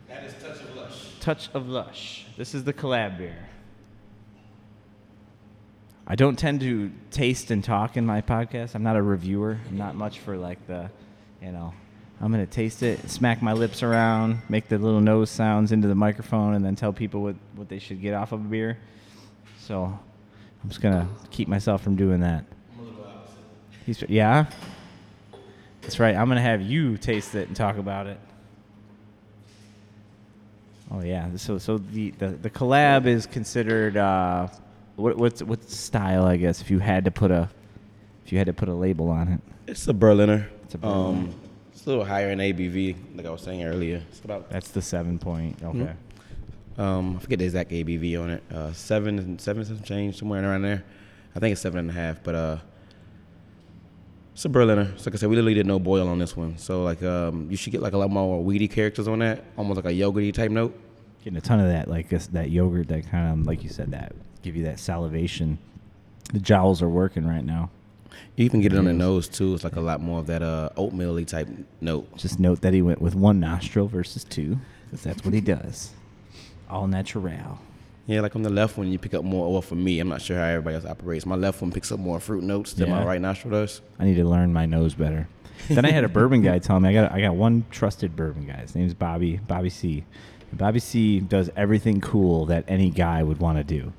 That is touch of lush. Touch of Lush. This is the collab beer. I don't tend to taste and talk in my podcast. I'm not a reviewer. I'm not much for like the, you know, I'm gonna taste it, smack my lips around, make the little nose sounds into the microphone, and then tell people what what they should get off of a beer. So, I'm just gonna keep myself from doing that. He's yeah. That's right. I'm gonna have you taste it and talk about it. Oh yeah. So so the the, the collab is considered uh, what what's what style I guess if you had to put a if you had to put a label on it. It's a Berliner. It's a Berliner. Um, it's a little higher in ABV, like I was saying earlier. It's about That's the seven point. Okay. um, I forget the exact ABV on it. Uh, seven and seven some change somewhere around there. I think it's seven and a half, but uh, it's a Berliner. So like I said, we literally did no boil on this one. So like um, you should get like a lot more weedy characters on that, almost like a yogurty type note. Getting a ton of that like this, that yogurt that kind of like you said that give you that salivation. The jowls are working right now. You even get it on the nose too. It's like a lot more of that uh, oatmeal type note. Just note that he went with one nostril versus two, because that's what he does. All natural. Yeah, like on the left one, you pick up more. Well, for me, I'm not sure how everybody else operates. My left one picks up more fruit notes than my right nostril does. I need to learn my nose better. then I had a bourbon guy tell me I got I got one trusted bourbon guy. His name's Bobby Bobby C. Bobby C does everything cool that any guy would want to do.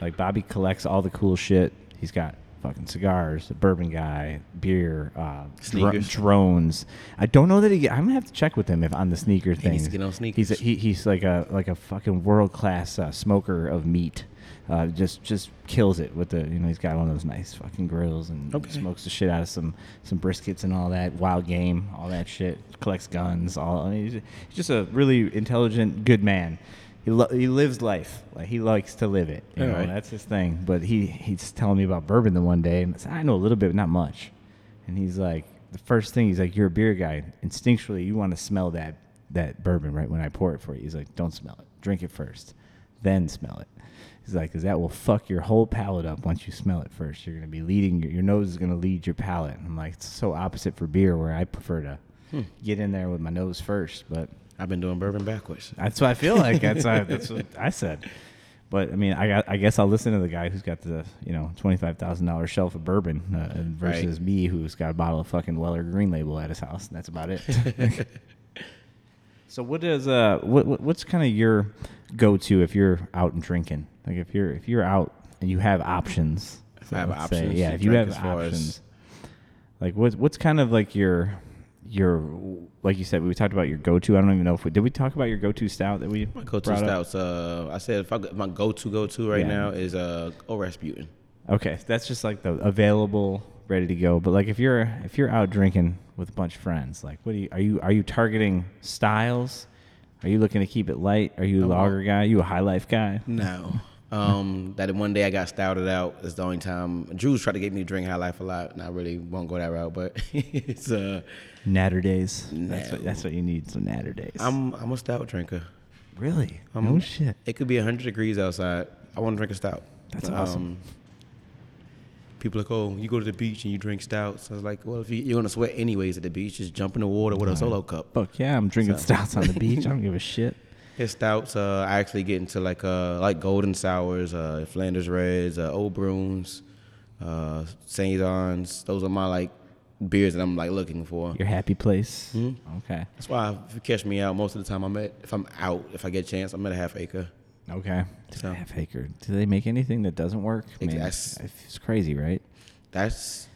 Like Bobby collects all the cool shit. He's got fucking cigars, bourbon guy, beer, uh, Sneakers. drones. I don't know that he. I'm gonna have to check with him if on the sneaker thing. needs to get on He's a, he, he's like a like a fucking world class uh, smoker of meat. Uh, just just kills it with the you know he's got one of those nice fucking grills and Okay. smokes the shit out of some some briskets and all that wild game all that shit collects guns all I mean, he's just a really intelligent good man he, lo- he lives life like he likes to live it you know Alright. that's his thing but he he's telling me about bourbon the one day and I, said, I know a little bit but not much and he's like the first thing he's like you're a beer guy instinctually you want to smell that that bourbon right when I pour it for you he's like don't smell it drink it first then smell it He's like, because that will fuck your whole palate up once you smell it first. You're gonna be leading your, your nose is gonna lead your palate. I'm like, it's so opposite for beer, where I prefer to Hmm. get in there with my nose first. But I've been doing bourbon backwards. that's what I feel like. That's what, that's what I said. But I mean, I got, I guess I'll listen to the guy who's got the you know twenty five thousand dollars shelf of bourbon uh, versus Right. me who's got a bottle of fucking Weller Green Label at his house. And that's about it. so what is uh what, what what's kind of your go to if you're out and drinking? Like if you're if you're out and you have options. If I have let's say, options yeah. If you have options, like what's what's kind of like your your like you said we talked about your go to. I don't even know if we did we talk about your go to stout that we My go-to stouts. Uh, I said if I, my go-to go-to right Yeah. now is uh, Old Rasputin. Okay, that's just like the available, ready to go. But like if you're if you're out drinking with a bunch of friends, like what do you are you are you targeting styles? Are you looking to keep it light? Are you a lager guy? you a high life guy? No. Um, that one day I got stouted out is the only time. Drew's tried to get me to drink High Life a lot, and I really won't go that route. But it's uh, Natter days. That's what that's what you need. Some natter days. I'm I'm a stout drinker. really no shit. It could be hundred degrees outside. I want to drink a stout. That's Um, awesome. People are like, oh, you go to the beach and you drink stouts. I was like, well, if you, you're gonna sweat anyways at the beach, just jump in the water with a solo cup. Fuck yeah, I'm drinking So- stouts on the beach. I don't give a shit. His stouts, uh, I actually get into like uh, like golden sours, uh, Flanders Reds, uh, Oud Bruins, uh, Saisons. Those are my like beers that I'm like looking for. Your happy place. Mhm. Okay. That's why if you catch me out, most of the time I'm at if I'm out, if I get a chance, I'm at a half acre. Okay. So- Half acre. Do they make anything that doesn't work? Man, Ex- it's crazy, right? That's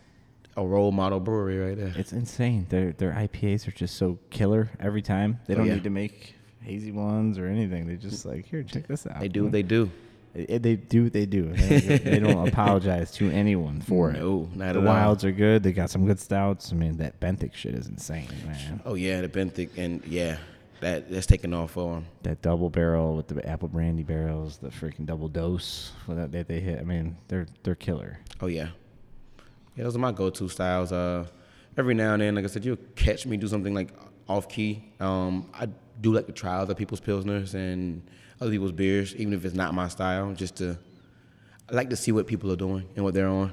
a role model brewery right there. It's insane. Their their IPAs are just so killer every time. They Oh, don't yeah. need to make hazy ones or anything. They just like here, check this out. They do, they do. They, they do. They do. They, they don't apologize to anyone for it. No, not the at all. wilds are good. They got some good stouts. I mean, that Benthic shit is insane, man. Oh yeah, the Benthic and yeah, that that's taking off for them. That double barrel with the apple brandy barrels, the freaking double dose that that they hit. I mean, they're they're killer. Oh yeah, yeah. Those are my go-to styles. Uh, every now and then, like I said, you'll catch me do something like off key. Um, I do like to try other people's pilsners and other people's beers, even if it's not my style. Just to, I like to see what people are doing and what they're on.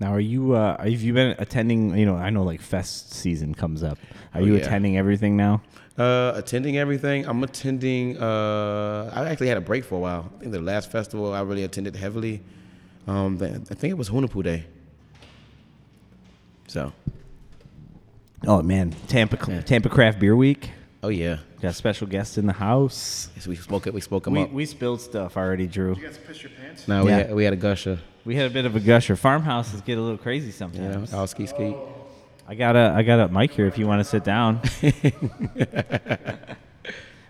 Now, are you? Uh, have you been attending? You know, I know like fest season comes up. Are Oh, you yeah. attending everything now? Uh, attending everything. I'm attending. Uh, I actually had a break for a while. I think the last festival I really attended heavily. Um, I think it was Hunahpu Day. So, Oh man, Tampa Yeah. Tampa Craft Beer Week. Oh yeah, Got special guests in the house. Yes, we spoke it. We spoke them We, up. we spilled stuff already, Drew. You guys piss your pants? no, we Yeah. had, we had a gusher. We had a bit of a gusher. Farmhouses get a little crazy Yeah, sometimes. all ski ski. I got a I got a mic here if you want to sit down.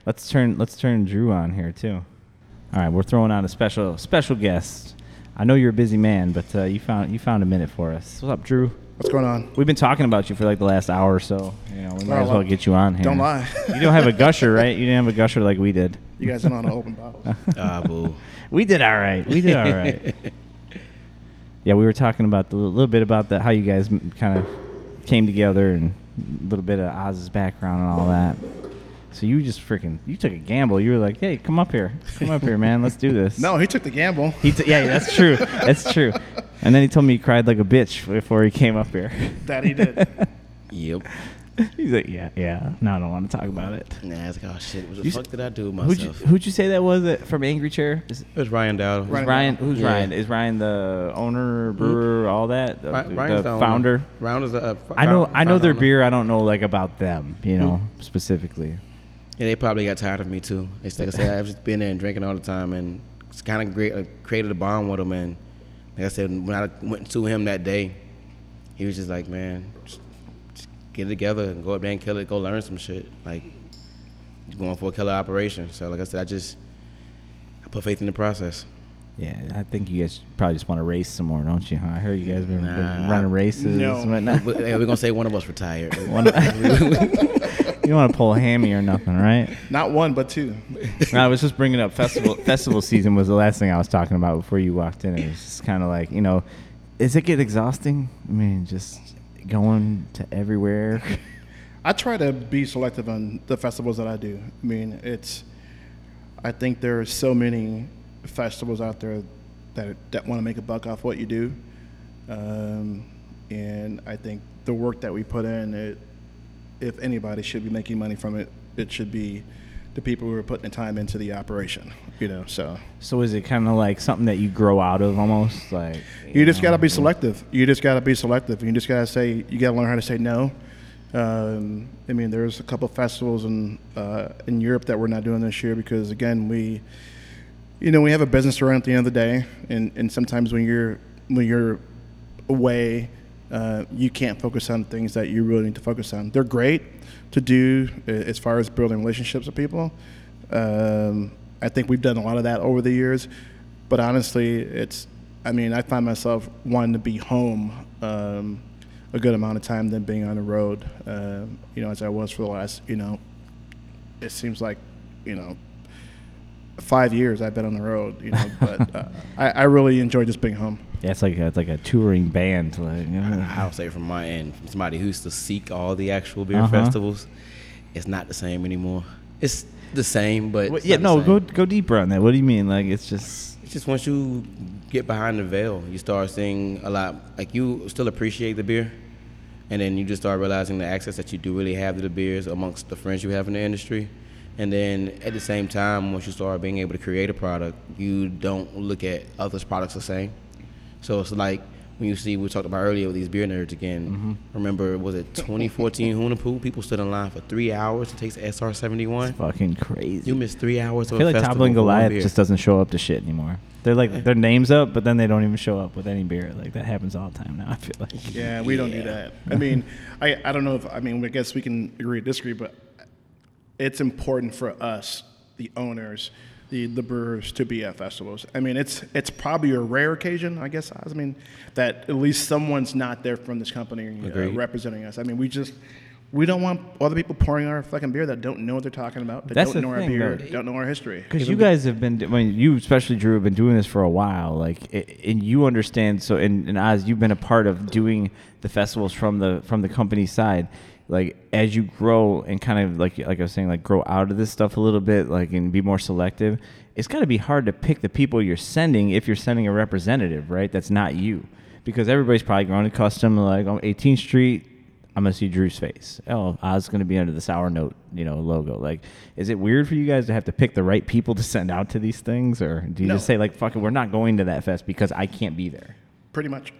let's turn let's turn Drew on here too. All right, we're throwing on a special special guest. I know you're a busy man, but uh, you found you found a minute for us. What's up, Drew? What's going on? We've been talking about you for like the last hour or so. You know, we might as well well, get you on here. Don't lie. You don't have a gusher, right? You didn't have a gusher like we did. you guys don't know how to open bottles. Ah, boo. We did all right. We did all right. yeah, we were talking about a little bit about the, how you guys kind of came together and a little bit of Oz's background and all that. So you just freaking you took a gamble. You were like, "Hey, come up here, come up here, man. Let's do this." No, he took the gamble. He t- yeah, that's true. That's true. And then he told me he cried like a bitch before he came up here. That he did. Yep. He's like, "Yeah, yeah. No, I don't want to talk about it." Nah, I was like, oh shit, what the You s- fuck did I do with Who'd you, myself? who'd you say that was it from Angry Chair? Is, it was Ryan Dowd. Ryan Ryan? Who's Yeah. Ryan? Is Ryan the owner, brewer, all that? The, Ry- the the founder. Ryan is the uh, I know. found- I know their owner. beer. I don't know like about them. You know specifically. Yeah, they probably got tired of me too. It's like I said, I've just been there and drinking all the time, and it's kind of great. Uh, created a bond with them, and Like I said, when I went to him that day, he was just like, man, just, just get it together and go up there and kill it. Go learn some shit. Like going for a killer operation. So like I said, I just I put faith in the process. Yeah, I think you guys probably just want to race some more, don't you? Huh? I heard you guys been, been Nah. running races. No. and whatnot. But, yeah, we're gonna say one of us retired. One- you don't want to pull a hammy or nothing, right? Not one, but two. No, I was just bringing up festival. festival season was the last thing I was talking about before you walked in. It was just kind of like, you know, does it get exhausting? I mean, just going to everywhere. I try to be selective on the festivals that I do. I mean, it's. I think there are so many festivals out there that that want to make a buck off what you do, um, and I think the work that we put in, it, if anybody should be making money from it, it should be the people who are putting the time into the operation. You know, so so is it kind of like something that you grow out of almost? Like You just got to be selective. You just got to be selective. You just got to say. You got to learn how to say no. Um, I mean, there's a couple festivals in uh, in Europe that we're not doing this year because again, we, you know, we have a business run at the end of the day, and and sometimes when you're when you're away, uh, you can't focus on things that you really need to focus on. They're great to do uh, as far as building relationships with people. Um, I think we've done a lot of that over the years, but honestly, it's. I mean, I find myself wanting to be home um, a good amount of time than being on the road. Um, you know, as I was for the last. You know, it seems like, you know, five years I've been on the road. You know, but uh, I, I really enjoy just being home. Yeah, it's like a, it's like a touring band. Like, you know. I'll say from my end, from somebody who used to seek all the actual beer Uh-huh. festivals, it's not the same anymore. It's the same, but Well, yeah, no, go go deeper on that. What do you mean? Like it's just It's just once you get behind the veil, you start seeing a lot. Like you still appreciate the beer, and then you just start realizing the access that you do really have to the beers amongst the friends you have in the industry. And then at the same time, once you start being able to create a product, you don't look at others' products the same. So it's like when you see we talked about earlier with these beer nerds again. Mm-hmm. Remember, was it 2014 Hunahpu? People stood in line for three hours to taste SR 71. fucking crazy. You missed three hours. I feel a like festival Toppling Goliath just doesn't show up to shit anymore. They're like their names up, but then they don't even show up with any beer. Like that happens all the time now. I feel like. Yeah, we don't do that. I mean, I, I don't know if I mean I guess we can agree or disagree, but it's important for us, the owners, the the brewers, to be at festivals. I mean, it's it's probably a rare occasion, I guess. I mean, that at least someone's not there from this company uh, representing us. I mean, we just we don't want other people pouring our fucking beer that don't know what they're talking about, that That's don't the know thing, our beer, though. don't know our history. Because you guys have been, I mean, you especially Drew have been doing this for a while, like, and you understand. So, and, and Oz, you've been a part of doing the festivals from the from the company side. Like, as you grow and kind of like like I was saying, like grow out of this stuff a little bit, like, and be more selective. It's got to be hard to pick the people you're sending if you're sending a representative, right? That's not you, because everybody's probably growing accustomed to like on 18th Street. I'm gonna see Drew's face. Oh, Oz gonna be under the sour note, you know, logo. Like, is it weird for you guys to have to pick the right people to send out to these things, or do you No. just say like, "Fuck it, we're not going to that fest because I can't be there"? Pretty much.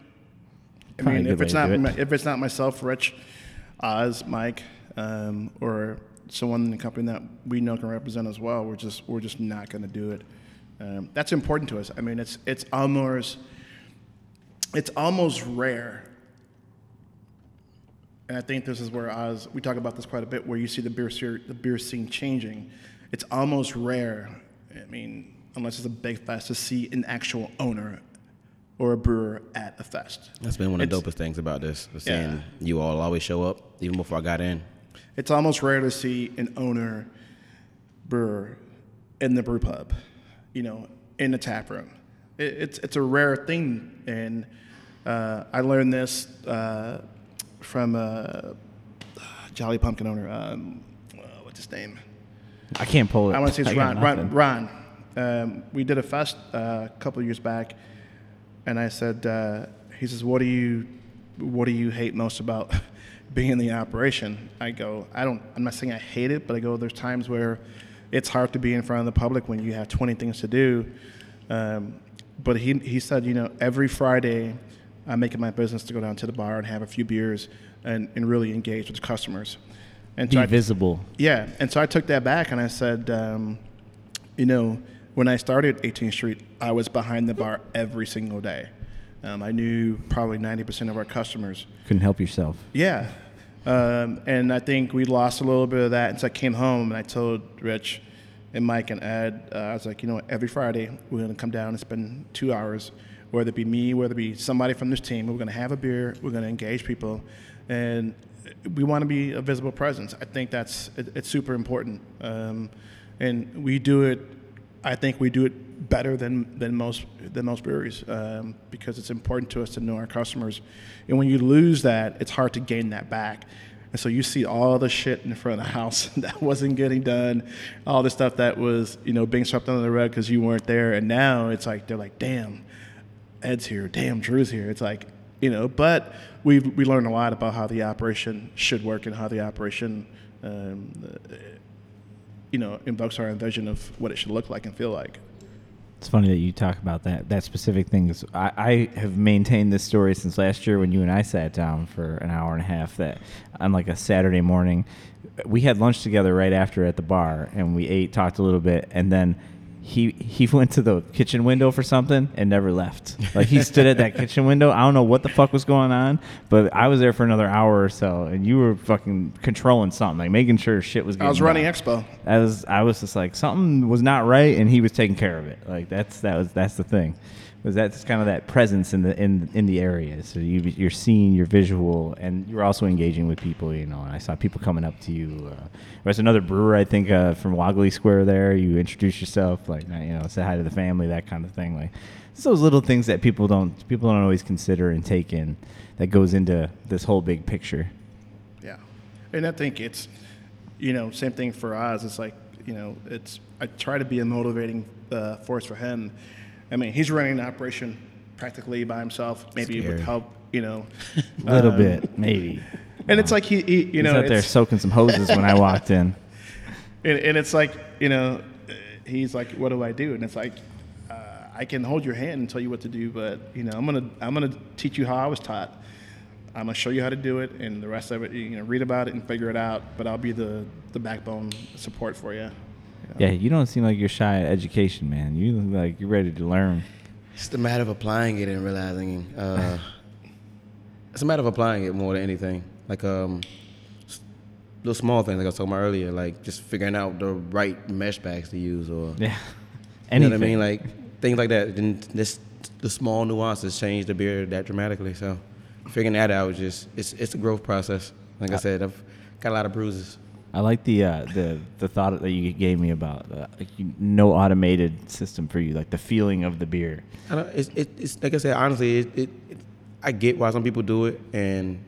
I Probably a mean, if it's not it. if it's not myself, Rich, Oz, Mike, um, or someone in the company that we know can represent as well, we're just we're just not going to do it. Um, that's important to us. I mean, it's it's almost it's almost rare. And I think this is where Oz we talk about this quite a bit, where you see the beer ser- the beer scene changing. It's almost rare. I mean, unless it's a big fest, to see an actual owner or a brewer at a fest. That's been one of the It's- dopest things about this. was Yeah. Seeing you all always show up, even before I got in. It's almost rare to see an owner brewer in the brew pub, you know, in the tap room. It, it's it's a rare thing, and uh, I learned this uh, from uh, Jolly Pumpkin owner. Um, uh, what's his name? I can't pull it. I want to say it's Ron. Ron. Ron. Um, we did a fest uh, a couple of years back, and I said, uh, he says, "What do you, what do you hate most about being in the operation?" I go, "I don't. I'm not saying I hate it, but I go, there's times where it's hard to be in front of the public when you have 20 things to do." Um, but he he said, you know, every Friday, I make it my business to go down to the bar and have a few beers and, and really engage with customers. And Be I, visible. yeah, and so I took that back and I said, um, you know, when I started 18th Street, I was behind the bar every single day. Um, I knew probably 90% of our customers. Couldn't help yourself. Yeah. Um, and I think we lost a little bit of that. And so I came home and I told Rich and Mike and Ed, uh, I was like, you know what, every Friday we're going to come down and spend two hours, whether it be me, whether it be somebody from this team. We're going to have a beer, we're going to engage people, and we want to be a visible presence. I think that's it, it's super important. Um, and we do it, I think we do it better than, than most than most breweries um, because it's important to us to know our customers. And when you lose that, it's hard to gain that back. And so you see all the shit in front of the house that wasn't getting done, all the stuff that was, you know, being swept under the rug because you weren't there. And now it's like, they're like, damn, Ed's here, damn, Drew's here. It's like, you know, but we we learned a lot about how the operation should work and how the operation, um, you know, invokes our vision of what it should look like and feel like. It's funny that you talk about that that specific thing. I, I have maintained this story since last year when you and I sat down for an hour and a half. That on like a Saturday morning, we had lunch together right after at the bar, and we ate, talked a little bit, and then he he went to the kitchen window for something and never left. Like he stood at that kitchen window. I don't know what the fuck was going on, but I was there for another hour or so, and you were fucking controlling something, like making sure shit was. I was running done. expo. I was I was just like something was not right, and he was taking care of it. Like that's that was that's the thing was that's kind of that presence in the in in the area. So you you're seeing your visual, and you're also engaging with people. You know, and I saw people coming up to you. Uh, another brewer I think uh, from Wogley Square. There, you introduce yourself, like you know, say hi to the family, that kind of thing. Like it's those little things that people don't people don't always consider and take in that goes into this whole big picture. Yeah, and I think it's you know same thing for us. It's like you know it's I try to be a motivating uh, force for him I mean, he's running an operation practically by himself, maybe Scary. with help, you know. A little um, bit, maybe. And it's like he, he you know, he's out there soaking some hoses when I walked in. And, and, it's like, you know, he's like, "What do I do?" And it's like, uh, I can hold your hand and tell you what to do, but you know, I'm gonna I'm gonna teach you how I was taught. I'm gonna show you how to do it, and the rest of it, you know, read about it and figure it out. But I'll be the the backbone support for you. Yeah, you don't seem like you're shy at education, man. You look like you're ready to learn. It's the matter of applying it and realizing. Uh, it's a matter of applying it more than anything. Like um, little small things like I was talking about earlier, like just figuring out the right mesh bags to use, or yeah, anything. You know what I mean? Like things like that. Then this the small nuances change the beer that dramatically. So figuring that out is just it's it's a growth process. Like I said, I've got a lot of bruises. I like the uh, the the thought that you gave me about uh, like no automated system for you, like the feeling of the beer. I don't, it's, it, it's like I said, honestly, it, it, I get why some people do it, and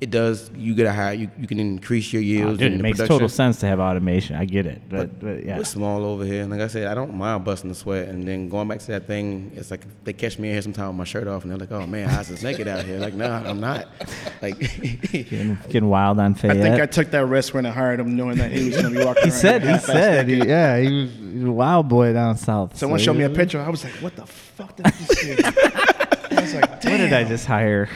it does. You get a high. You, you can increase your oh, yields. Oh, dude, it makes production. total sense to have automation. I get it, but, but, but yeah, we're small over here. And like I said, I don't mind busting the sweat. And then going back to that thing, it's like they catch me in here sometime with my shirt off, and they're like, "Oh man, I was just naked out here." Like, no, I'm not. Like getting, getting wild on Fayette. I think I took that risk when I hired him, knowing that he was going to be walking. he said, he said, he, yeah, he was, he was, a wild boy down south. Someone so showed me a picture. I was like, "What the fuck did this do?" I was like, Damn. "What did I just hire?"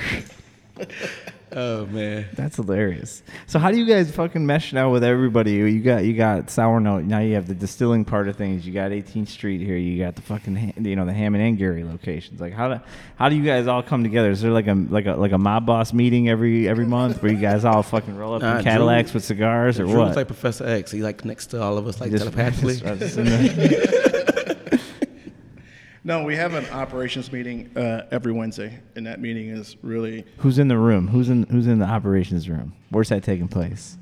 Oh man, that's hilarious. So how do you guys fucking mesh now with everybody? You got you got sour note. Now you have the distilling part of things. You got 18th Street here. You got the fucking you know the Hammond and Gary locations. Like how do how do you guys all come together? Is there like a like a like a mob boss meeting every every month where you guys all fucking roll up nah, in Cadillacs Drew, with cigars or Drew what? like Professor X. He like next to all of us like just, telepathically. Just, No, we have an operations meeting uh, every Wednesday, and that meeting is really. Who's in the room? Who's in Who's in the operations room? Where's that taking place?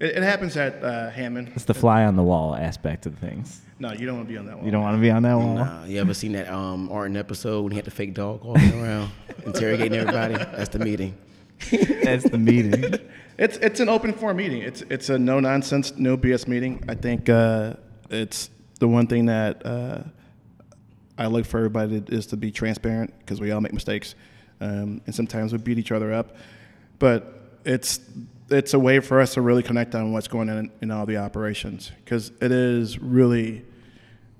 It, it happens at uh, Hammond. It's the fly on the wall aspect of things. No, you don't want to be on that wall. You don't want to be on that wall. Nah, you ever seen that um, Arden episode when he had the fake dog walking around interrogating everybody? That's the meeting. That's the meeting. it's it's an open forum meeting. It's it's a no nonsense, no BS meeting. I think uh, it's the one thing that uh, I look for everybody to, is to be transparent because we all make mistakes, um, and sometimes we beat each other up. But it's it's a way for us to really connect on what's going on in, in all the operations because it is really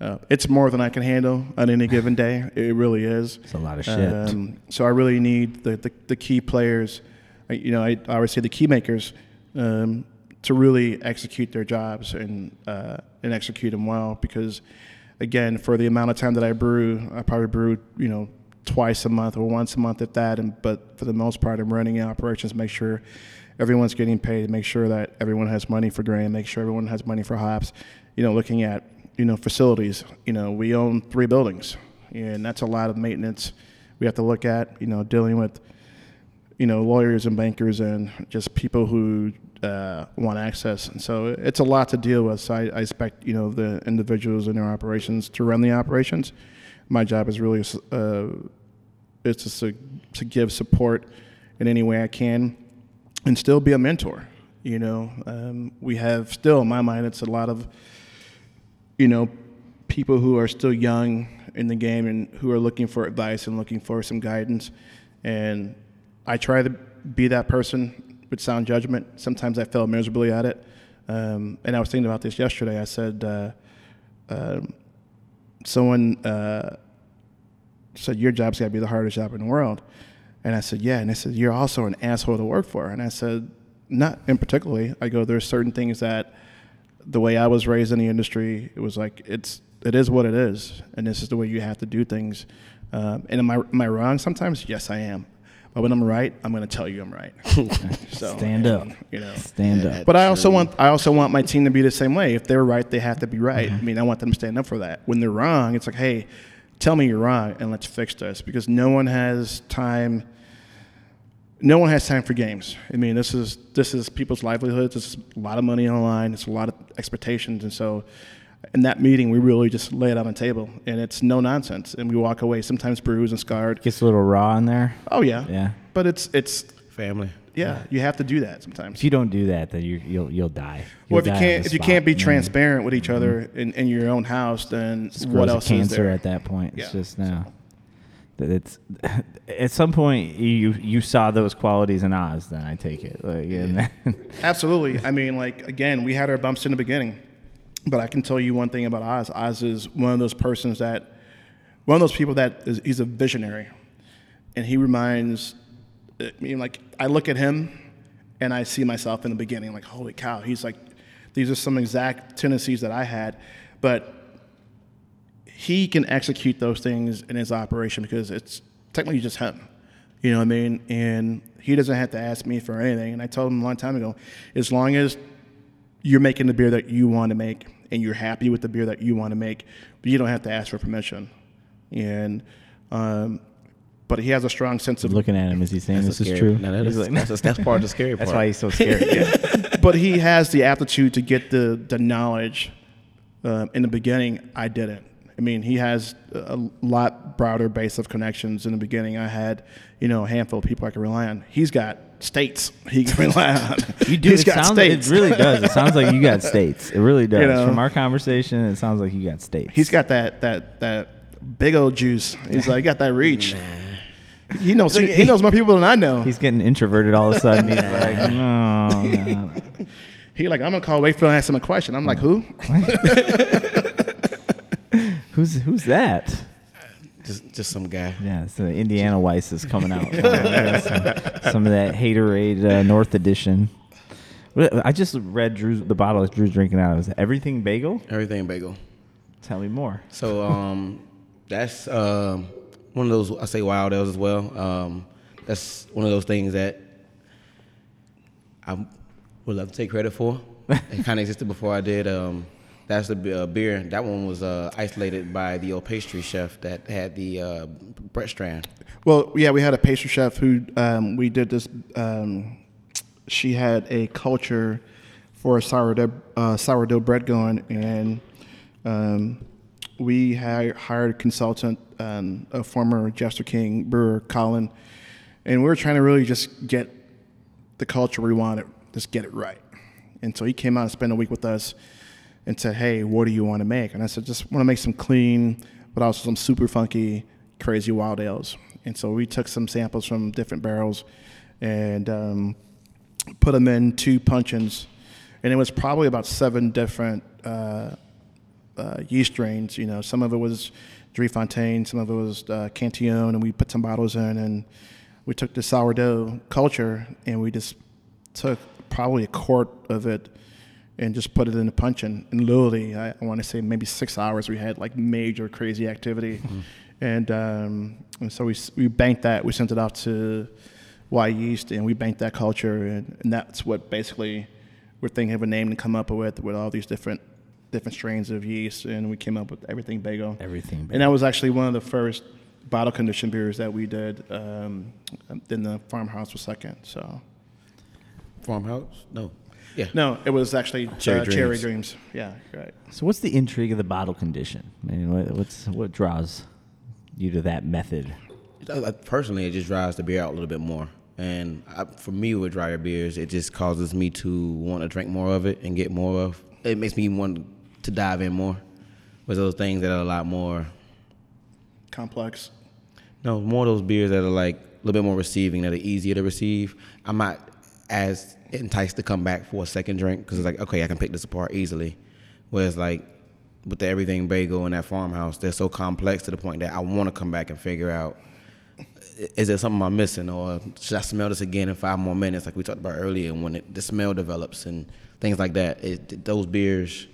uh, it's more than I can handle on any given day. It really is. It's a lot of shit. Um, so I really need the, the, the key players. You know, I, I always say the key makers um, to really execute their jobs and uh, and execute them well because again, for the amount of time that I brew, I probably brew, you know, twice a month or once a month at that. And but for the most part, I'm running operations, make sure everyone's getting paid, make sure that everyone has money for grain, make sure everyone has money for hops. You know, looking at you know facilities. You know, we own three buildings, and that's a lot of maintenance we have to look at. You know, dealing with you know lawyers and bankers and just people who uh, want access, and so it's a lot to deal with. So I, I expect you know the individuals in their operations to run the operations. My job is really uh, to, to give support in any way I can, and still be a mentor. You know, um, we have still in my mind it's a lot of you know people who are still young in the game and who are looking for advice and looking for some guidance, and I try to be that person with sound judgment. Sometimes I fail miserably at it. Um, and I was thinking about this yesterday. I said, uh, uh, someone uh, said, Your job's got to be the hardest job in the world. And I said, Yeah. And they said, You're also an asshole to work for. And I said, Not in particularly. I go, There's certain things that the way I was raised in the industry, it was like, it's, it is what it is. And this is the way you have to do things. Um, and am I, am I wrong sometimes? Yes, I am. But when I'm right, I'm going to tell you I'm right. so stand up, you know, stand up. But I also want I also want my team to be the same way. If they're right, they have to be right. Mm-hmm. I mean, I want them to stand up for that. When they're wrong, it's like, hey, tell me you're wrong and let's fix this because no one has time. No one has time for games. I mean, this is this is people's livelihoods. This is a lot of money on the line. It's a lot of expectations, and so in that meeting, we really just lay it on the table, and it's no nonsense. And we walk away sometimes bruised and scarred. Gets a little raw in there. Oh yeah, yeah. But it's it's family. Yeah, you have to do that sometimes. If you don't do that, then you, you'll you'll die. You'll well, if you can't if you can't be transparent with each other mm-hmm. in, in your own house, then what else cancer is there? at that point? It's yeah. just now. that It's at some point you you saw those qualities in Oz. Then I take it. Like, yeah. Absolutely. I mean, like again, we had our bumps in the beginning but I can tell you one thing about Oz. Oz is one of those persons that, one of those people that is, he's a visionary, and he reminds, I mean, like I look at him, and I see myself in the beginning, like holy cow, he's like, these are some exact tendencies that I had, but he can execute those things in his operation because it's technically just him. You know what I mean? And he doesn't have to ask me for anything. And I told him a long time ago, as long as you're making the beer that you want to make and you're happy with the beer that you want to make, but you don't have to ask for permission. And um, but he has a strong sense of looking at him. Is he saying this is true? No, that is, like, that's, that's, part of the scary part. That's why he's so scared. yeah. But he has the aptitude to get the the knowledge. Uh, in the beginning, I didn't. I mean, he has a lot broader base of connections. In the beginning, I had, you know, a handful of people I could rely on. He's got states he can rely on. You do. He's it, got sounds, states. it really does. It sounds like you got states. It really does. You know, From our conversation, it sounds like you got states. He's got that that that big old juice. He's like got that reach. He knows he, he, knows more people than I know. He's getting introverted all of a sudden. He's like, no, no. He like, I'm gonna call Wakefield and ask him a question. I'm like, who? who's who's that? Just, just some guy. Yeah, so Indiana Weiss is coming out. some, some, of that haterade uh, North Edition. I just read Drew's the bottle that Drew's drinking out of. Is everything bagel? Everything bagel. Tell me more. So um, that's um, one of those I say wild ales as well. Um, that's one of those things that I would love to take credit for. it kind of existed before I did. Um, that's the uh, beer. That one was uh, isolated by the old pastry chef that had the uh, Strand. Well, yeah, we had a pastry chef who um, we did this. Um, she had a culture for a sourdough uh, sourdough bread going, and um, we hired, hired a consultant, um, a former Jester King brewer, Colin, and we were trying to really just get the culture we wanted, just get it right. And so he came out and spent a week with us and said, "Hey, what do you want to make?" And I said, "Just want to make some clean, but also some super funky, crazy wild ales." And so we took some samples from different barrels and um, put them in two puncheons, and it was probably about seven different uh, uh, yeast strains. You know, some of it was Fontaine, some of it was uh, Cantillon, and we put some bottles in, and we took the sourdough culture and we just took probably a quart of it and just put it in a punch and, and literally I, I want to say maybe six hours we had like major crazy activity mm-hmm. and um, and so we we banked that. We sent it off to Wyeast, and we banked that culture, and, and that's what basically we're thinking of a name to come up with with all these different different strains of yeast, and we came up with everything bagel. Everything. And that was actually one of the first bottle conditioned beers that we did. Um, then the farmhouse was second. So Farmhouse? No. Yeah. no, it was actually Cherry uh, Cherry Dreams. Dreams. Yeah, right. So what's the intrigue of the bottle condition? I mean, what, what's what draws you to that method? I- I- Personally, it just dries the beer out a little bit more. And I, for me, with drier beers, it just causes me to want to drink more of it and get more of. It makes me want to dive in more. With those things that are a lot more, Complex. no, more of those beers that are like a little bit more receiving, that are easier to receive. I'm not as enticed to come back for a second drink because it's like, okay, I can pick this apart easily. Whereas like with the everything bagel and that farmhouse, they're so complex to the point that I want to come back and figure out is there something I'm missing, or should I smell this again in five more minutes, like we talked about earlier? When it, the smell develops and things like that, it, those beers,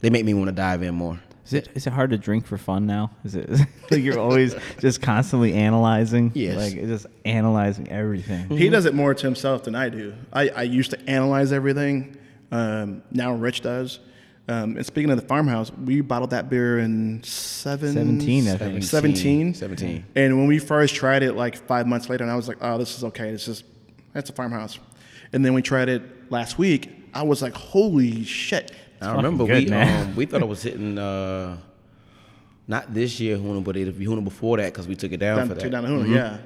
they make me want to dive in more. Is it is it hard to drink for fun now? Is it like you're always just constantly analyzing? Yes. Like just analyzing everything. He does it more to himself than I do. I, I used to analyze everything. Um, now Rich does. Um, and speaking of the farmhouse, we bottled that beer in seven, 17, I think. 17. 17. And when we first tried it, like five months later, and I was like, "Oh, this is okay. This is that's a farmhouse." And then we tried it last week. I was like, "Holy shit!" I remember good, we um, we thought it was hitting uh, not this year Huna, but the Huna before that because we took it down Down, for that. took down the Huna, yeah.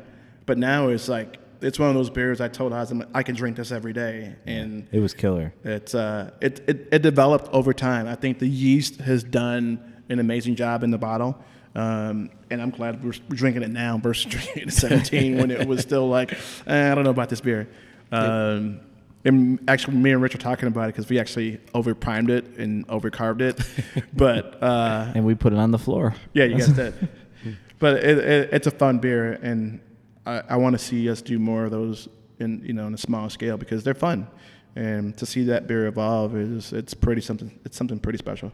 But now it's like it's one of those beers. I told Oz, I'm I can drink this every day, and It was killer. It's uh, it, it it developed over time. I think the yeast has done an amazing job in the bottle, um, and I'm glad we're, we're drinking it now versus drinking it at 17 when it was still like eh, I don't know about this beer. Um, and actually, me and Rich were talking about it because we actually over primed it and over carbed it, but uh, And we put it on the floor. yeah, you guys did. But it, it, it's a fun beer, and I, I want to see us do more of those in you know on a small scale because they're fun, and to see that beer evolve is it's pretty something. It's something pretty special.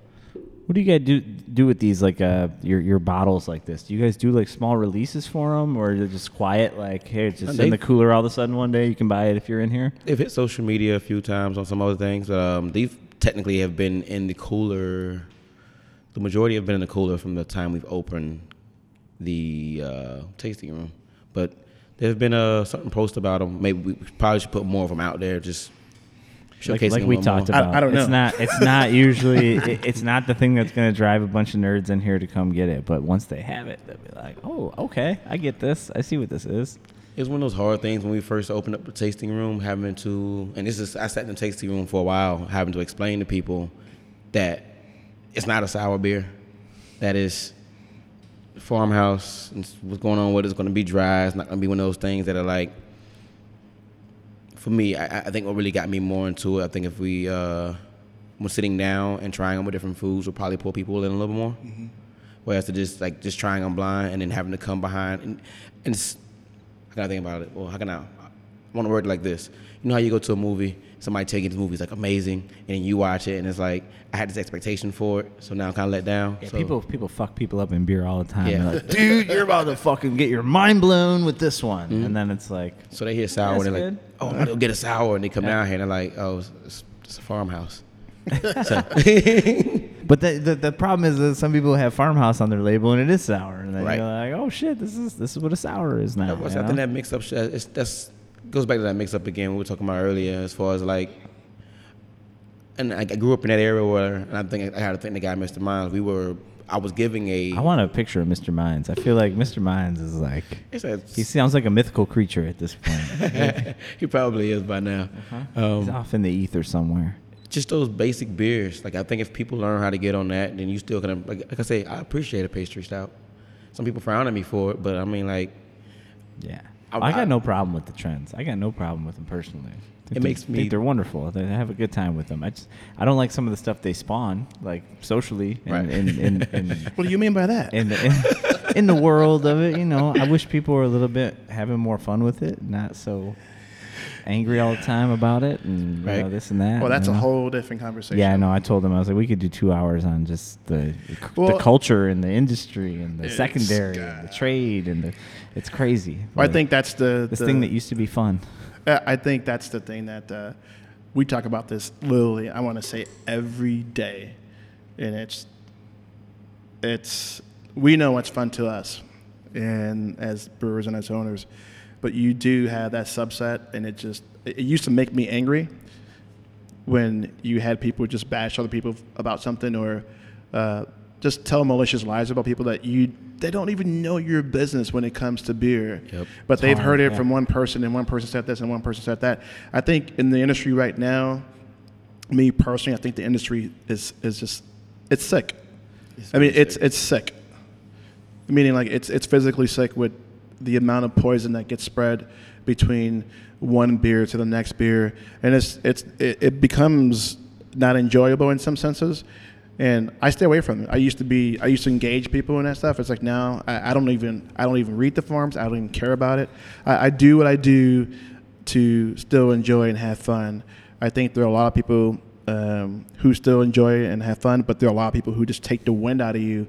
What do you guys do do with these like uh your your bottles like this? Do you guys do like small releases for them, or is it just quiet? Like, hey, it's just in the cooler all of a sudden one day. You can buy it if you're in here. They've hit social media a few times on some other things. Um, these technically have been in the cooler. The majority have been in the cooler from the time we've opened the uh, tasting room, but there's been a certain post about them. Maybe we probably should put more of them out there, just showcasing like them we a talked more. I- about. I don't It's not. It's not usually. it, it's not the thing that's going to drive a bunch of nerds in here to come get it. But once they have it, they'll be like, "Oh, okay, I get this. I see what this is." It was one of those hard things when we first opened up the tasting room, having to, and this is, I sat in the tasting room for a while, having to explain to people that it's not a sour beer. That is farmhouse. And what's going on with it is going to be dry. It's not going to be one of those things that are like, for me, I, I think what really got me more into it, I think if we uh, were sitting down and trying them with different foods, would probably pull people in a little more. Whereas to just like just trying them blind and then having to come behind and and I gotta think about it. Well, how can I? I want to word it like this. You know how you go to a movie, somebody taking this movie is like amazing, and then you watch it and it's like I had this expectation for it, so now I'm kind of let down. Yeah, so, people people fuck people up in beer all the time. Yeah. Like, dude, you're about to fucking get your mind blown with this one, mm-hmm. and then it's like, So they hear sour and they're like, "Oh, I'm gonna get a sour," and they come down here and they're like, "Oh, it's, it's, it's a farmhouse." so, but the, the the problem is that some people have farmhouse on their label and it is sour, and then Right. you're like, oh shit, this is this is what a sour is now. What's you I think that mix up. It's, that's goes back to that mix up again. We were talking about earlier, as far as like, and I, grew up in that area where, and I think I had to thank the guy, Mr. Miles. We were, I was giving a. I want a picture of Mr. Mines. I feel like Mr. Mines is like a, he sounds like a mythical creature at this point. he probably is by now. He's Um, off in the ether somewhere. just those basic beers. Like I think if people learn how to get on that, then you still gonna like, like I say, I appreciate a pastry stout. Some people frown at me for it, but I mean like Yeah. I- I, I- got no problem with the trends. I got no problem with them personally. It they, makes me. Think they're wonderful. They have a good time with them. I just I don't like some of the stuff they spawn, like socially and Right. in, in, in, What do you mean by that? in, the, in, in the world of it. You know, I wish people were a little bit having more fun with it, not so. Angry all the time about it and you know, Right. this and that. Well, that's you a whole different conversation. Yeah, no, I told them I was like, we could do two hours on just the the culture and the industry and the secondary and the trade and the it's crazy. Well, I think that's the, this the thing that used to be fun. Uh, I think that's the thing that uh, we talk about this literally. I want to say every day, and it's it's we know what's fun to us, and as brewers and as owners, but you do have that subset, and it just it used to make me angry when you had people just bash other people about something or uh, just tell malicious lies about people that you they don't even know your business when it comes to beer. Yep. But It's they've hard, heard it yeah. from one person and one person said this and one person said that. I think in the industry right now, me personally, I think the industry is is just it's sick. It's I mean, it's it's sick. Meaning like it's it's physically sick with the amount of poison that gets spread between one beer to the next beer, and it's it's it, it becomes not enjoyable in some senses. And I stay away from it. I used to be I used to engage people in that stuff. It's like now I, I don't even I don't even read the forums. I don't even care about it. I, I do what I do to still enjoy and have fun. I think there are a lot of people um, who still enjoy and have fun, but there are a lot of people who just take the wind out of you,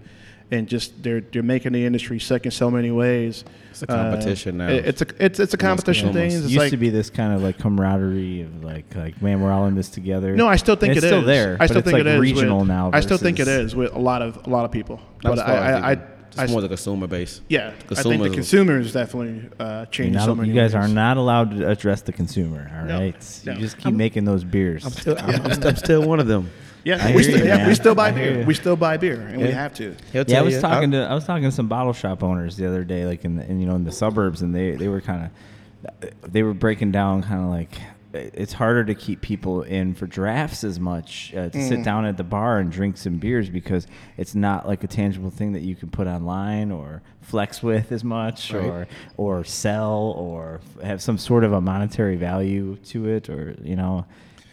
and just they're they're making the industry sick in so many ways. It's a competition Uh, now. it- It's a it's it's a competition almost. thing. It It's used like to be this kind of like camaraderie of like like man, we're all in this together. no, I still think And it it's is. still there. I still think like it is regional with, now. I still think it versus- is with a lot of a lot of people. But I, I, I, even- I just more the consumer base. yeah, I think the Consumers- consumers definitely uh, You're changed not- so many you guys are not allowed to address the consumer. All No, right, no. you just keep making those beers. I'm still, I'm, I'm, I'm still one of them. Yeah, we still, you, yeah, we still buy beer. We still buy beer, and we have to. Yeah, I was you, talking I'll- to I was talking to some bottle shop owners the other day, like in, the, in you know in the suburbs, and they they were kind of they were breaking down kind of like it's harder to keep people in for drafts as much uh, to Mm. sit down at the bar and drink some beers because it's not like a tangible thing that you can put online or flex with as much Right. or or sell or have some sort of a monetary value to it or you know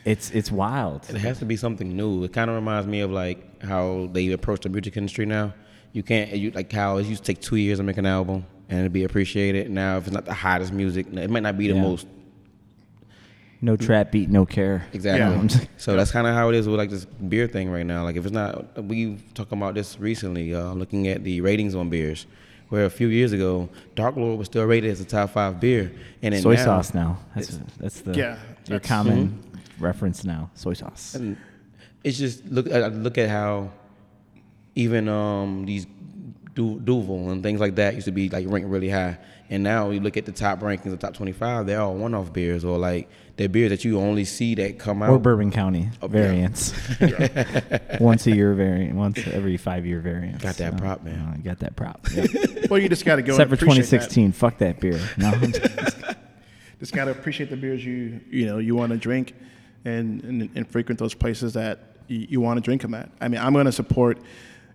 it's it's wild. It has to be something new. It kind of reminds me of like how they approach the music industry now. You can't you like how it used to take two years to make an album and it'd be appreciated. Now, if it's not the hottest music, it might not be the Yeah. most No trap beat, no care. exactly. Yeah. So that's kind of how it is with like this beer thing right now. Like if it's not, we talking about this recently, uh, looking at the ratings on beers, where a few years ago, Dark Lord was still rated as a top five beer, and then soy now, sauce now. That's that's the Yeah, your that's- common reference now. Soy sauce. And it's just look I look at how even um these Du- Duvel and things like that used to be like ranked really high, and now you look at the top rankings, the top twenty five, they're all one off beers or like they're beers that you only see that come out. Or Bourbon County Oh, yeah. variants. once a year variant, once every five year variant. Got that prop, man. Uh, got that prop. yeah. Well, you just got to go. Except and for appreciate that. 2016, fuck that beer. No, just- just got to appreciate the beers you you know you want to drink, and, and and frequent those places that you, you want to drink them at. I mean, I'm going to support,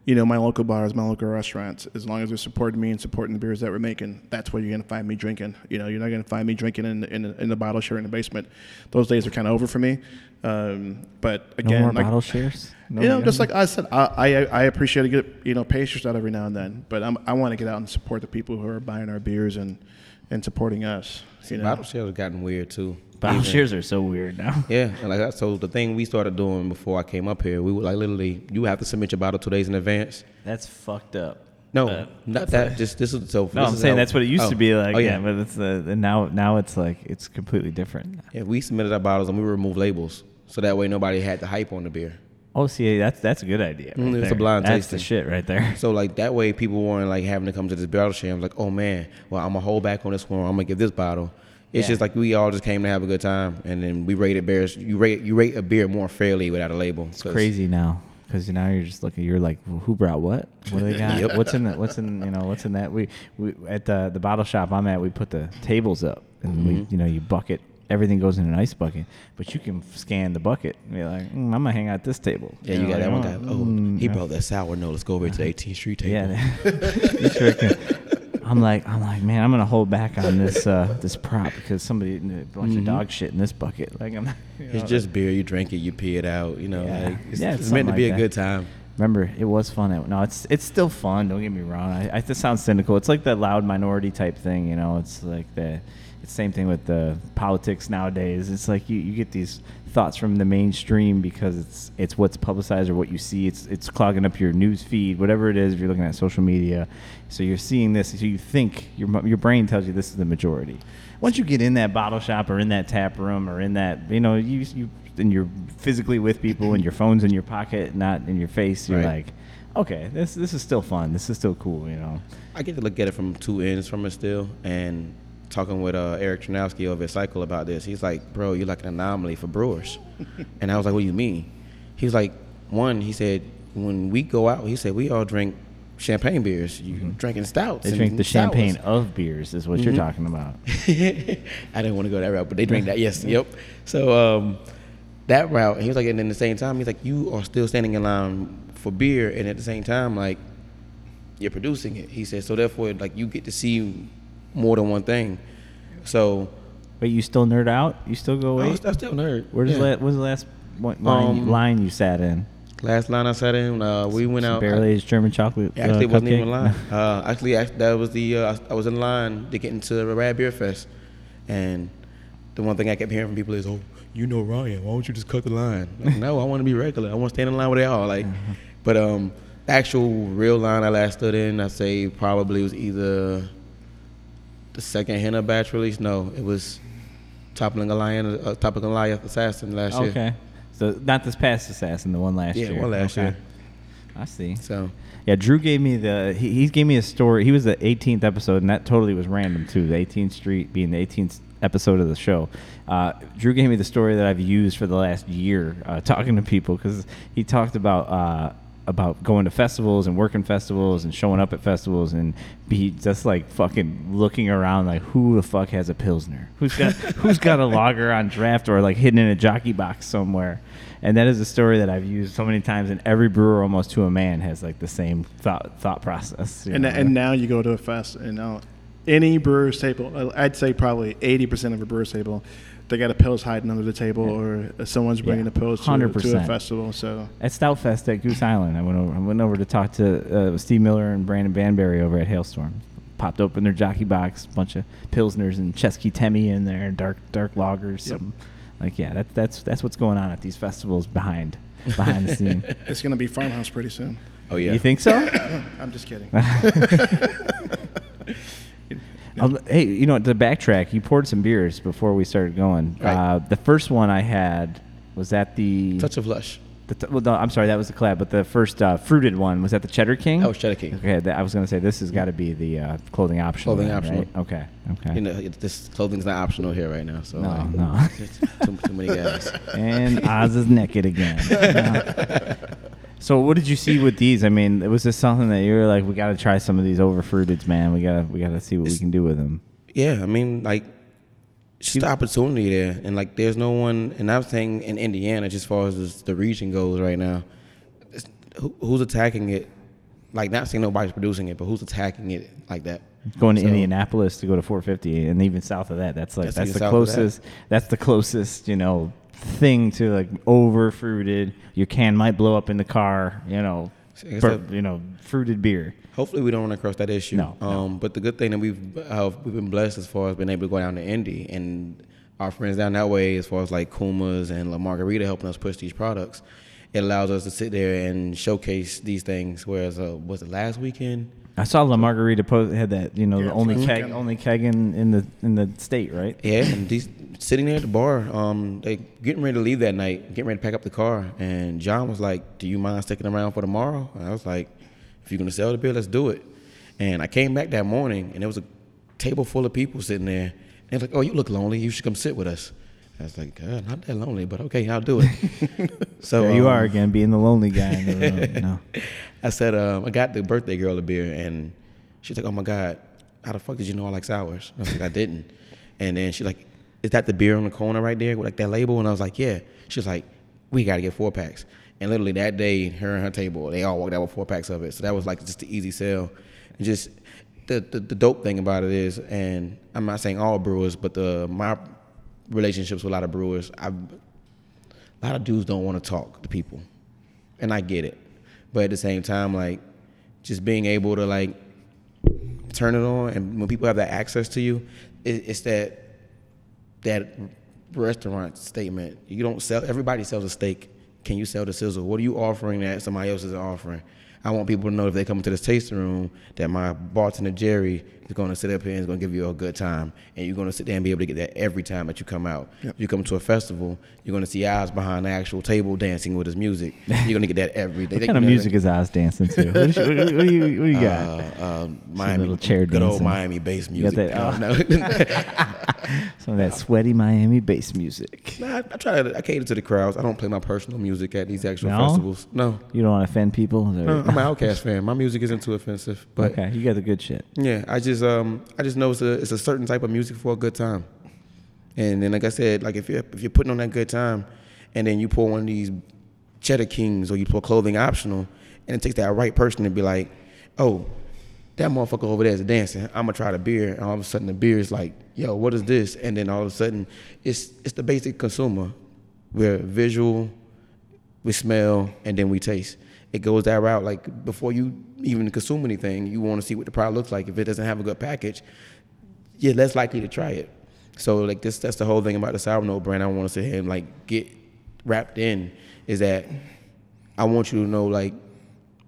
you know, my local bars, my local restaurants, as long as they're supporting me and supporting the beers that we're making. That's where you're going to find me drinking. You know, you're not going to find me drinking in the, in, the, in the bottle share in the basement. Those days are kind of over for me. Um, but no again, more like, bottle shares. No, you know, no- just like I said, I, I I appreciate a good you know pastry stout every now and then, but I'm, I want to get out and support the people who are buying our beers and and supporting us. You know, Bottle shares have gotten weird too. Bottle Even- shares are so weird now. Yeah, and like that. So the thing we started doing before I came up here, we would like literally, you have to submit your bottle two days in advance. That's fucked up. No, But- not that. Just this is so. No, I'm saying how- that's what it used oh. to be like. Oh yeah. yeah, but it's uh, and now now it's like it's completely different. Yeah, we submitted our bottles and we removed labels, so that way nobody had the hype on the beer. Oh, see, that's that's a good idea. Mm, right it's a blind That's the shit right there. So like that way, people weren't like having to come to this bottle share. I'm like, oh man, well I'm gonna hold back on this one. I'm gonna give this bottle. It's Yeah. just like we all just came to have a good time, and then we rated beers. You rate you rate a beer more fairly without a label. It's crazy now because now you're just looking. You're like, well, who brought what? What do they got? Yep. What's in that? What's in you know? What's in that? We we at the the bottle shop I'm at. We put the tables up and we Mhm. you know you bucket. Everything goes in an ice bucket, but you can scan the bucket. And be like, mm, I'm gonna hang out this table. Yeah, you know, got that one guy. Oh, mm, he yeah. brought that sour No, Let's go over to the 18th Street table. Yeah, you sure can. I'm like, I'm like, man, I'm gonna hold back on this uh, this prop because somebody a bunch Mhm. of dog shit in this bucket. Like I'm. you know, It's just beer. You drink it, you pee it out. You know, Yeah. like, it's, Yeah, it's it's meant to be like a that. good time. Remember, it was fun. At, no, it's it's still fun. Don't get me wrong. I, I this sounds cynical. It's like that loud minority type thing. You know, it's like the same thing with the politics nowadays. It's like you, you get these thoughts from the mainstream because it's it's what's publicized or what you see. It's it's clogging up your news feed, whatever it is. If you're looking at social media, so you're seeing this, so you think your your brain tells you this is the majority. Once you get in that bottle shop or in that tap room or in that, you know, you you and you're physically with people and your phone's in your pocket, not in your face. You're Right. like, okay, this this is still fun. This is still cool. You know. I get to look at it from two ends from it still, and talking with uh, Eric Tranowski over at Cycle about this, he's like, "Bro, you're like an anomaly for brewers," and I was like, "What do you mean?" He was like, "One, he said when we go out, he said we all drink champagne beers. You drinking stouts. They drink the sours." champagne of beers, is what you're talking about. I didn't want to go that route, but they drink that. Yes, yep. So um, that route, he was like, and then at the same time, he's like, you are still standing in line for beer, and at the same time, like you're producing it. He said, so therefore, like you get to see more than one thing. So But you still nerd out? You still go I away? was, I still nerd. Where's yeah. the la- what's the last line, Um, line you sat in? last line I sat in? Uh, we went Some out. barrel aged German chocolate. Actually, uh, it wasn't even cupcake? a line. Uh, actually, act- that was the uh, I was in line to get into the Rad Beer Fest, and the one thing I kept hearing from people is, "Oh, you know Ryan, why don't you just cut the line?" Like, no, I want to be regular. I want to stand in line with they are. Like, but um, actual real line I last stood in, I say probably was either the second Henna batch release. No, it was toppling a lion, uh, toppling Goliath assassin last year. Okay. So not this past assassin, the one last Yeah, year. one last Okay. year. I see. So Yeah, Drew gave me the he, he gave me a story. He was the 18th episode, and that totally was random too. The 18th Street being the 18th episode of the show. Uh, Drew gave me the story that I've used for the last year uh, talking to people because he talked about uh, about going to festivals and working festivals and showing up at festivals and be just like fucking looking around like who the fuck has a pilsner? Who's got who's got a lager on draft or like hidden in a jockey box somewhere? And that is a story that I've used so many times, and every brewer, almost to a man, has like the same thought thought process. And, know? and now you go to a fest, and now any brewer's table, I'd say probably 80% of a brewer's table, they got a pills hiding under the table, or someone's bringing Yeah, a pills to, to a festival. So at Stoutfest at Goose Island, I went over. I went over to talk to uh, Steve Miller and Brandon Banbury over at Hailstorm. Popped open their jockey box, bunch of pilsners and Chesky Temi in there, dark dark lagers. Yep. Some, like yeah, that, that's that's what's going on at these festivals behind behind the scene. it's going to be farmhouse pretty soon. oh yeah, You think so? I'm just kidding. Hey, you know, to backtrack, you poured some beers before we started going. Right. Uh, the first one I had was at the. touch of lush. the t- well, no, I'm sorry, that was the collab, but the first uh, fruited one was that the Cheddar King. Oh, Cheddar King. Okay, that, I was gonna say this has got to be the uh, clothing optional. Clothing then, optional. right? Okay. Okay. You know, it- this clothing's not optional here right now. So No, like, no. too, too many guys. and Oz is naked again. So, what did you see with these? I mean, was this something that you were like, we got to try some of these over fruiteds, man? We gotta, we gotta see what we can do with them. Yeah, I mean, like, just the opportunity there, and like, there's no one. And I'm saying in Indiana, just as far as this, the region goes right now, it's, who, who's attacking it? Like, not saying nobody's producing it, but who's attacking it like that? Going to So- Indianapolis to go to 450, and even south of that, that's like That's that's, the of that. closest. That's the closest, you know, thing to like over fruited. Your can might blow up in the car, you know, bur- said- you know, fruited beer. Hopefully, we don't run across that issue. No, no. um, But the good thing that we've uh, we've been blessed as far as being able to go down to Indy and our friends down that way, as far as like Kuma's and La Margarita helping us push these products, it allows us to sit there and showcase these things. Whereas, uh, was it last weekend? I saw La Margarita post had that, you know, Yeah, the only keg, weekend. only keg in, in the in the state, right? Yeah, and these sitting there at the bar, um, they getting ready to leave that night, getting ready to pack up the car, and John was like, "Do you mind sticking around for tomorrow?" And I was like, "If you're gonna sell the beer, let's do it." And I came back that morning, and there was a table full of people sitting there. And like, "Oh, you look lonely. You should come sit with us." I was like, God, "Not that lonely, but okay, I'll do it." so there you um, are again, being the lonely guy in the room. You know? I said, um, I got the birthday girl a beer, and she's like, "Oh my god, how the fuck did you know I like sours?" I was like, "I didn't." And then she's like, "Is that the beer on the corner right there with like that label?" And I was like, "Yeah." She's like, "We got to get four packs." And literally that day, her and her table, they all walked out with four packs of it. So that was like just an easy sell. And just the, the the dope thing about it is, and I'm not saying all brewers, but the my relationships with a lot of brewers, a lot of dudes don't want to talk to people, and I get it. But at the same time, like just being able to like turn it on, and when people have that access to you, it, it's that that restaurant statement. You don't sell. Everybody sells a steak. Can you sell the sizzle? What are you offering that somebody else isn't offering? I want people to know if they come into this tasting room that my bartender Jerry is going to sit up here and is going to give you a good time, and you're going to sit there and be able to get that every time that you come out. Yep. You come to a festival, you're going to see Oz behind the actual table dancing with his music. You're going to get that every day. What kind of music is Oz dancing to? What, is- what, what do you what do you got? Uh, uh, Miami, little chair good old. Miami bass You got music. that- no. Some of that sweaty Miami bass music. Nah, I, I try to I cater to the crowds. I don't play my personal music at these actual No? festivals. No, You don't want to offend people. No, I'm an OutKast fan. My music isn't too offensive, but okay, you got the good shit. yeah, I just um I just know it's a it's a certain type of music for a good time, and then like I said, like if you're if you're putting on that good time, and then you pull one of these Cheddar Kings or you pull clothing optional, and it takes that right person to be like, oh, that motherfucker over there is dancing. I'm gonna try the beer, and all of a sudden the beer is like, yo, what is this? And then all of a sudden, it's it's the basic consumer. We're visual, we smell, and then we taste. It goes that route. Like before you even to consume anything, you want to see what the product looks like. If it doesn't have a good package, you're less likely to try it. So like this, that's the whole thing about the sour note brand. I want to sit here and like get wrapped in is that I want you to know like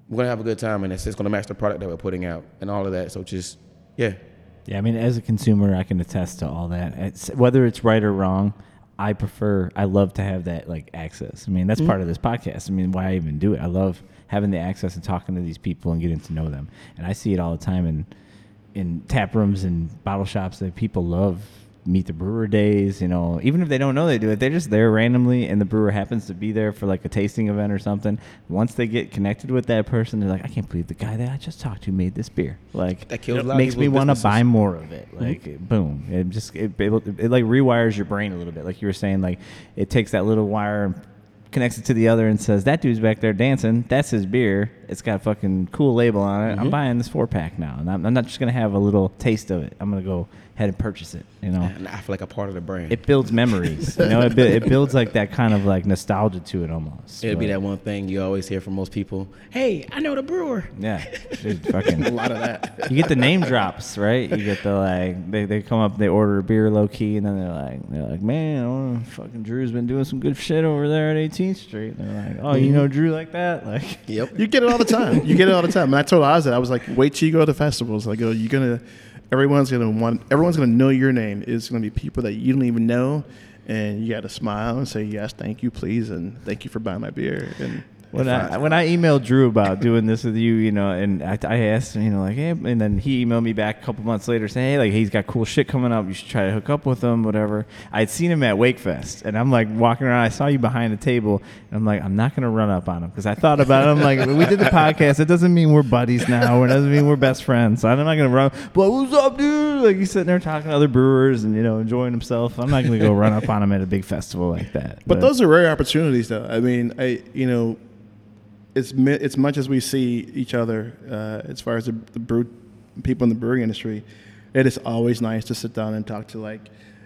we're gonna have a good time and it's, it's gonna match the product that we're putting out and all of that. So just yeah, Yeah, I mean, as a consumer, I can attest to all that. It's, whether it's right or wrong, I prefer. I love to have that like access. I mean, that's mm-hmm. part of this podcast. I mean, why I even do it? I love having the access and talking to these people and getting to know them. And I see it all the time in in tap rooms and bottle shops that people love meet the brewer days you know. Even if they don't know they do it they're just there randomly and the brewer happens to be there for like a tasting event or something. Once they get connected with that person they're like i can't believe the guy that i just talked to made this beer. Like That kills a lot of makes me want to buy more of it. Mm-hmm. Like boom. It just it, it, it like rewires your brain a little bit. Like you were saying like it takes that little wire and connects it to the other and says that dude's back there dancing. That's his beer it's got a fucking cool label on it i'm mm-hmm. buying this four pack now and I'm, I'm not just gonna have a little taste of it i'm gonna go ahead and purchase it you know and I feel like a part of the brand. it builds memories you know it, bu- it builds like that kind of like nostalgia to it almost It'll be that one thing you always hear from most people. Hey, I know the brewer. yeah dude, fucking A lot of that. you get the name drops, right? You get the like they, they come up, they order a beer low key, and then they're like they're like, man, oh, fucking Drew's been doing some good shit over there at 18th Street. And they're like, oh, you mm-hmm. know Drew like that? Like, Yep. You get it all the time. You get it all the time. And I told Oz that I was like, wait till you go to festivals. I go, oh, you're gonna, everyone's gonna want, everyone's gonna know your name. It's gonna be people that you don't even know, and you got to smile and say yes, thank you, please, and thank you for buying my beer. And when I when I emailed Drew about doing this with you, you know, and I, I asked him, you know, like, hey, and then he emailed me back a couple months later saying, hey, like he's got cool shit coming up. You should try to hook up with him, whatever. I'd seen him at Wakefest, and I'm like walking around. I saw you behind the table, and I'm like, I'm not gonna run up on him because I thought about it. I'm like, we did the podcast. It doesn't mean we're buddies now. It doesn't mean we're best friends. So I'm not gonna run. But what's up, dude? Like he's sitting there talking to other brewers and you know enjoying himself. I'm not gonna go run up on him at a big festival like that. But those are rare opportunities, though. I mean, I you know, mi- as much as we see each other uh, as far as the, the brew people in the brewing industry, it is always nice to sit down and talk to like,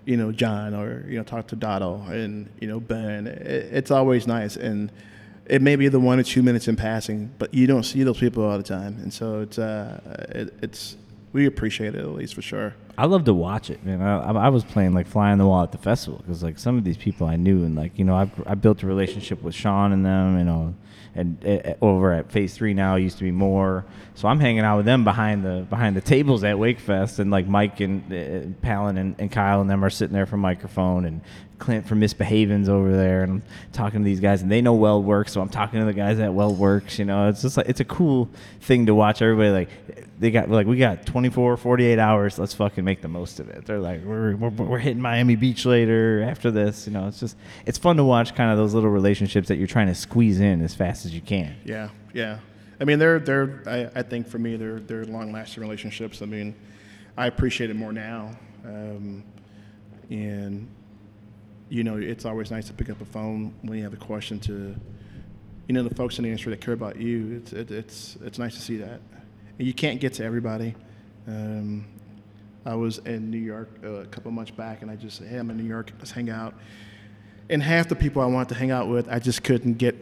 you know, John or you know talk to Dotto and you know Ben. It, it's always nice, and it may be the one or two minutes in passing, but you don't see those people all the time, and so it's uh, it, it's we appreciate it at least for sure. I love to watch it, man. I, I- I was playing like fly on the wall at the festival because like some of these people I knew and like you know I I built a relationship with Sean and them, you know, and uh, over at Phase Three now used to be more. So I'm hanging out with them behind the behind the tables at Wakefest, and like Mike and uh, Palin and, and Kyle and them are sitting there for Mikerphone, and Clint from Misbehavens over there, and I'm talking to these guys, and they know WeldWerks, so I'm talking to the guys at WeldWerks. You know, it's just like it's a cool thing to watch. Everybody like they got like we got 24 48 hours let's fucking make the most of it they're like we're, we're, we're hitting miami beach later after this you know it's just it's fun to watch kind of those little relationships that you're trying to squeeze in as fast as you can Yeah, yeah. I mean, they're they're. I, I think for me, they're they're long lasting relationships. I mean, I appreciate it more now, um, and you know, it's always nice to pick up a phone when you have a question to, you know, the folks in the industry that care about you. It's it, it's it's nice to see that. And you can't get to everybody. Um, I was in New York uh, a couple months back, and I just said, "Hey, I'm in New York. Let's hang out." And half the people I wanted to hang out with, I just couldn't get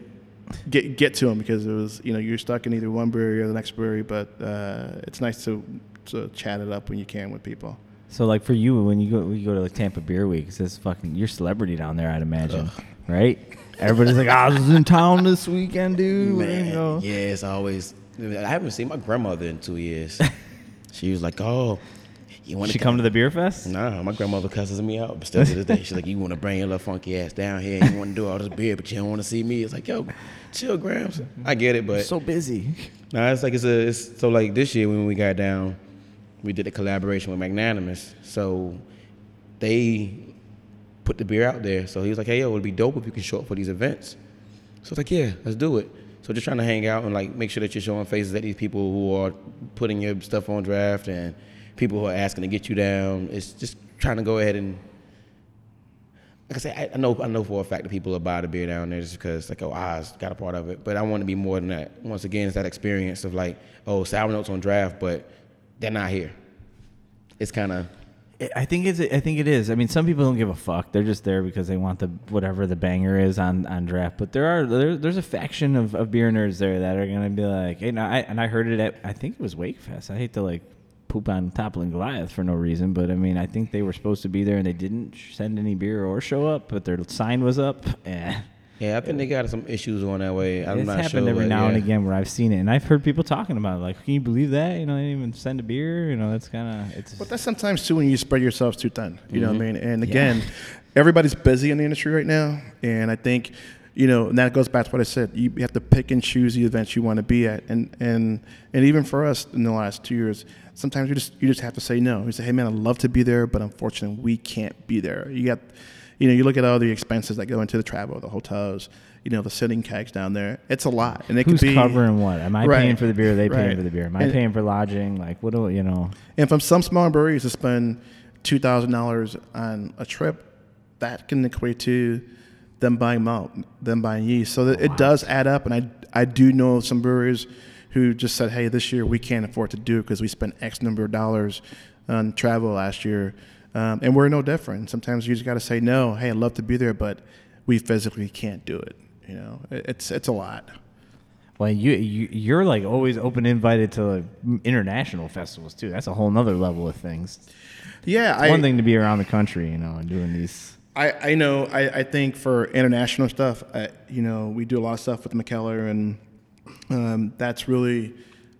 get get to them because it was you know you're stuck in either one brewery or the next brewery. But uh, it's nice to to chat it up when you can with people. So like for you, when you go when you go to like Tampa Beer Week, it's this fucking you're celebrity down there, I'd imagine, right? Everybody's like, I was in town this weekend, dude. you Man, know? yeah, it's always. I haven't seen my grandmother in two years. she was like, "Oh, you want to She come to the beer fest? Nah, my grandmother cusses me out, but still to this day, she's like, "You want to bring your little funky ass down here? You want to do all this beer, but you don't want to see me?" It's like, "Yo, chill, Grams." I get it, but So busy. nah, it's like it's a. It's, so like this year when we got down, we did a collaboration with Magnanimous, so they put the beer out there. So he was like, "Hey, yo, it'd be dope if you can show up for these events." So it's like, "Yeah, let's do it." So just trying to hang out and like make sure that you're showing faces at these people who are putting your stuff on draft and people who are asking to get you down. It's just trying to go ahead and like I say, I, I know I know for a fact that people are buy the beer down there just because like oh Oz got a part of it. But I want to be more than that. Once again, it's that experience of like oh sour notes on draft, but they're not here. It's kind of I think it's. I think it is. I mean, some people don't give a fuck. They're just there because they want the whatever the banger is on, on draft. But there are there, there's a faction of, of beer nerds there that are gonna be like, hey, I and I heard it at I think it was Wakefest. I hate to like poop on toppling Goliath for no reason, but I mean, I think they were supposed to be there and they didn't send any beer or show up, but their sign was up. yeah. I think they got some issues on that way. I'm it's not happened sure. every but now and again where I've seen it, and I've heard people talking about it. Like, can you believe that? You know, they didn't even send a beer. You know, that's kind of it's. But that's sometimes too when you spread yourselves too thin. You know what I mm-hmm. mean? And Yeah. again, everybody's busy in the industry right now, and I think, you know, and that goes back to what I said. You have to pick and choose the events you want to be at, and and and even for us in the last two years, sometimes you just you just have to say no. You say, hey man, I'd love to be there, but unfortunately we can't be there. You got, you know, you look at all the expenses that go into the travel, the hotels. You know the sitting kegs down there. It's a lot, and it Who's could be covering what? Am I Right. paying for the beer? Or they paying Right. for the beer? Am I And- paying for lodging? Like, what do you know? And from some small breweries to spend two thousand dollars on a trip, that can equate to them buying malt, them buying yeast. So that it does add up. And I I do know some breweries who just said, hey, this year we can't afford to do it because we spent X number of dollars on travel last year, um, and we're no different. Sometimes you just got to say no. Hey, I'd love to be there, but we physically can't do it. You know, it's it's a lot. Well, you, you you're like always open invited to like, international festivals too. That's a whole nother level of things. Yeah, It's one thing to be around the country, you know, and doing these. I, I know. I, I think for international stuff, I, you know, we do a lot of stuff with Mikkeller, and um, that's really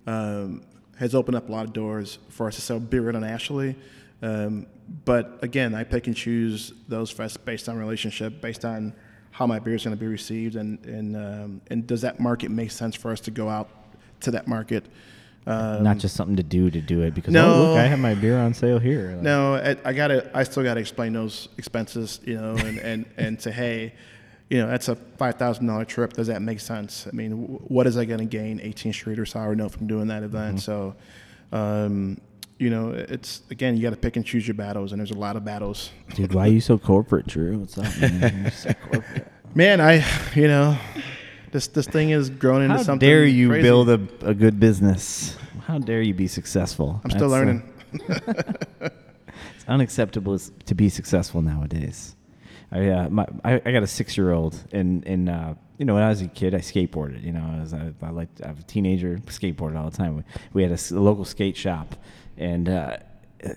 um, has opened up a lot of doors for us to sell beer internationally. Um, but again, I pick and choose those fests based on relationship, based on how my beer is going to be received, and and um, and does that market make sense for us to go out to that market? Um, Not just something to do to do it because No. oh look, I have my beer on sale here. Like, No, I, I gotta. I still gotta explain those expenses, you know, and and and say, hey, you know, that's a five thousand dollar trip. Does that make sense? I mean, wh- what is I gonna gain 18th Street or Sour Note from doing that event? So, um, you know, it's again, you got to pick and choose your battles, and there's a lot of battles. Dude, why are you so corporate, Drew? What's up, man? You're so corporate. Man, I, you know, this this thing is growing into How something. dare you crazy. build a, a good business? How dare you be successful? I'm still That's, uh, learning. It's unacceptable to be successful nowadays. I uh, my I, I got a six year old and and uh, you know when I was a kid I skateboarded. You know as I, I like I was a teenager skateboarded all the time. We, we had a local skate shop and. Uh,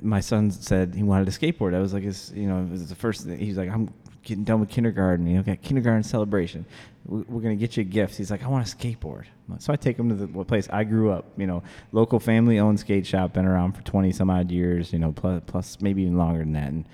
my son said he wanted a skateboard. I was like, his, you know, it was the first thing. He's like, I'm getting done with kindergarten. You know, got kindergarten celebration. We- We're gonna get you a gift. He's like, I want a skateboard. So I take him to the place I grew up. You know, local family-owned skate shop, been around for twenty some odd years. You know, plus, plus maybe even longer than that. And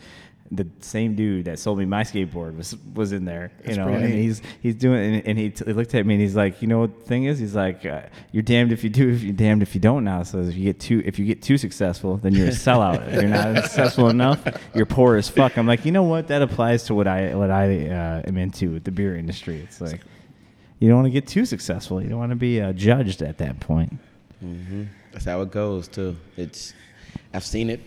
the same dude that sold me my skateboard was was in there. You That's know, pretty and neat. he's he's doing, and, and he, t- he looked at me and he's like, you know what the thing is? He's like, uh, you're damned if you do, if you're damned if you don't. Now, so if you get too if you get too successful, then you're a sellout. if you're not successful enough, you're poor as fuck. I'm like, you know what? That applies to what I what I uh, am into with the beer industry. It's like you don't want to get too successful. You don't want to be uh, judged at that point. hmm That's how it goes too. It's I've seen it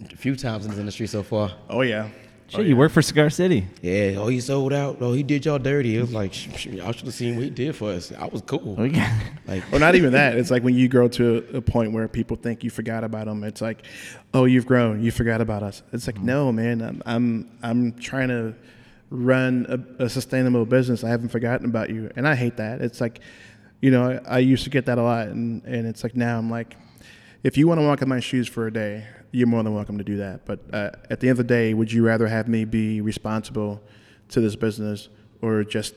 a few times in this industry so far. Oh yeah. Shit, oh, you work for Cigar City. Yeah, oh, he sold out. Oh, he did y'all dirty. It was like, sh- sh- y'all should have seen what he did for us. I was cool. Oh, we got- Like, Or not even that. It's like when you grow to a, a point where people think you forgot about them. It's like, oh, you've grown. You forgot about us. It's like, mm-hmm. no, man. I'm I'm, I'm trying to run a, a sustainable business. I haven't forgotten about you, and I hate that. It's like, you know, I, I used to get that a lot, and and it's like now I'm like, if you want to walk in my shoes for a day, you're more than welcome to do that. But uh, at the end of the day, would you rather have me be responsible to this business or just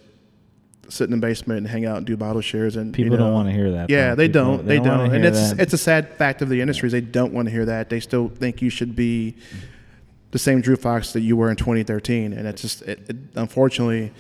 sit in the basement and hang out and do bottle shares? And you People don't wanna hear that, Yeah, they People- don't. they They, don't don't. And it's that. it's a sad fact of the industry. is They don't want to hear that. They still think you should be the same Drew Fox that you were in 2013, and it's just it, it, unfortunately,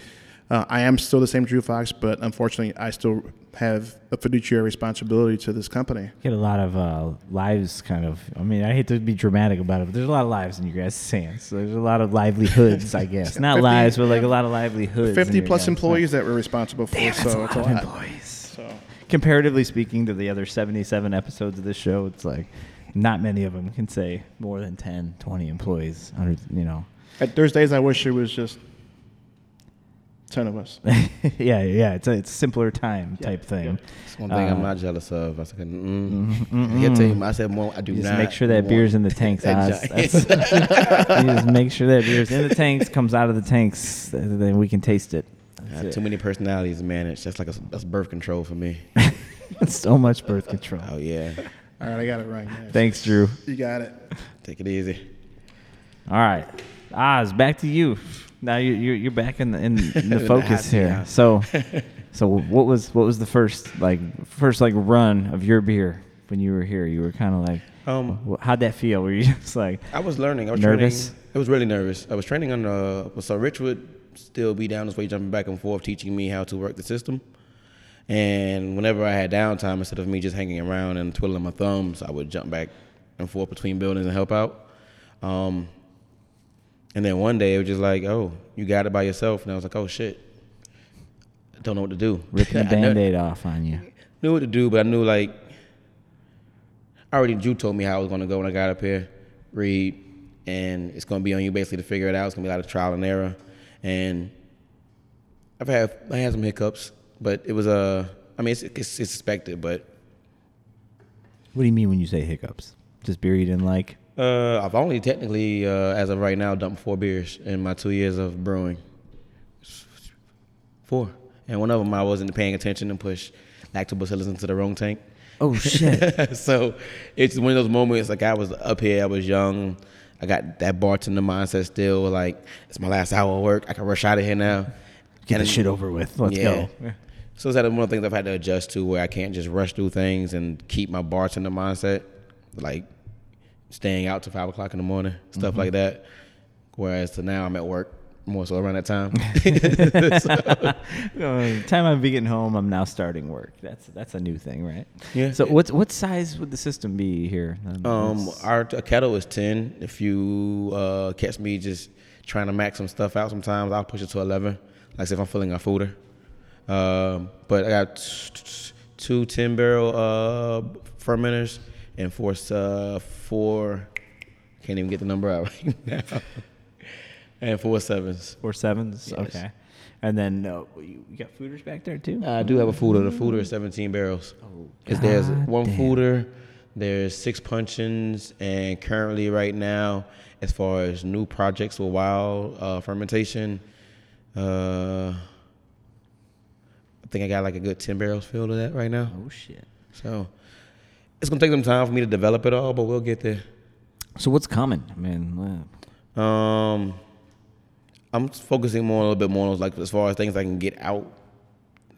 uh, I am still the same Drew Fox, but unfortunately, I still have a fiduciary responsibility to this company. You Get a lot of uh, lives, kind of. I mean, I hate to be dramatic about it, but there's a lot of lives in your guys' hands. So there's a lot of livelihoods, I guess. Not 50 lives, but like a lot of livelihoods. 50 plus employees that we're responsible for, Damn, so a it's lot a of lot. employees. So Comparatively speaking to the other 77 episodes of this show, it's like not many of them can say more than 10, 20 employees. Under, you know. at Thursdays, I wish it was just 10 of us. yeah, yeah. It's a, it's simpler time type thing. That's one thing Uh, I'm not jealous of. I said, mm, mm, He'll tell mm. you, I said, well, I do You just not. make sure that beer's in the tanks. a Oz. That's- just make sure that beer's in the tanks, comes out of the tanks, then we can taste it. I That's it. too many personalities to manage. That's like a, that's birth control for me. so much birth control. Oh yeah, All right, I got it right. Yes. Thanks, Drew. You got it. take it easy. All right, Oz, back to you. Now you you're, you're back in the in, in In the the focus hot here. seat, So, so what was what was the first like first like run of your beer when you were here? You were kind of like, Um, how'd that feel? Were you just like, I was learning. I was Nervous? Training. I was really nervous. I was training on Uh, so Rich would still be down this way, jumping back and forth, teaching me how to work the system. And whenever I had downtime, instead of me just hanging around and twiddling my thumbs, I would jump back and forth between buildings and help out. Um, and then one day it was just like, "Oh, you got it by yourself," and I was like, "Oh shit, I don't know what to do." ripping the I knew- band-aid off on you? knew what to do, but I knew like I already Drew told me how I was gonna go when I got up here, read, and it's gonna be on you basically to figure it out. It's gonna be a lot of trial and error, and I've had I had some hiccups, but it was uh, I mean it's, it's, it's expected, but What do you mean when you say hiccups? Just beer you didn't like? Uh, I've only technically uh, as of right now dumped four beers in my two years of brewing. Four, and one of them I wasn't paying attention and pushed lactobacillus into the wrong tank. Oh shit! so it's one of those moments like I was up here, I was young, I got that bartender mindset still. Like it's my last hour of work, I can rush out of here now. Get And- the shit over with. Let's Yeah. go. So it's that one of the things I've had to adjust to, where I can't just rush through things and keep my bartender mindset, like staying out till five o'clock in the morning, stuff Mm-hmm. like that. Whereas to now I'm at work more so around that time. Uh, time I'm be getting home, I'm now starting work. That's that's a new thing, right? Yeah. So what's what size would the system be here? Um, It's- our a kettle is ten. If you uh, catch me just trying to max some stuff out, sometimes I'll push it to eleven. Like if I'm filling a foeder. Um, but I got t- t- two 10 barrel uh, fermenters and four uh, four. Can't even get the number out right now. and four sevens. four sevens. Yes. Okay. And then uh, you, got foeders back there too. I do have a foeder. The foeder is 17 barrels. Because there's one damn. foeder, there's six puncheons, and currently right now, as far as new projects with wild uh, fermentation, uh, I think I got like a good 10 barrels filled of that right now. oh shit. So it's gonna take some time for me to develop it all, but we'll get there. So what's coming? I mean, Um, I'm focusing more a little bit more on like as far as things I can get out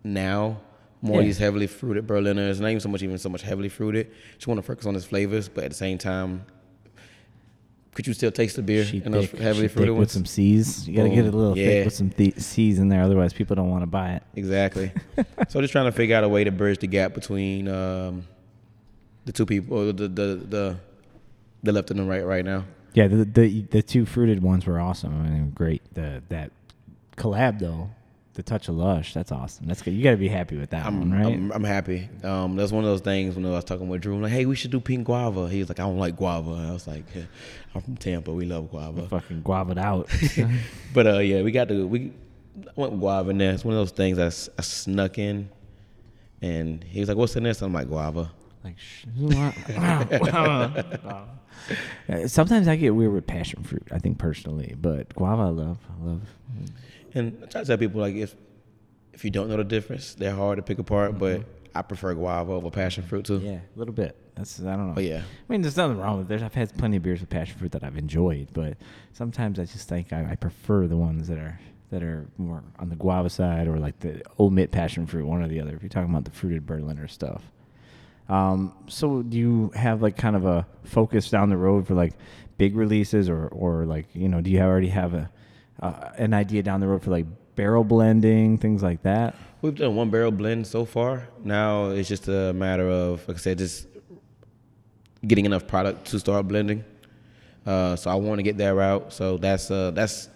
now. More Yeah. these heavily fruited Berliners, not even so much even so much heavily fruited. Just want to focus on its flavors, but at the same time, could you still taste the beer sheet in those heavily fruited with some C's. You got to get it a little Yeah. thick with some th- C's in there, otherwise people don't want to buy it. Exactly. so just trying to figure out a way to bridge the gap between um, the two people, the the the the left and the right right now. Yeah, the the the two fruited ones were awesome. I mean, great. The that collab though, the touch of lush, that's awesome. That's good. You got to be happy with that I'm, one, right? I'm, I'm happy. Um, that's one of those things when I was talking with Drew. I'm like, hey, we should do pink guava. He was like, I don't like guava. And I was like, yeah, I'm from Tampa. We love guava. fucking guava'd out. But uh, yeah, we got to we I went guava in there. It's one of those things I, I snuck in, and he was like, "What's in this?" I'm like, "Guava." Like, sh- wow, wow. Sometimes I get weird with passion fruit. I think personally, but guava, I love. I love. And I try to tell people like if if you don't know the difference, they're hard to pick apart. Mm-hmm. But I prefer guava over passion fruit too. Yeah, a little bit. That's I don't know. Oh, yeah. I mean, there's nothing wrong with it. I've had plenty of beers with passion fruit that I've enjoyed, but sometimes I just think I, I prefer the ones that are that are more on the guava side or like the omit passion fruit, one or the other. If you're talking about the fruited Berliner stuff. Um, so do you have like kind of a focus down the road for like big releases or or like you know do you already have a uh, an idea down the road for like barrel blending things like that? We've done one barrel blend so far. Now it's just a matter of, like I said, just getting enough product to start blending. Uh, so I want to get that route. So that's uh, that's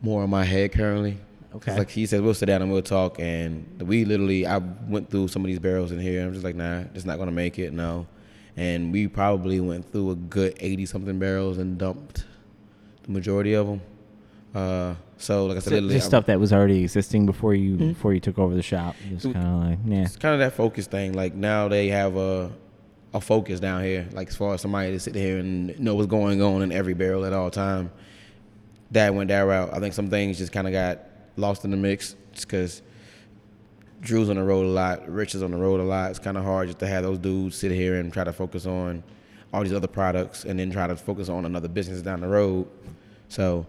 more in my head currently. 'Cause Okay. Like he said, we'll sit down and we'll talk. And we literally, I went through some of these barrels in here. I'm just like, nah, it's not gonna make it. No. And we probably went through a good 80 something barrels and dumped the majority of them. Uh, so like I said, So literally, just I'm- stuff that was already existing before you Mhm. before you took over the shop. Just Mm. kind of like yeah. it's kind of that focus thing. Like now they have a a focus down here. Like as far as somebody to sit here and know what's going on in every barrel at all time. That went that route. I think some things just kind of got lost in the mix just because Drew's on the road a lot, Rich is on the road a lot. It's kind of hard just to have those dudes sit here and try to focus on all these other products and then try to focus on another business down the road. So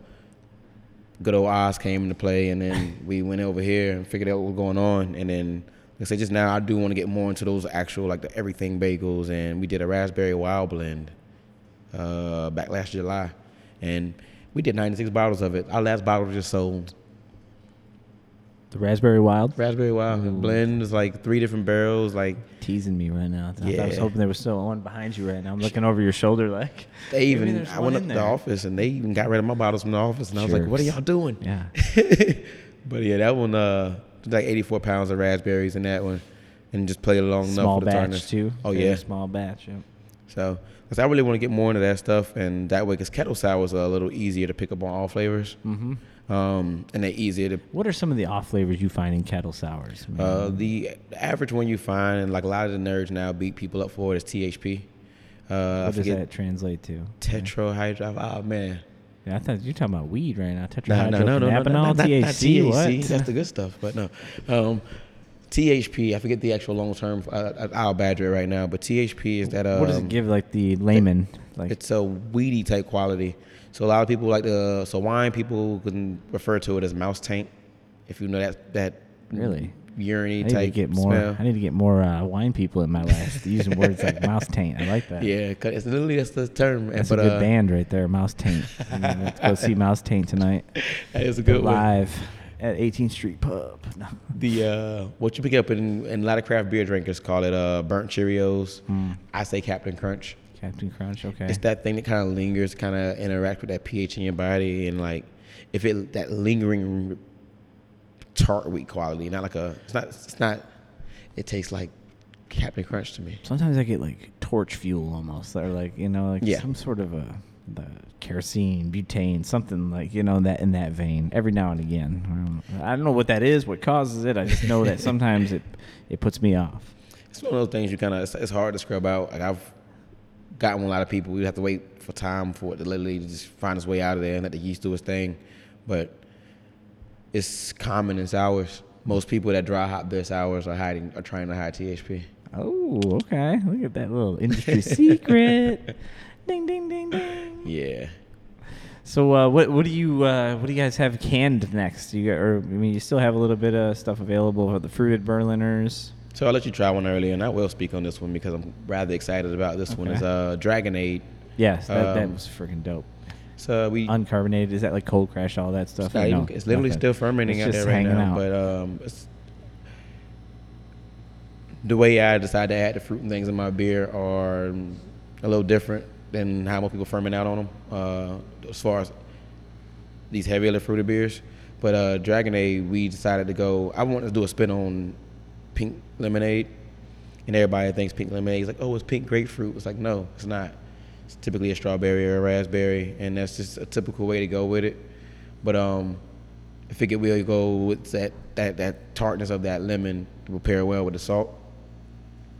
good old Oz came into play, and then we went over here and figured out what was going on. And then, like I said, just now I do want to get more into those actual like the everything bagels, and we did a raspberry wild blend uh, back last July, and we did 96 bottles of it. Our last bottle was just sold. The raspberry wild Raspberry wild Ooh. blend is like three different barrels. Like teasing me right now. I, I was hoping there was still one behind you right now. I'm looking over your shoulder like they even, I went up to the office and they even got rid of my bottles from the office, and I was like, "What are y'all doing?" Yeah. but yeah, that one uh like 84 pounds of raspberries in that one, and just played along small enough for the batch tartness. too. Oh Very yeah. small batch. Yeah. So, cause I really want to get more into that stuff, and that way, cause kettle sour is a little easier to pick up on all flavors, hmm um, and they're easier to. What are some of the off flavors you find in kettle sours? Uh, the average one you find, and like a lot of the nerds now beat people up for it, is THP. Uh, what does that translate to? tetrahydro. Oh man, Yeah, I thought you were talking about weed right now. no, Tetrahydrocannabinol, no, no, no, no, no, not, not THC. THC. What? That's the good stuff, but no. Um, THP, I forget the actual long term. Uh, I'll badger it right now, but THP is that. Um, what does it give like the layman? Like It's a weedy type quality. So a lot of people like the so wine people can refer to it as mouse taint. If you know that that Really? I urine need to type get more. smell. I need to get more uh, wine people in my life using words like mouse taint. I like that. Yeah, 'cause it's literally that's the term. That's but a good uh, band right there, Mouse Taint. I mean, let's go see Mouse Taint tonight. That is a good one. live at 18th Street Pub. No. The uh, what you pick up in, in a lot of craft beer drinkers call it uh, burnt Cheerios. Mm. I say Captain Crunch. Captain Crunch. Okay. It's that thing that kind of lingers, kind of interact with that pH in your body, and like if it that lingering tart wheat quality, not like a it's not it's not. It tastes like Captain Crunch to me. Sometimes I get like torch fuel almost, or like you know, like Yeah. some sort of a the kerosene, butane, something like you know that in that vein. Every now and again, Um, I don't know what that is, what causes it. I just know that sometimes it it puts me off. It's one of those things you kind of it's, it's hard to scrub out. Like I've gotten a lot of people. We have to wait for time for it to literally just find its way out of there and let the yeast do its thing. But it's common in sours. Most people that dry hop their sours are hiding are trying to hide THP. Oh, okay. Look at that little industry secret. Ding ding ding ding. Yeah. So uh, what what do you uh, what do you guys have canned next? You got, or I mean, you still have a little bit of stuff available for the fruited Berliners. So I'll let you try one earlier, and I will speak on this one because I'm rather excited about this one. Okay. Is uh, Dragonade. Yes, that, that Um, was freaking dope. So we Uncarbonated is that like cold crash all that stuff? It's, not no? it's literally Nothing. still fermenting It's out there right now. out. But um, it's, the way I decide to add the fruit and things in my beer are a little different than how most people ferment out on them. Uh, as far as these heavier fruited beers, but uh, Dragonade, we decided to go. I wanted to do a spin on pink lemonade, and everybody thinks pink lemonade is like, oh, it's pink grapefruit. It's like, no, it's not. It's typically a strawberry or a raspberry, and that's just a typical way to go with it. But um, I figured we'll go with that that that tartness of that lemon to pair well with the salt.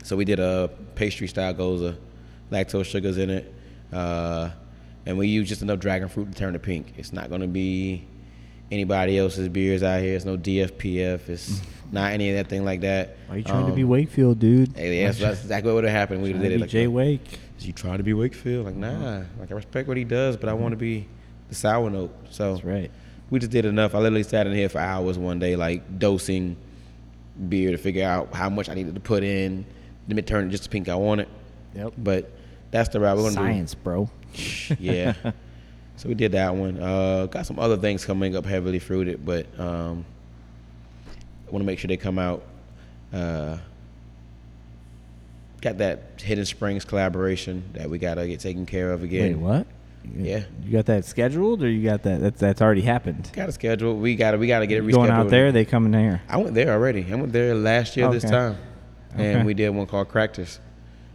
So we did a pastry style Gose, lactose sugars in it, uh, and we used just enough dragon fruit to turn it pink. It's not going to be anybody else's beers out here. It's no DFPF. It's not any of that thing like that. Why are you trying to be Um, Wakefield, dude? Hey, yeah, that's, that's exactly what would have happened. We did it like Jay that. Wake. Is you trying to be Wakefield? Like, nah. Like, I respect what he does, but I want to be the sour note. So That's right. we just did enough. I literally sat in here for hours one day, like dosing beer to figure out how much I needed to put in. Then it turned just the pink I wanted. Yep. But that's the route we're gonna Science, bro. Yeah. so we did that one. Uh, got some other things coming up heavily fruited, but um, want to make sure they come out. Uh, got that Hidden Springs collaboration that we gotta get taken care of again. Wait, what? Yeah. You got that scheduled, or you got that? That's that's already happened. Got a schedule. We got to we got to get it rescheduled. Going out there, they coming here. I went there already. I went there last year this Okay. time, and Okay. we did one called Practice.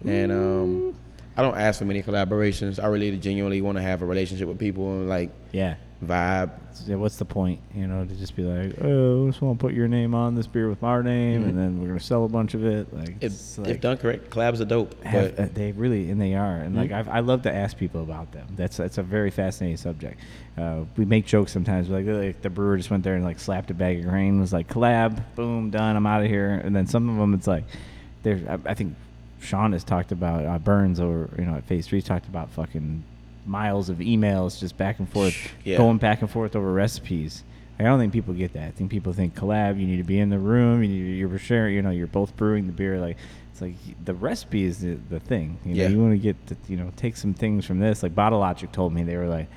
And um, I don't ask for many collaborations. I really genuinely want to have a relationship with people and like Yeah. Vibe. So what's the point? You know, to just be like, oh, I just want to put your name on this beer with our name, and then we're gonna sell a bunch of it. Like, If, it's if done correct, collabs are dope. have, but uh, they really and they are and like I've, I love to ask people about them. That's that's a very fascinating subject. Uh, we make jokes sometimes like, like the brewer just went there and like slapped a bag of grain was like collab boom done I'm out of here and then some of them it's like there's I, I think Sean has talked about uh, Burns or you know at Phase Three talked about fucking miles of emails just back and forth Yeah. going back and forth over recipes. I don't think people get that. I think people think collab. You need to be in the room. You need, you're sharing. You know, you're both brewing the beer. Like it's like the recipe is the, the thing. You know, Yeah. you want to get to, you know take some things from this. Like Bottle Logic told me they were like,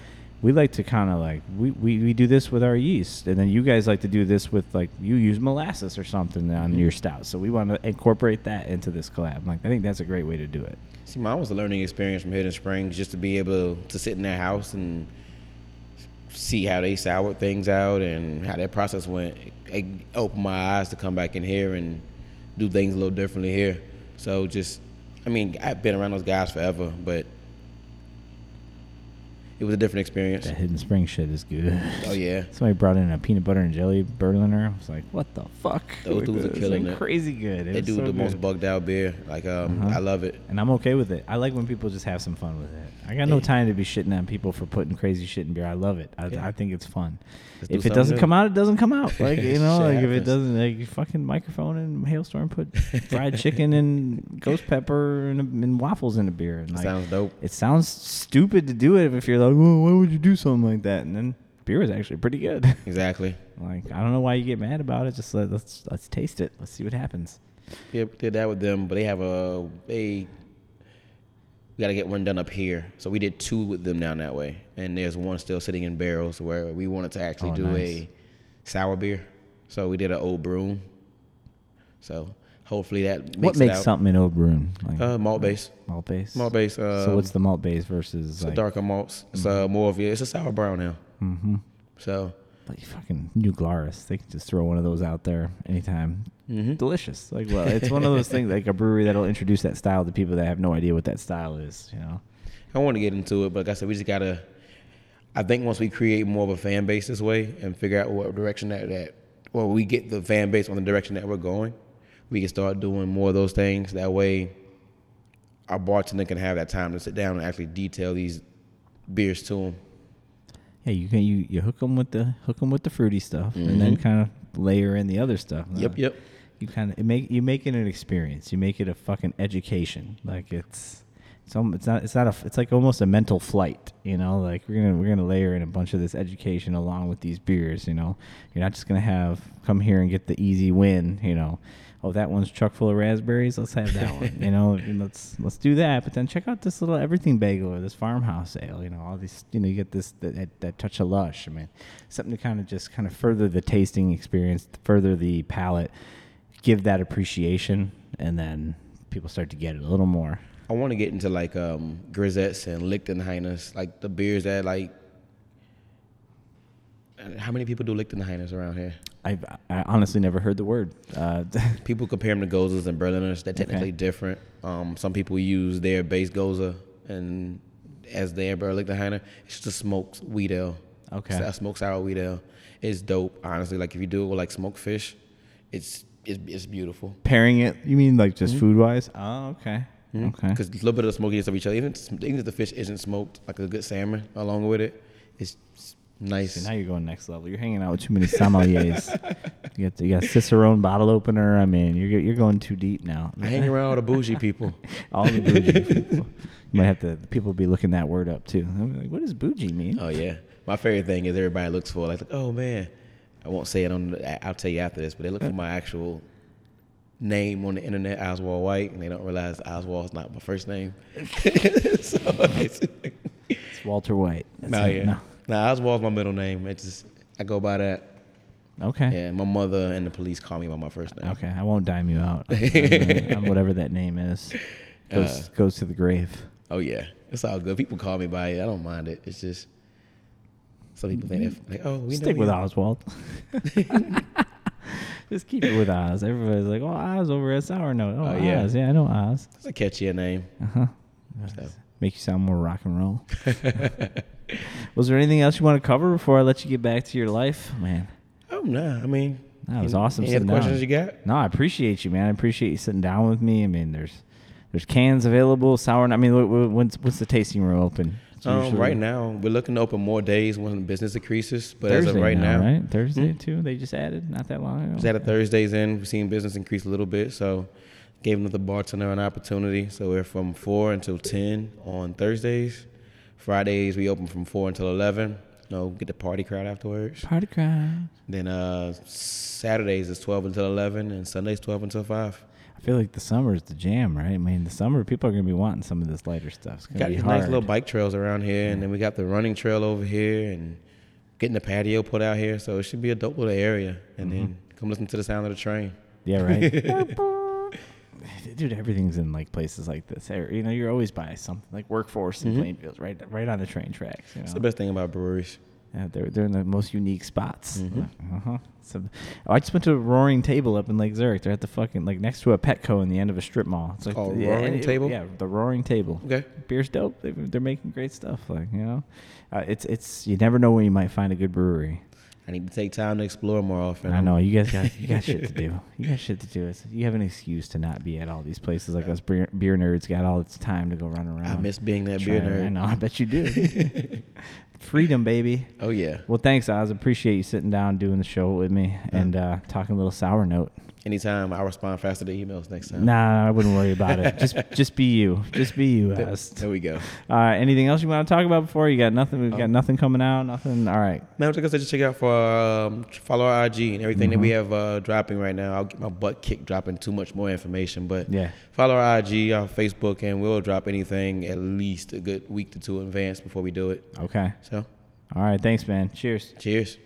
we like to kind of like we, we, we do this with our yeast, and then you guys like to do this with like you use molasses or something on mm-hmm. your stout. So we want to incorporate that into this collab. Like I think that's a great way to do it. see, mine was a learning experience from Hidden Springs, just to be able to sit in their house and see how they soured things out and how that process went. It opened my eyes to come back in here and do things a little differently here. So just, I mean, I've been around those guys forever, but it was a different experience. That hidden spring shit is good. Oh yeah, Somebody brought in a peanut butter and jelly Berliner. I was like, "What the fuck?" Those dudes are killing like, it. Crazy good. It they do so the most bugged out beer. Like, um, Uh-huh. I love it. and I'm okay with it. I like when people just have some fun with it. I got no time to be shitting on people for putting crazy shit in beer. I love it. I, Yeah. I think it's fun. Do If it doesn't new. come out, it doesn't come out. Like you know, like if it doesn't, like you fucking Mikerphone and hailstorm put fried chicken and ghost pepper and, and waffles in a beer. And like, Sounds dope. it sounds stupid to do it if you're like, well, why would you do something like that? And then beer is actually pretty good. Exactly. like I don't know why you get mad about it. Just let, let's let's taste it. Let's see what happens. Yeah, we did that with them, but they have a they. We got to get one done up here, so we did two with them down that way, and there's one still sitting in barrels where we wanted to actually Oh, do nice. a sour beer. So we did an Oud Bruin. So hopefully that makes what it makes something an Oud Bruin? Like uh, malt base, malt base. malt base. Uh, so what's the malt base versus it's like? darker malts? It's uh, more of yeah, it's a sour brown ale. Mm-hmm. So Like fucking New Glarus. They can just throw one of those out there anytime. mhm. Delicious. Like well, it's one of those things like a brewery that'll introduce that style to people that have no idea what that style is. You know. I want to get into it, but like I said, we just gotta. I think once we create more of a fan base this way and figure out what direction that that, well, we get the fan base on the direction that we're going, we can start doing more of those things. That way, our bartender can have that time to sit down and actually detail these beers to them. Yeah, you can you, you hook them with the hook 'em with the fruity stuff, and then kind of layer in the other stuff. Mm-hmm. Yep, Uh, yep. You kind of make you make it an experience. You make it a fucking education. Like it's it's it's not it's not a it's like almost a mental flight. You know, like we're gonna we're gonna layer in a bunch of this education along with these beers. You know, you're not just gonna have come here and get the easy win. You know. Oh, that one's chock full of raspberries. Let's have that one. You know, let's let's do that. But then check out this little everything bagel or this farmhouse ale. You know, all these. You know, you get this that, that, touch of lush. I mean, something to kind of just kind of further the tasting experience, further the palate, give that appreciation, and then people start to get it a little more. I want to get into like um, grisettes and Lichtenhainers, like the beers that like. How many people do Lichtenhainers around here? I've I honestly never heard the word. Uh, People compare them to Goses and Berliners. They're technically Okay. different. Um, some people use their base Gose and as their Berlichtenheiner. It's just a smoked wheat ale. Okay. It's a smoked sour wheat ale. It's dope, honestly. Like if you do it with like smoked fish, it's it's, it's beautiful. pairing it, you mean like just food wise? Oh, okay. Okay. Because a little bit of the smokiness of each other. Even, even if the fish isn't smoked, like a good salmon along with it, it's Nice. See, now you're going next level. You're hanging out with too many sommeliers. you got you got Cicerone bottle opener. I mean, you're you're going too deep now. I hang around all the bougie people. all the bougie people. You might have to. People be looking that word up too. I'm like, what does bougie mean? Oh yeah. My favorite thing is everybody looks for like, oh man, I won't say it on. I'll tell you after this, but they look for my actual name on the internet, Oswald White, and they don't realize Oswald's not my first name. so it's, It's Walter White. That's oh, it. yeah. No. Nah, Oswald's my middle name. It's just I go by that. Okay. Yeah, my mother and the police call me by my first name. Okay. I won't dime you out. I'm, I'm whatever that name is. Goes Uh, goes to the grave. Oh yeah, it's all good. People call me by it. I don't mind it. It's just some people think they're like, oh, we Stick with you. Oswald. Just keep it with Oz. Everybody's like, "Oh, Oz over at Sour Note." Oh, Oh, yeah. Oz. Yeah, I know Oz. It's a catchier name. Uh huh. So. Make you sound more rock and roll. Was there anything else you want to cover before I let you get back to your life, man? Oh no, I mean That was any- awesome Any other questions down. you got? No, I appreciate you, man. I appreciate you sitting down with me. I mean, there's there's cans available, sour. I mean, wh- wh- when's what's the tasting room open? Um, right now, we're looking to open more days when the business increases. But as Thursday of right now, right? Thursday Hmm? too. They just added not that long ago. Just added Thursdays in. We've seen business increase a little bit, so gave another bartender an opportunity. So we're from four until ten on Thursdays. Fridays we open from four until eleven. You know, get the party crowd afterwards. Party crowd. Then uh, Saturdays is twelve until eleven, and Sundays twelve until five. I feel like the summer is the jam, right? I mean, the summer people are gonna be wanting some of this lighter stuff. It's gonna Got be these hard. nice little bike trails around here, and then we got the running trail over here, and getting the patio put out here. So it should be a dope little area. And Mm-hmm. then come listen to the sound of the train. Yeah, right. Dude, everything's in like places like this. You know, you're always by something like Werk Force in Mhm. Plainfield, right, right on the train tracks. You It's the best thing about breweries. Yeah, they're they're in the most unique spots. Mhm. Uh-huh. So, oh, I just went to a Roaring Table up in Lake Zurich. They're at the fucking like next to a Petco in the end of a strip mall. It's like called yeah, Roaring it- Table? Yeah, the Roaring Table. Okay. Beer's dope. They, they're making great stuff. Like you know, uh, it's it's you never know when you might find a good brewery. I need to take time to explore more often. I know you guys got you got shit to do. You got shit to do. It's, you have an excuse to not be at all these places like us beer, beer nerds got all its time to go run around. I miss being that beer nerd. I know. I bet you do. Freedom, baby. Oh yeah. Well, thanks, Oz. Appreciate you sitting down doing the show with me and uh, talking a little sour note. Anytime I respond faster to emails next time. Nah, I wouldn't worry about it. Just just be you. Just be you, There, there we go. Uh, anything else you want to talk about before? You got nothing. We've got Um, nothing coming out. Nothing. All right. Man, like I said, just check out for um, follow our IG and everything that we Mhm. have uh, dropping right now. I'll get my butt kicked dropping too much more information, but Yeah. follow our IG, our Facebook, and we'll drop anything at least a good week to two in advance before we do it. Okay. So, All right. Thanks, man. Cheers. cheers.